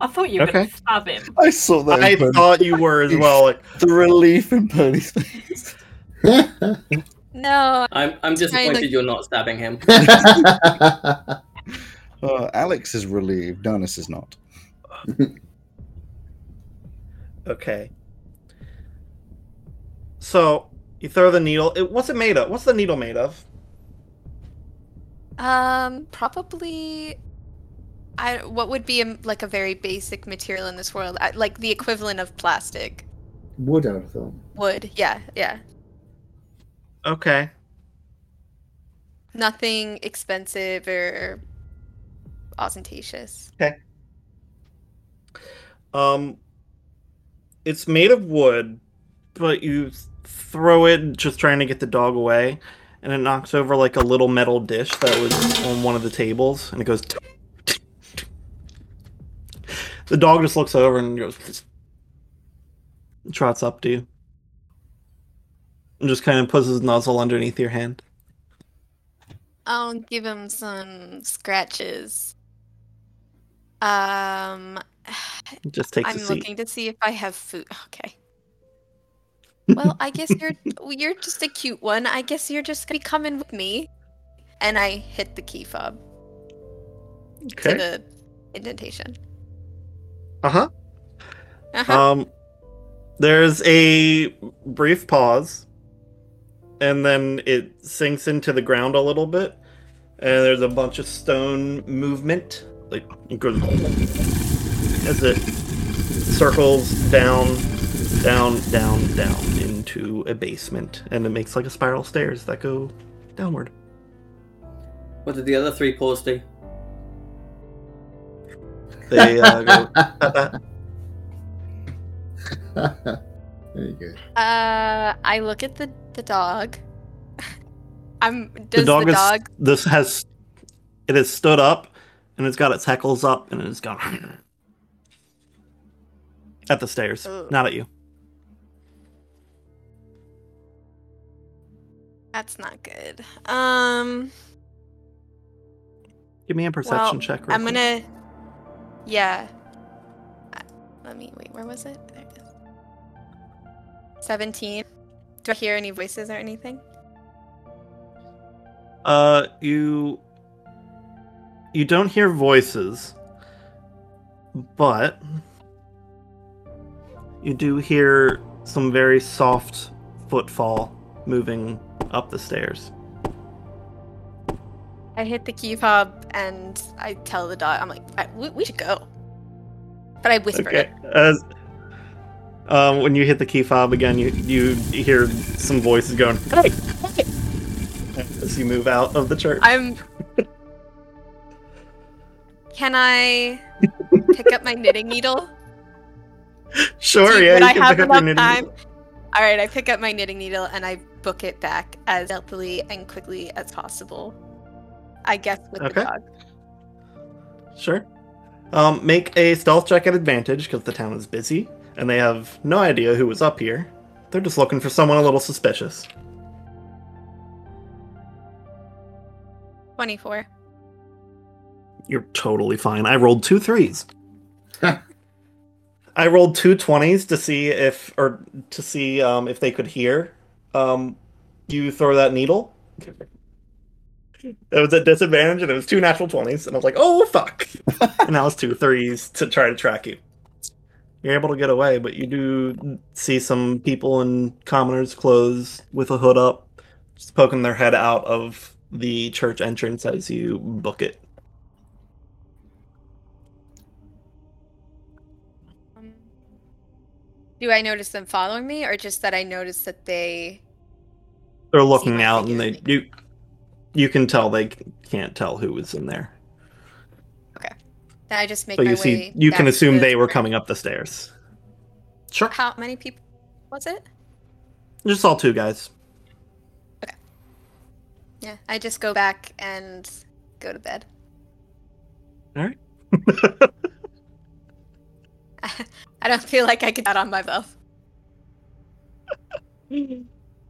I thought you were gonna stab him. I saw that. I in thought you were as well. Like, <laughs> The relief in Pony's face. <laughs> No, I'm I'm Trying to- disappointed you're not stabbing him. Uh, Alex is relieved. Darnus is not. <laughs> okay. So you throw the needle. It, what's it made of? What's the needle made of? Um, probably. I what would be a, like a very basic material in this world, I- like the equivalent of plastic. Wood, I would have thought. Wood, yeah, yeah. Okay. Nothing expensive or ostentatious. Okay. Um, it's made of wood, but you throw it just trying to get the dog away, and it knocks over like a little metal dish that was on one of the tables, and it goes. <laughs> The dog just looks over and goes, <laughs> trots up to you, and just kind of puts his nozzle underneath your hand. I'll give him some scratches. Um, <sighs> Just take. I'm looking to see if I have food. <laughs> Okay. Well, I guess you're <laughs> you're just a cute one. I guess you're just gonna be coming with me. And I hit the key fob okay. to the indentation. Uh huh. Uh-huh. Um, there's a brief pause, and then it sinks into the ground a little bit, and there's a bunch of stone movement, like it goes as it circles down, down, down, down into a basement, and it makes like a spiral stairs that go downward. What did the other three paws do? They uh, go. <laughs> "Pat, pat." <laughs> Very good. Uh, I look at the the dog. <laughs> I'm. Does the dog the is dog? this has it has stood up and it's got its heckles up and it's gone <laughs> at the stairs Ugh. not at you That's not good. Um. give me a perception well, check real I'm quick. gonna. Yeah. Uh, Let me wait. Where was it? There it is. Seventeen. Do I hear any voices or anything? uh you you don't hear voices but you do hear some very soft footfall moving up the stairs I hit the key fob and I tell the dog. I'm like, we, we should go. But I whisper Okay. it. As um, when you hit the key fob again, you you hear some voices going "Hey, hey," as you move out of the church. I'm. Can I pick up my knitting needle? <laughs> sure, Do- yeah, would you I can have pick up your enough time? needle. All right, I pick up my knitting needle and I book it back as stealthily and quickly as possible. I guess with Okay. the dog. Sure. Um, make a stealth check at advantage because the town is busy and they have no idea who was up here. They're just looking for someone a little suspicious. Twenty-four. You're totally fine. I rolled two threes. <laughs> I rolled two 20s to see if or to see um, if they could hear. Um, you throw that needle. It was at disadvantage, and it was two natural twenties, and I was like, "Oh fuck!" and <laughs> now it's two threes to try to track you. You're able to get away, but you do see some people in commoners' clothes with a hood up, just poking their head out of the church entrance as you book it. Do I notice them following me, or just that I notice that they? They're looking out, and figure. they you you can tell they can't tell who was in there. Okay, then I just make So my you way. see, you can assume to they were the- coming up the stairs. Sure, How many people was it? just all two guys. Okay. Yeah, I just go back and go to bed. All right. <laughs> <laughs> I don't feel like I could out on myself. <laughs> All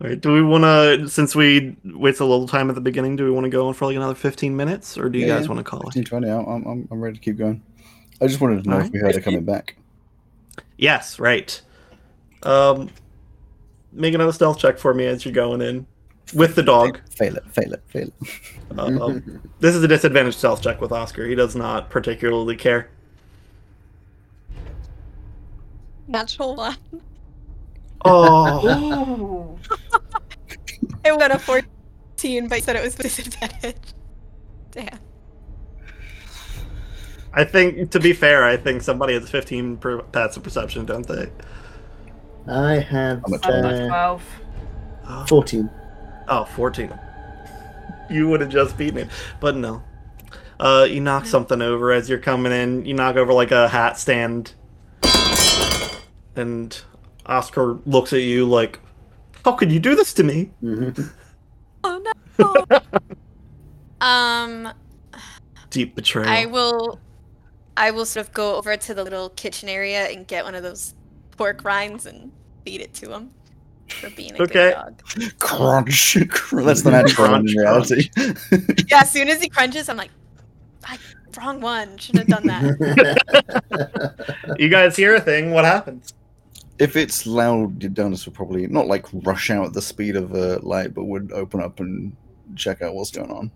right. Do we want to, since we waste a little time at the beginning, do we want to go on for like another fifteen minutes, or do you Yeah, guys yeah. want to call it? 15, 20, I'm, I'm, I'm ready to keep going. I just wanted to know if Alright. we heard her coming back. Yes. Right. Um, make another stealth check for me as you're going in with the dog. Fail it, fail it, fail it. Uh, um, this is a disadvantage stealth check with Oscar. He does not particularly care. Natural one. Oh. <laughs> It went a 14, but you said it was disadvantage. Damn. I think, to be fair, I think somebody has 15 per passive perception, don't they? I have I'm uh, 12. 14. Oh, 14. You would have just beaten it. But no. Uh, you knock something over as you're coming in. You knock over like a hat stand. And Oscar looks at you like, How could you do this to me? Mhm. Oh no. <laughs> um, Deep betrayal. I will I will sort of go over to the little kitchen area and get one of those pork rinds and feed it to him for being a Okay. good dog. Crunch. <laughs> That's the natural one in reality. <laughs> Yeah, as soon as he crunches, I'm like, I, wrong one. Should have done that. You guys hear a thing? What happens? If it's loud, Donis would probably not like rush out at the speed of a light, but would open up and check out what's going on.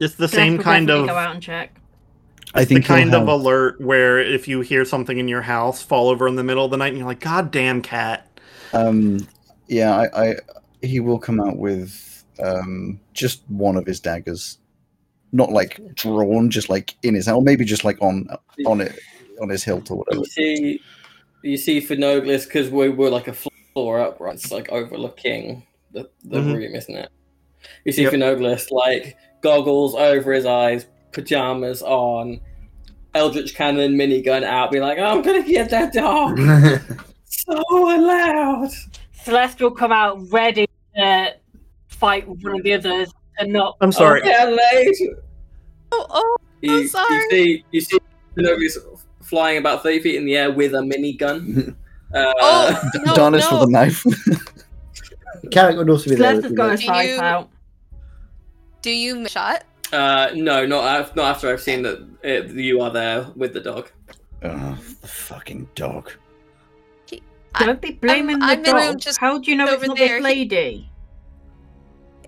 It's the Gonna same kind of go out and check. I think he'll kind of alert where if you hear something in your house fall over in the middle of the night and you're like, God damn cat. Um, yeah, I, I he will come out with um just one of his daggers, not like drawn, just like in his hand, or maybe just like on on it on his hilt or whatever. You see, you see Phenoglius because we were like a floor up, right? It's like overlooking the, the Mhm. room, isn't it? You see Yep. Phenoglius like goggles over his eyes, pajamas on, Eldritch Cannon minigun out, be like, "I'm gonna get that dog!" <laughs> so loud. Celeste will come out ready to fight with one of the others and not. I'm sorry. Oh, yeah, late. oh, oh, You, sorry. you see, you see Phenoglius flying about thirty feet in the air with a minigun. <laughs> Uh, oh, <laughs> no, Donis no. with a knife. <laughs> Carrick would also be there. Celeste has with got Do you- out. Do you miss shot? Uh, no, not af- not after I've seen that it, you are there with the dog. oh, the fucking dog. I- Don't be blaming I'm the in room dog. just How do you know it's not there. this lady?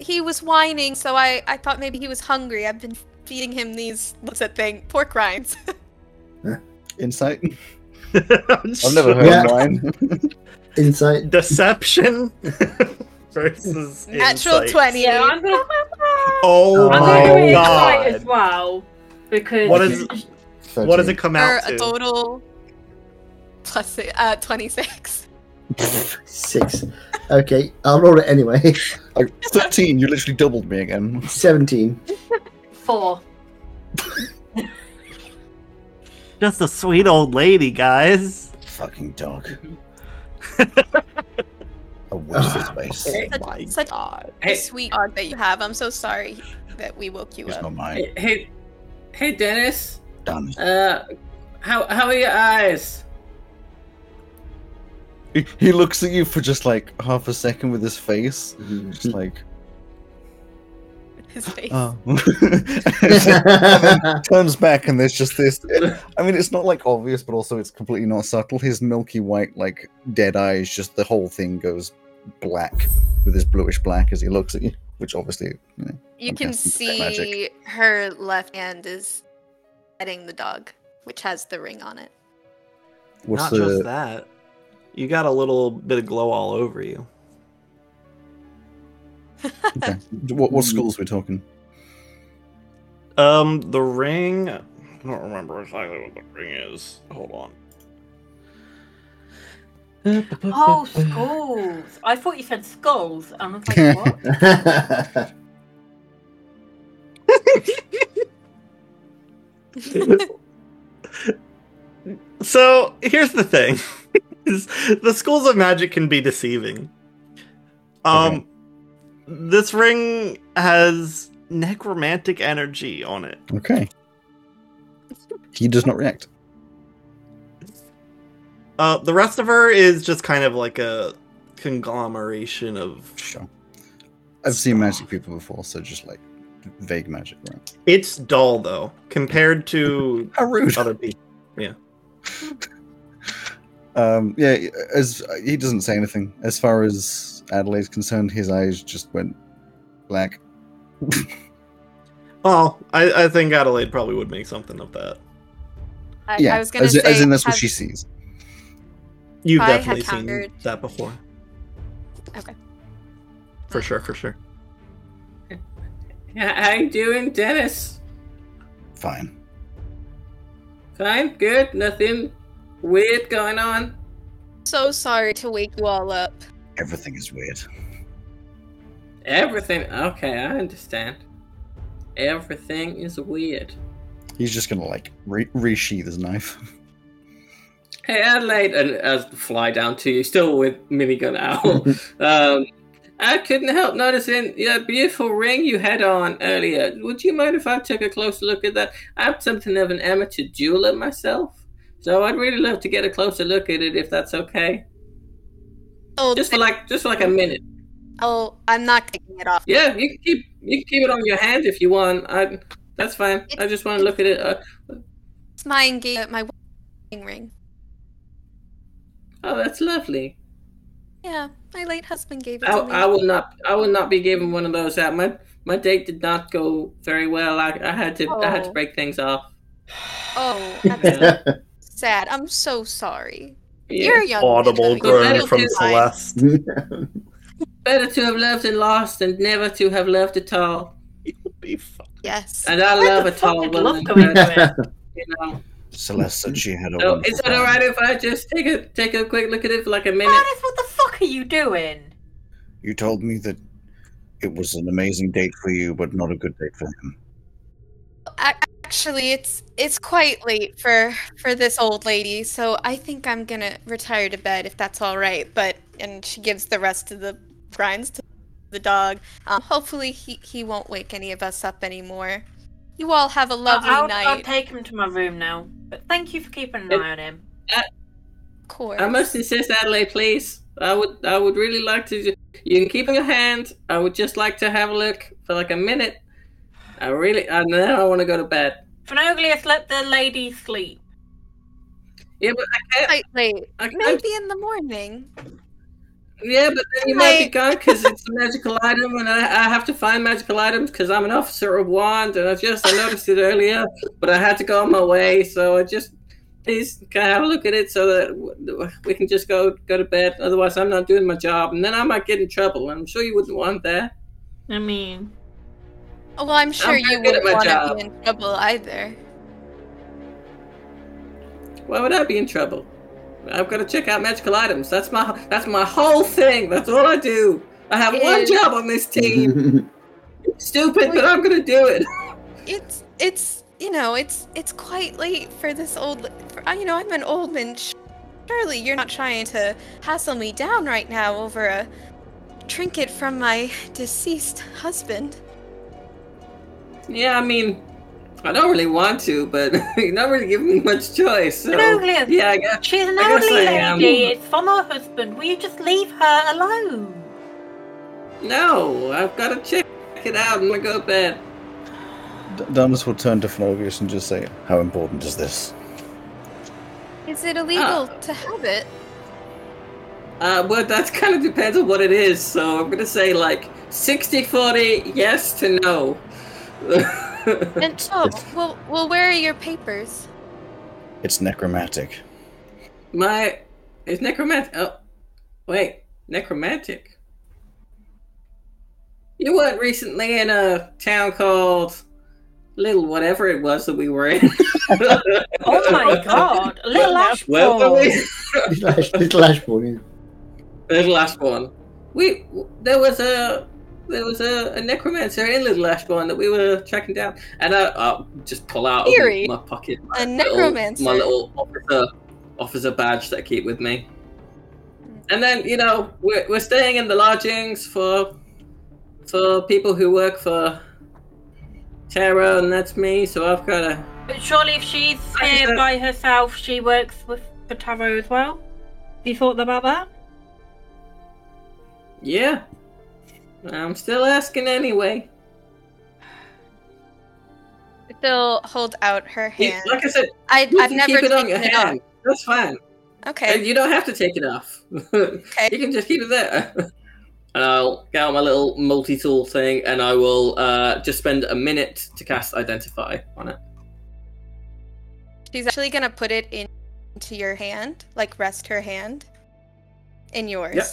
He was whining, so I, I thought maybe he was hungry. I've been feeding him these, what's that thing? Pork rinds. Insight. I've never heard Yeah. mine. <laughs> Insight. Deception <laughs> versus Natural insight. 20. Yeah, I'm gonna. Oh I'm I'm my gonna do god. insight as well because What is what does it 13. come For out a to? total plus uh, 26. Six. Okay, I'll roll it anyway. <laughs> Like, Thirteen. You literally doubled me again. Seventeen. four. Just a sweet old lady, guys. Fucking dog. <laughs> A what's his face? Hey, Oh my Such god. a Hey. sweet dog that you have. I'm so sorry that we woke you It's up. not mine. hey, hey, hey, Dennis. Done. Uh, how how are your eyes? He, he looks at you for just like half a second with his face, Mm-hmm. just like His face. oh. <laughs> <laughs> turns back, and there's just this. I mean, it's not like obvious, but also it's completely not subtle. His milky white, like dead eyes, just the whole thing goes black with his bluish black as he looks at you, which obviously, you know, you can see magic. her left hand is petting the dog, which has the ring on it. what's Not the just that. You got a little bit of glow all over you. Okay. <laughs> what, what schools we're talking? Um, the ring. I don't remember exactly what the ring is. Hold on. Oh, skulls! I thought you said skulls, and I was like, what? <laughs> <laughs> So here's the thing: the schools of magic can be deceiving. Um, this ring has necromantic energy on it. Okay. He does not react. Uh, the rest of her is just kind of like a conglomeration of. Sure. I've seen magic people before, so just like vague magic, right? It's dull though compared to <laughs> How rude. other people. Yeah. <laughs> um, yeah, as he doesn't say anything. As far as Adelaide's concerned, his eyes just went black. <laughs> Well, I, I think Adelaide probably would make something of that. I, yeah, I was gonna as, say, as in that's what she sees. You've definitely seen countered- that before. Okay. For sure, for sure. Yeah, how you doing, Dennis? Fine. Fine, good, nothing weird going on. So sorry to wake you all up. Everything is weird. Everything. Okay, I understand. Everything is weird. He's just gonna like re- resheath his knife. Hey, Adelaide, and as fly down to you, still with minigun out. <laughs> um, I couldn't help noticing that beautiful ring you had on earlier. Would you mind if I took a closer look at that? I'm something of an amateur jeweler myself, so I'd really love to get a closer look at it if that's okay. Oh, Just for like, just for like a minute. oh, I'm not taking it off. Yeah, you can keep you can keep it on your hand if you want. I that's fine. I just want to look at it. Uh, It's my engagement, my wedding ring. oh, that's lovely. Yeah, my late husband gave it I, to me. I will not. I will not be giving one of those out. My my date did not go very well. I, I had to. I had to Oh. break things off. Oh, <laughs> that's sad. I'm so sorry. Yeah. You're a young. Audible man, groan groan You'll from. Celeste. <laughs> Better to have loved and lost than never to have loved at all. Be fun. Yes. And I Where love a tall woman. love go it? You know. Celeste said she had a So is it alright if I just take a take a quick look at it for like a minute? Gladys, what the fuck are you doing? You told me that it was an amazing date for you, but not a good date for him. A- Actually, it's it's quite late for for this old lady, so I think I'm gonna retire to bed if that's all right. But and she gives the rest of the grinds to the dog. Um, hopefully, he he won't wake any of us up anymore. You all have a lovely I'll, night. I'll take him to my room now. But thank you for keeping an It- eye on him. of course. I must insist, Adelaide, please. I would I would really like to. You can keep in your hand. I would just like to have a look for like a minute. I really. And then I want to go to bed. Phenoglius, let the lady sleep. Yeah, but I can't. quite late. I can't Maybe in the morning. Yeah, but then you might be gone because it's a <laughs> magical item, and I, I have to find magical items because I'm an officer of wand, and I just I noticed it earlier, but I had to go on my way, so I just please can I have a look at it so that we can just go go to bed. Otherwise, I'm not doing my job, and then I might get in trouble. And I'm sure you wouldn't want that. I mean, well, I'm sure very you wouldn't want to be in trouble either. Why would I be in trouble? I've got to check out magical items. That's my that's my whole thing. That's all I do. I have one Is- job on this team. <laughs> Stupid, but I'm gonna do it. It's it's you know it's it's quite late for this old. For, you know I'm an old man. Surely you're not trying to hassle me down right now over a trinket from my deceased husband. Yeah, I mean, I don't really want to, but <laughs> you're not really giving me much choice. So, Phenoglius, yeah, I guess. she's an I guess elderly I lady. It's from her husband. Will you just leave her alone? No, I've got to check it out. I'm gonna go to bed. D- Danis will turn to Phenoglius and just say, How important is this? Is it illegal Ah. to have it? Uh, well, that kind of depends on what it is. So I'm gonna say like 60-40, yes to no. And <laughs> oh, well, well, where are your papers? It's necromantic. My it's necromantic. Oh, wait, necromantic. You weren't recently in a town called Little whatever it was that we were in. <laughs> Oh my god, little Where were we? Little, Ash, little Ashbourne. Little Ashbourne. We there was a there was a, a necromancer in Little Ashbourne that we were tracking down, and I I'll just pull out of Eerie. my pocket my A little- necromancer. my little officer officer badge that I keep with me. And then you know we're we're staying in the lodgings for for people who work for Terra, and that's me. So I've got to But surely if she's I here just- by herself, she works with for Tarot as well? Have you thought about that? yeah. I'm still asking anyway. She'll hold out her hand. Like I said, I, can never keep it on your it off. hand. That's fine. Okay. And you don't have to take it off. okay. <laughs> you can just keep it there. <laughs> And I'll get out my little multi-tool thing, and I will uh, just spend a minute to cast Identify on it. She's actually gonna put it in, into your hand, like rest her hand in yours. Yep.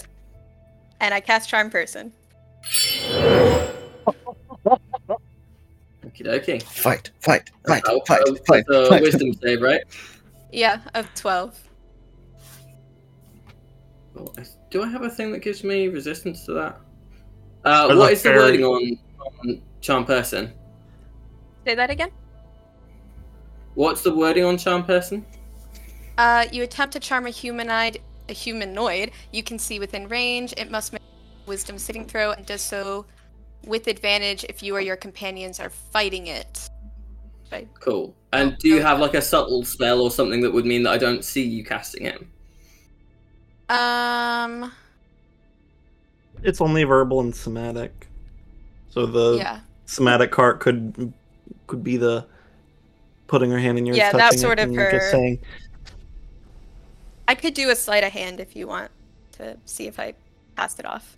And I cast Charm Person. Okie dokie. Fight, fight, fight, Oh, fight, oh, fight, it's a fight. wisdom save, right? Yeah, of twelve. Oh, I- Do I have a thing that gives me resistance to that? Uh, There's what a is the fairy. wording on, on Charm Person? Say that again. What's the wording on Charm Person? Uh, you attempt to charm a humanoid, a humanoid you can see within range. It must make wisdom saving throw and does so with advantage if you or your companions are fighting it. Right. Cool. And do you have like a subtle spell or something that would mean that I don't see you casting it? Um. It's only verbal and somatic. So the Yeah. somatic cart could could be the putting her hand in yours. Yeah, touching that's it, sort of and you're just saying, I could do a sleight of hand if you want to see if I passed it off.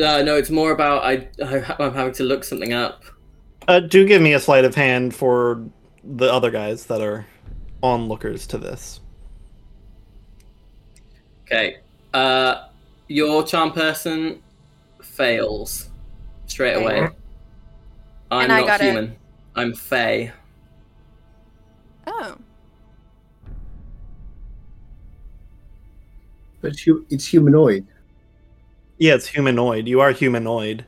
Uh, no, it's more about I, I I'm having to look something up. uh, do give me a sleight of hand for the other guys that are onlookers to this. Okay. Uh, your charm person fails straight away. I'm And I not got a- human. I'm Fey. Oh. But it's, hu- it's humanoid. Yeah, it's humanoid. You are humanoid.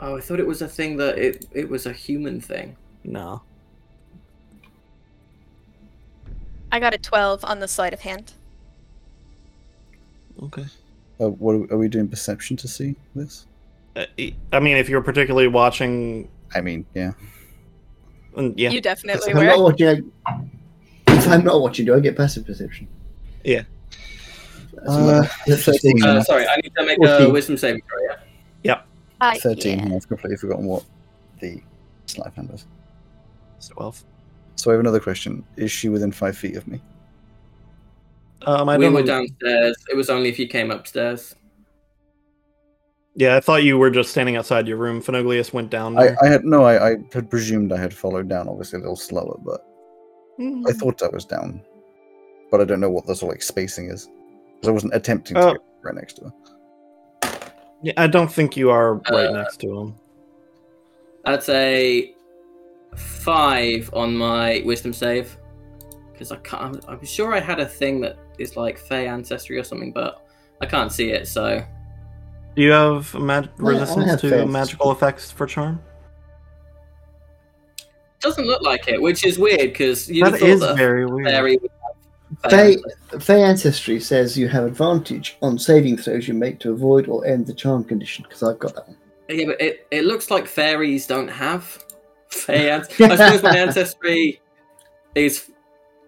Oh, I thought it was a thing that it it was a human thing. No. I got a 12 on the sleight of hand. Okay. Uh, what are, are we doing? Perception to see this? Uh, I mean, if you're particularly watching, I mean, yeah. mm, yeah, You If definitely I'm not were. watching, I, if I'm not watching, do I get passive perception? Yeah. That's Uh, my- that's my thing. Uh, sorry, I need to make a 14. wisdom saving throw. Yeah. Yep. Uh, 13, yeah. I've completely forgotten what the sleight of hand is. it's twelve. So I have another question. Is she within five feet of me? Um, I we don't were know- downstairs. It was only if you came upstairs. Yeah, I thought you were just standing outside your room. Phenoglius went down I. I had no, I, I had presumed I had followed down, obviously a little slower, but Mm. I thought I was down. But I don't know what the sort of like spacing is. Because I wasn't attempting to Oh. get right next to her. Yeah, I don't think you are right Uh, next to him. That's a five on my wisdom save because I can't. I'm, I'm sure I had a thing that is like Fey ancestry or something, but I can't see it. So Do you have mag- I- I resistance have to faith. magical effects for charm? doesn't look like it, which is weird because you That thought is that very weird. fairy would have Fey, ancestry. Fey Ancestry says you have advantage on saving throws you make to avoid or end the charm condition, because I've got that one. Yeah, but it, it looks like fairies don't have <laughs> Fey. An- <laughs> I suppose my ancestry is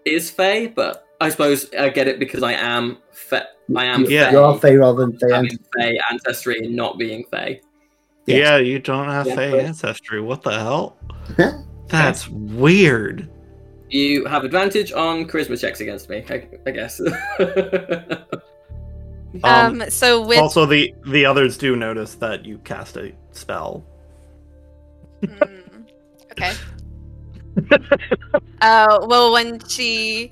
is Fey, but I suppose I get it because I am Fe- I am You, Yeah. you are Fey rather than Fey Ancestry. Fey ancestry and not being Fey. Yes. Yeah, you don't have Yeah, Fey ancestry. What the hell? <laughs> That's weird. You have advantage on charisma checks against me, I, I guess. <laughs> Um, Um, so with also, the the others do notice that you cast a spell. Mm, okay. <laughs> uh, well, when she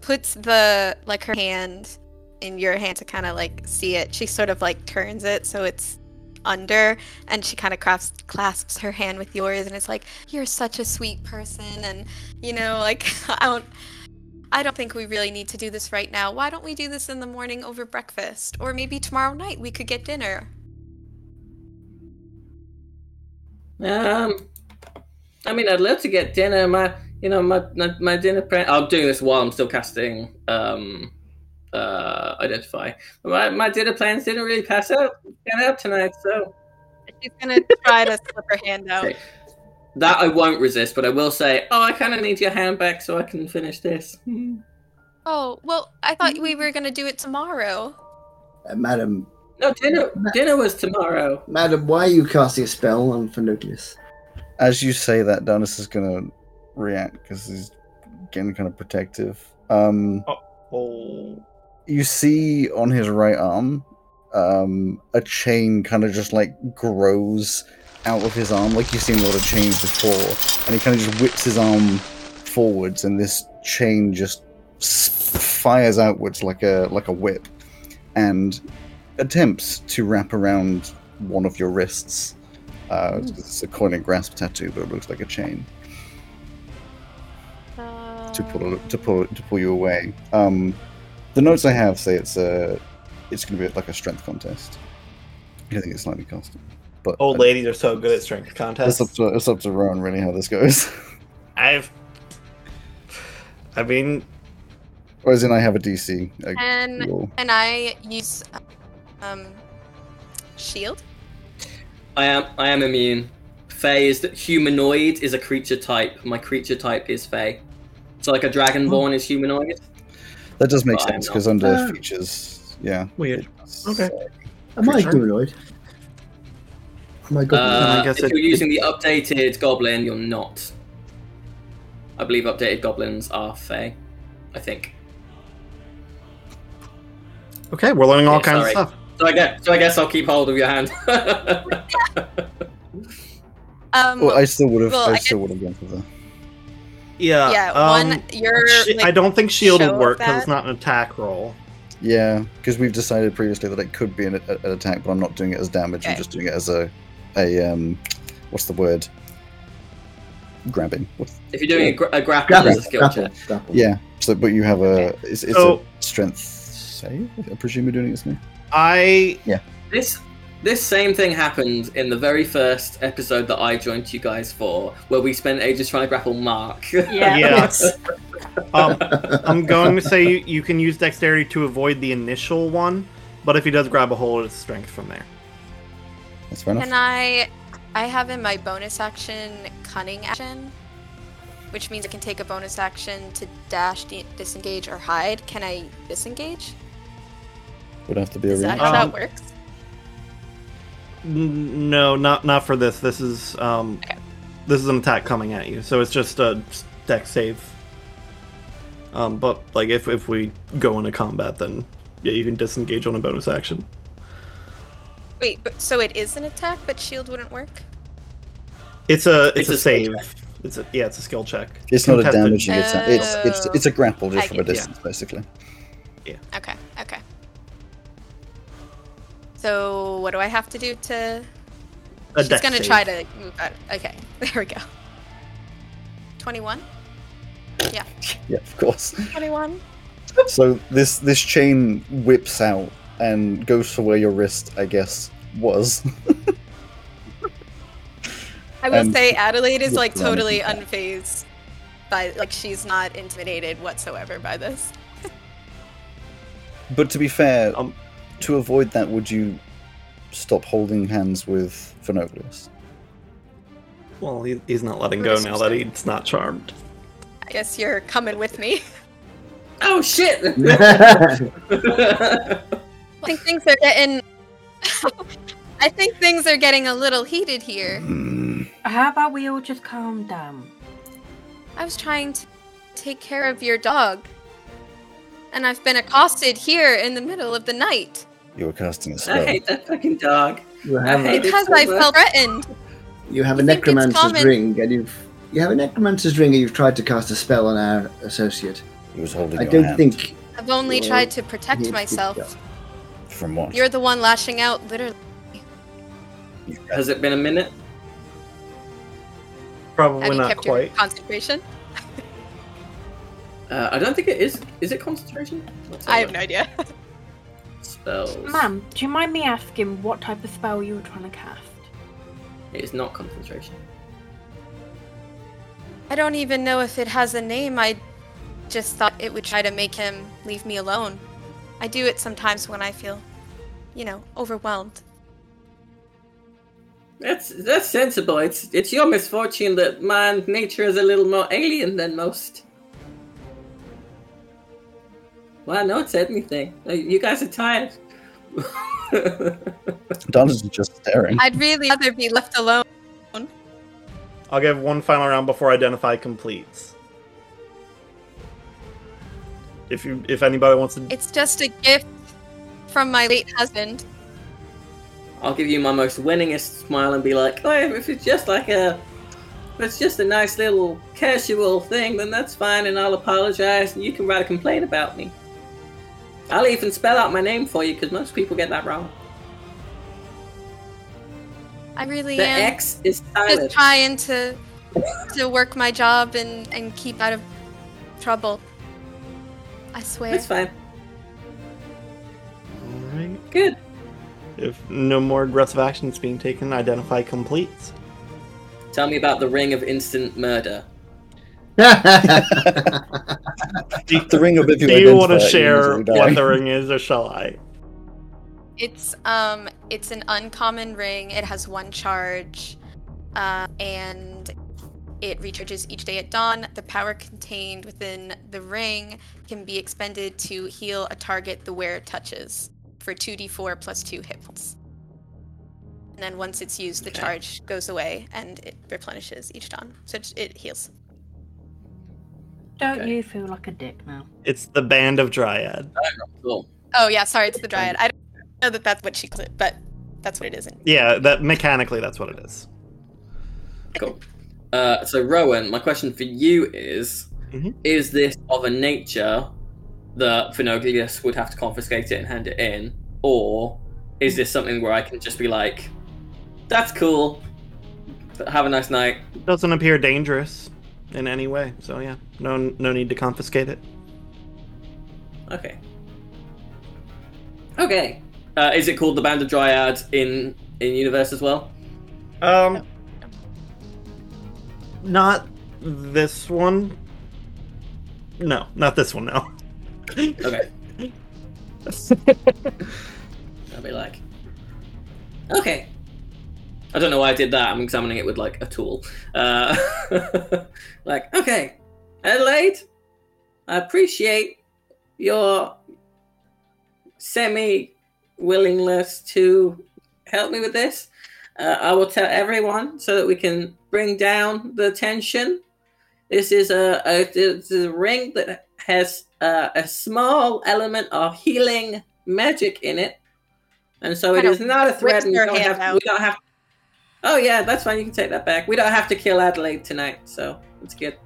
puts the like her hand in your hand to kind of like see it, she sort of like turns it so it's under, and she kind of clasps clasps her hand with yours, and it's like you're such a sweet person, and you know, like <laughs> I don't. I don't think we really need to do this right now. Why don't we do this in the morning over breakfast? Or maybe tomorrow night we could get dinner. um, I mean, I'd love to get dinner. My, you know, my my, my dinner. I'm doing this while I'm still casting um, uh, identify. My my dinner plans didn't really pass out pan out tonight, so She's gonna try to slip her hand out. Okay. that I won't resist. But I will say, oh, I kind of need your hand back so I can finish this. <laughs> Oh, well, I thought we were gonna do it tomorrow. Uh, madam, No, dinner dinner was tomorrow. madam, why are you casting a spell on Phenoglius? As you say that, Donis is gonna react because he's getting kind of protective. Um, Oh, you see on his right arm, um, a chain kind of just like grows out of his arm, like you've seen a lot of chains before, and he kind of just whips his arm forwards, and this chain just fires outwards like a like a whip, and attempts to wrap around one of your wrists. Uh, it's a coiling grasp tattoo, but it looks like a chain to pull to pull to pull you away. Um, the notes I have say it's a it's going to be like a strength contest. I think it's slightly custom, but old uh, ladies are so good at strength It's contests. up to it's up to Rowan really how this goes. <laughs> I've. I mean, Or as in, I have a DC. Like, And roll. and I use um shield. I am I am immune. Fey is that humanoid is a creature type. My creature type is Fey. So like a dragonborn is humanoid. That does make But sense because under Uh, features, yeah. Weird. Okay. Am I Creature. humanoid? Am I goblin? Uh, I guess if it- you're using the updated goblin, you're not. I believe updated goblins are Fey. I think. Okay, we're learning all Yeah, kinds sorry. of stuff. So I guess so I guess I'll keep hold of your hand. <laughs> <laughs> Um Well, I still would have. well, I, I still would have gone for the. Yeah. yeah, um, one your shi- like, I don't think shield show would work because it's not an attack roll. Yeah, because we've decided previously that it could be an, a- an attack, but I'm not doing it as damage. I'm just doing it as a, a um, what's the word? Grabbing. What's, if you're doing a, gra- a grapple, Grapple, it's a skill grapple, check. grapple. yeah. So, but you have a. It's, it's So- a strength save. I presume you're doing it as me. I Yeah. This this same thing happened in the very first episode that I joined you guys for, where we spent ages trying to grapple Mark. <laughs> Yeah. yeah. um, <laughs> I'm going to say you, you can use dexterity to avoid the initial one, but if he does grab a hold, it's strength from there. That's fair enough. Can I I have in my bonus action cunning action, which means I can take a bonus action to dash, di- disengage, or hide. Can I disengage? Would have to be a Is that how Um, that works? N- No, not not for this. This is um, Okay. this is an attack coming at you, so it's just a dex save. Um, but like if if we go into combat, then yeah, you can disengage on a bonus action. Wait, but, so it is an attack, but shield wouldn't work? It's a it's, It's a, a save. check. It's a yeah, it's a skill check. It's not a Contested. damaging attack. It's it's Oh. it's a grapple just I from a get it. distance, basically. Yeah. Okay, okay. So what do I have to do to? A She's gonna save. try to move out. Okay, <laughs> there we go. Twenty-one. Yeah, <laughs> yeah, of course. Twenty-one. So this this chain whips out and goes to where your wrist, I guess, was. <laughs> I will And- say Adelaide is like totally unfazed by like she's not intimidated whatsoever by this. But to be fair, Um, to avoid that, would you stop holding hands with Phenoglius? Well, he, he's not letting go now that he's not charmed. I guess you're coming with me. oh shit! <laughs> I think things are getting. <laughs> I think things are getting a little heated here. Hmm. How about we all just calm down? I was trying to take care of your dog, and I've been accosted here in the middle of the night You were casting a spell. I hate that fucking dog. You I have, hate a, because I felt threatened. you have a You think necromancer's ring, and you've you have a necromancer's ring, and you've tried to cast a spell on our associate. He was holding I your don't hand. think I've only Well, tried to protect needs to myself. From what? You're the one lashing out, literally. Has it been a minute? Probably Have you not kept quite. your concentration? Uh, I don't think it is. Is it concentration? I have no idea. <laughs> Spells. Ma'am, do you mind me asking what type of spell you were trying to cast? It is not concentration. I don't even know if it has a name. I just thought it would try to make him leave me alone. I do it sometimes when I feel, you know, overwhelmed. That's that's sensible. It's it's your misfortune that my nature is a little more alien than most. Well, I know it's anything. You guys are tired. <laughs> Donna's just staring. I'd really rather be left alone. I'll give one final round before identify completes. If you, if anybody wants to, It's just a gift from my late husband. I'll give you my most winningest smile and be like, "Oh, if it's just like a, if it's just a nice little casual thing, then that's fine, and I'll apologize, and you can write a complaint about me. I'll even spell out my name for you because most people get that wrong. I really The am X is just trying to to work my job and and keep out of trouble. I swear. It's fine. Alright. Good. If no more aggressive actions being taken, identify completes. Tell me about the ring of instant murder. Take the ring of if you Do you want to identify it, you share what the ring is, or shall I? It's um, it's an uncommon ring. It has one charge, uh, and it recharges each day at dawn. The power contained within the ring can be expended to heal a target the wearer touches for 2d4 plus 2 hit points. And then once it's used, the Okay. charge goes away and it replenishes each dawn. So it, it heals. Don't Okay. you feel like a dick now? It's the Band of Dryad. Cool. Oh yeah, sorry, it's the dryad. I don't know that that's what she calls it, but that's what it is. in- Yeah, that mechanically that's what it is. Cool. Uh, so Rowan, my question for you is: Mhm. Is this of a nature that Phenoglius would have to confiscate it and hand it in, or is this something where I can just be like, "That's cool, have a nice night"? Doesn't appear dangerous in any way. So yeah, no no need to confiscate it. Okay. Okay. Uh, is it called the Band of Dryads in in universe as well? Um, not this one. No, not this one. No. Okay. <laughs> I'll be like, okay. I don't know why I did that. I'm examining it with like a tool. Uh, <laughs> like, okay, Adelaide, I appreciate your semi willingness to help me with this. Uh, I will tell everyone so that we can bring down the tension. This is a, a, it's a ring that has uh, a small element of healing magic in it, and so it is not a threat. we don't, have, we don't have. Oh yeah, that's fine. You can take that back. We don't have to kill Adelaide tonight, so it's good.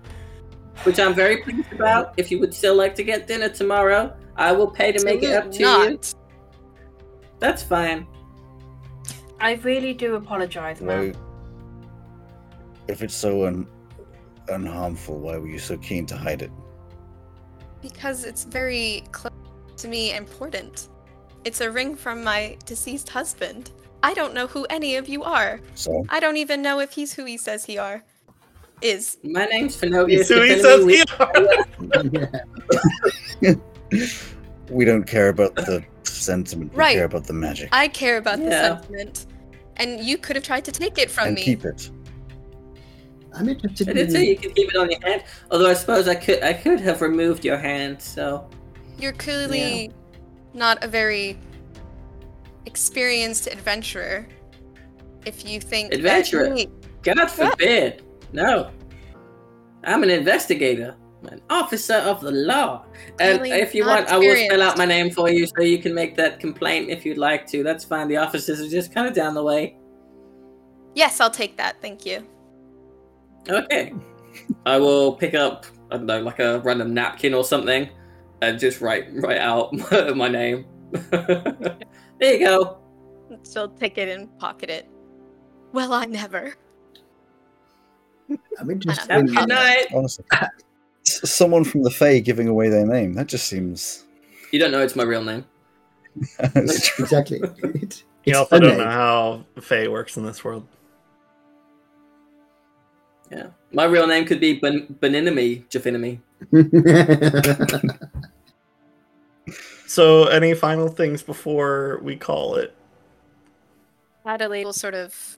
Which I'm very pleased about. If you would still like to get dinner tomorrow, I will pay to make it up to Absolutely you. That's fine. I really do apologise, man. If it's so un, unharmful, why were you so keen to hide it? Because it's very close to me important. It's a ring from my deceased husband. I don't know who any of you are. So, I don't even know if he's who he says he are. Is. My name's Fenobius. So he says We- he <laughs> we don't care about the sentiment, we Right. care about the magic. I care about the sentiment. And you could have tried to take it from and me. keep it. I'm interested I did in say you could keep it on your hand. Although I suppose I could I could have removed your hand, so You're clearly not a very experienced adventurer. If you think that Adventurer? God forbid. No. I'm an investigator. An officer of the law. And Clearly if you want, I will spell out my name for you so you can make that complaint if you'd like to. That's fine. The offices are just kind of down the way. Yes, I'll take that. Thank you. Okay. I will pick up, I don't know, like a random napkin or something and just write write out <laughs> my name. <laughs> there you go. She'll take it and pocket it. Well, I never. I'm interested Have a in good night. Honestly. Someone from the Fae giving away their name. That just seems. You don't know it's my real name. <laughs> <laughs> Exactly. <laughs> It, You also don't name. know how Fey works in this world. Yeah. My real name could be ben- Beninimi Jafinimi. So, any final things before we call it? Adelaide will sort of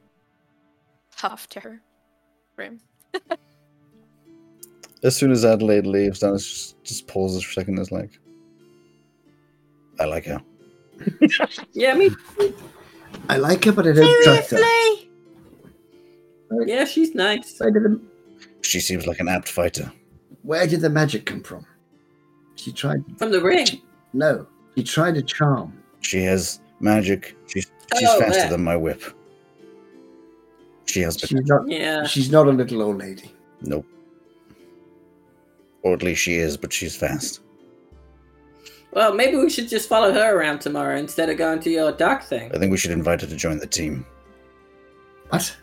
huff to her room. <laughs> As soon as Adelaide leaves, Dennis just, just pauses for a second. and Is like, I like her. <laughs> Yeah, me. I like her, but I don't trust her. Yeah, she's nice. Where did, the, She seems like an apt fighter. where did the magic come from? She tried. From the ring. No, she tried to charm. She has magic. She's she's Oh, faster yeah. than my whip. She has She's not. Yeah. She's not a little old lady. Nope. Or at least she is, but she's fast. Well, maybe we should just follow her around tomorrow instead of going to your dark thing. I think we should invite her to join the team. What?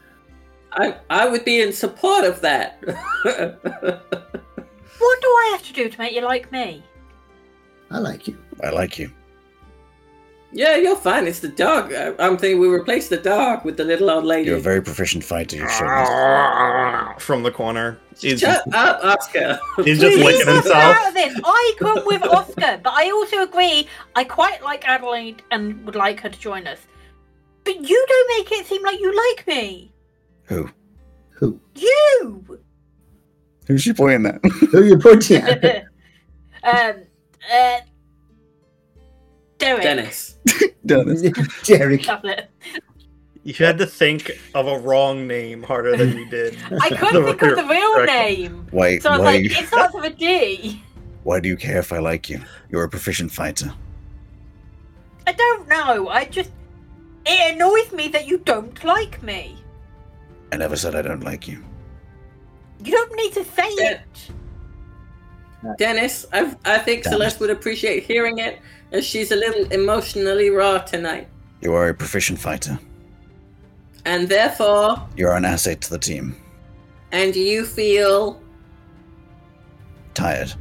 I I would be in support of that. <laughs> What do I have to do to make you like me? I like you. I like you. Yeah, you're fine. It's the dog. I- I'm thinking we replace the dog with the little old lady. You're a very proficient fighter. You've shown. <laughs> From the corner. He's, Shut up, Oscar. <laughs> he's just licking let's get himself. out of this. I come with Oscar, but I also agree I quite like Adelaide and would like her to join us. But you don't make it seem like you like me. Who? Who? You. Who's she pointing at? Who are you pointing at? <laughs> um. Uh. Derek. Dennis. <laughs> Dennis. <laughs> Derek. That's. You had to think of a wrong name harder than you did. <laughs> I couldn't think of the real Correct. name. Why? So I was why? like, it starts with a D. Why do you care if I like you? You're a proficient fighter. I don't know. I just. It annoys me that you don't like me. I never said I don't like you. You don't need to say Yeah. it. Dennis, I, I think Dennis. Celeste would appreciate hearing it, as she's a little emotionally raw tonight. You are a proficient fighter. And therefore, You're an asset to the team. and you feel, Tired.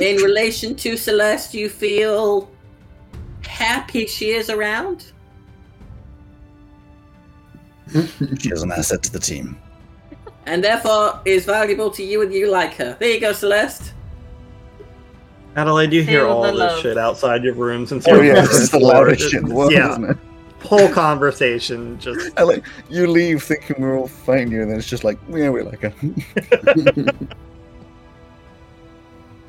in relation to Celeste, you feel happy she is around? She is an asset to the team. And therefore is valuable to you and you like her. There you go, Celeste. Adelaide, you hear Feel all the this love. shit outside your room since Oh you're yeah, this is the the loudest shit in the world, Yeah, isn't it? whole conversation just <laughs> I like you leave thinking we're all fighting you, and then it's just like, yeah, we like her. <laughs>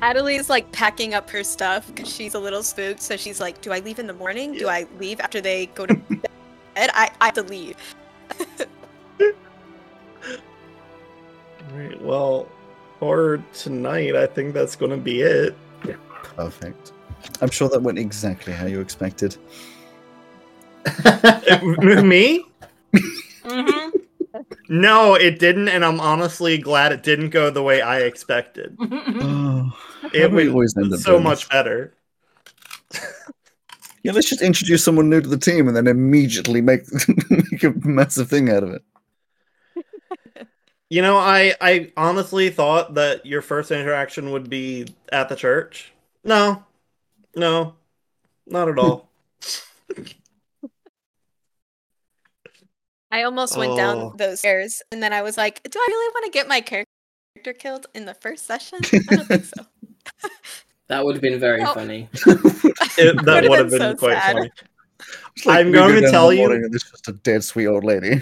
Adelaide's like packing up her stuff because she's a little spooked. So she's like, "Do I leave in the morning? Do I leave after they go to <laughs> bed? I, I have to leave." Right, well, for tonight, I think that's going to be it. Perfect. I'm sure that went exactly how you expected. <laughs> Me? hmm No, it didn't, and I'm honestly glad it didn't go the way I expected. <laughs> Oh, It we always end up so doing much this. better. Yeah, let's just introduce someone new to the team and then immediately make, <laughs> make a massive thing out of it. You know, I I honestly thought that your first interaction would be at the church. No, no, not at all. <laughs> I almost went Oh. down those stairs, and then I was like, "Do I really want to get my character killed in the first session? I don't think so." <laughs> That would have been very No. funny. <laughs> It, that Would've would have been been so quite sad. funny. It's like I'm we go going to down in tell you- morning And it's just a dead sweet old lady.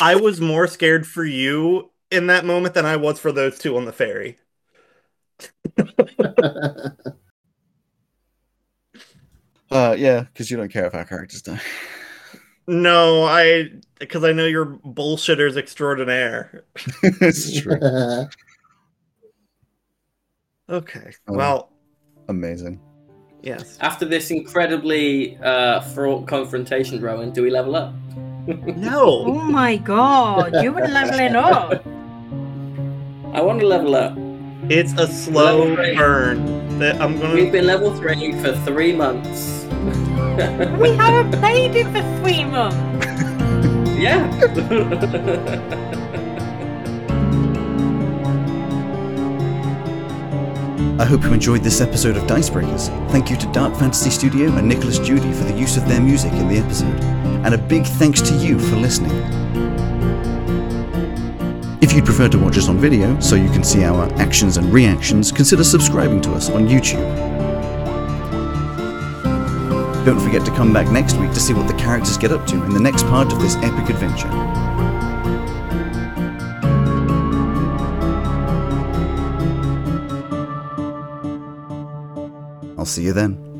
I was more scared for you in that moment than I was for those two on the ferry. <laughs> Uh, yeah, because you don't care if our characters die. No, I because I know you're bullshitters extraordinaire. <laughs> it's true. <laughs> Okay, Oh. well, Amazing. yes. After this incredibly uh, fraught confrontation, Rowan, do we level up? No, Oh my god, you were leveling up. I want to level up. it's a slow Level burn. That I'm gonna. We've been level three for three months. <laughs> We haven't played it for three months. yeah. <laughs> I hope you enjoyed this episode of Dicebreakers. Thank you to Dark Fantasy Studio and Nicolas Jeudy for the use of their music in the episode. And a big thanks to you for listening. If you'd prefer to watch us on video so you can see our actions and reactions, consider subscribing to us on YouTube. Don't forget to come back next week to see what the characters get up to in the next part of this epic adventure. I'll see you then.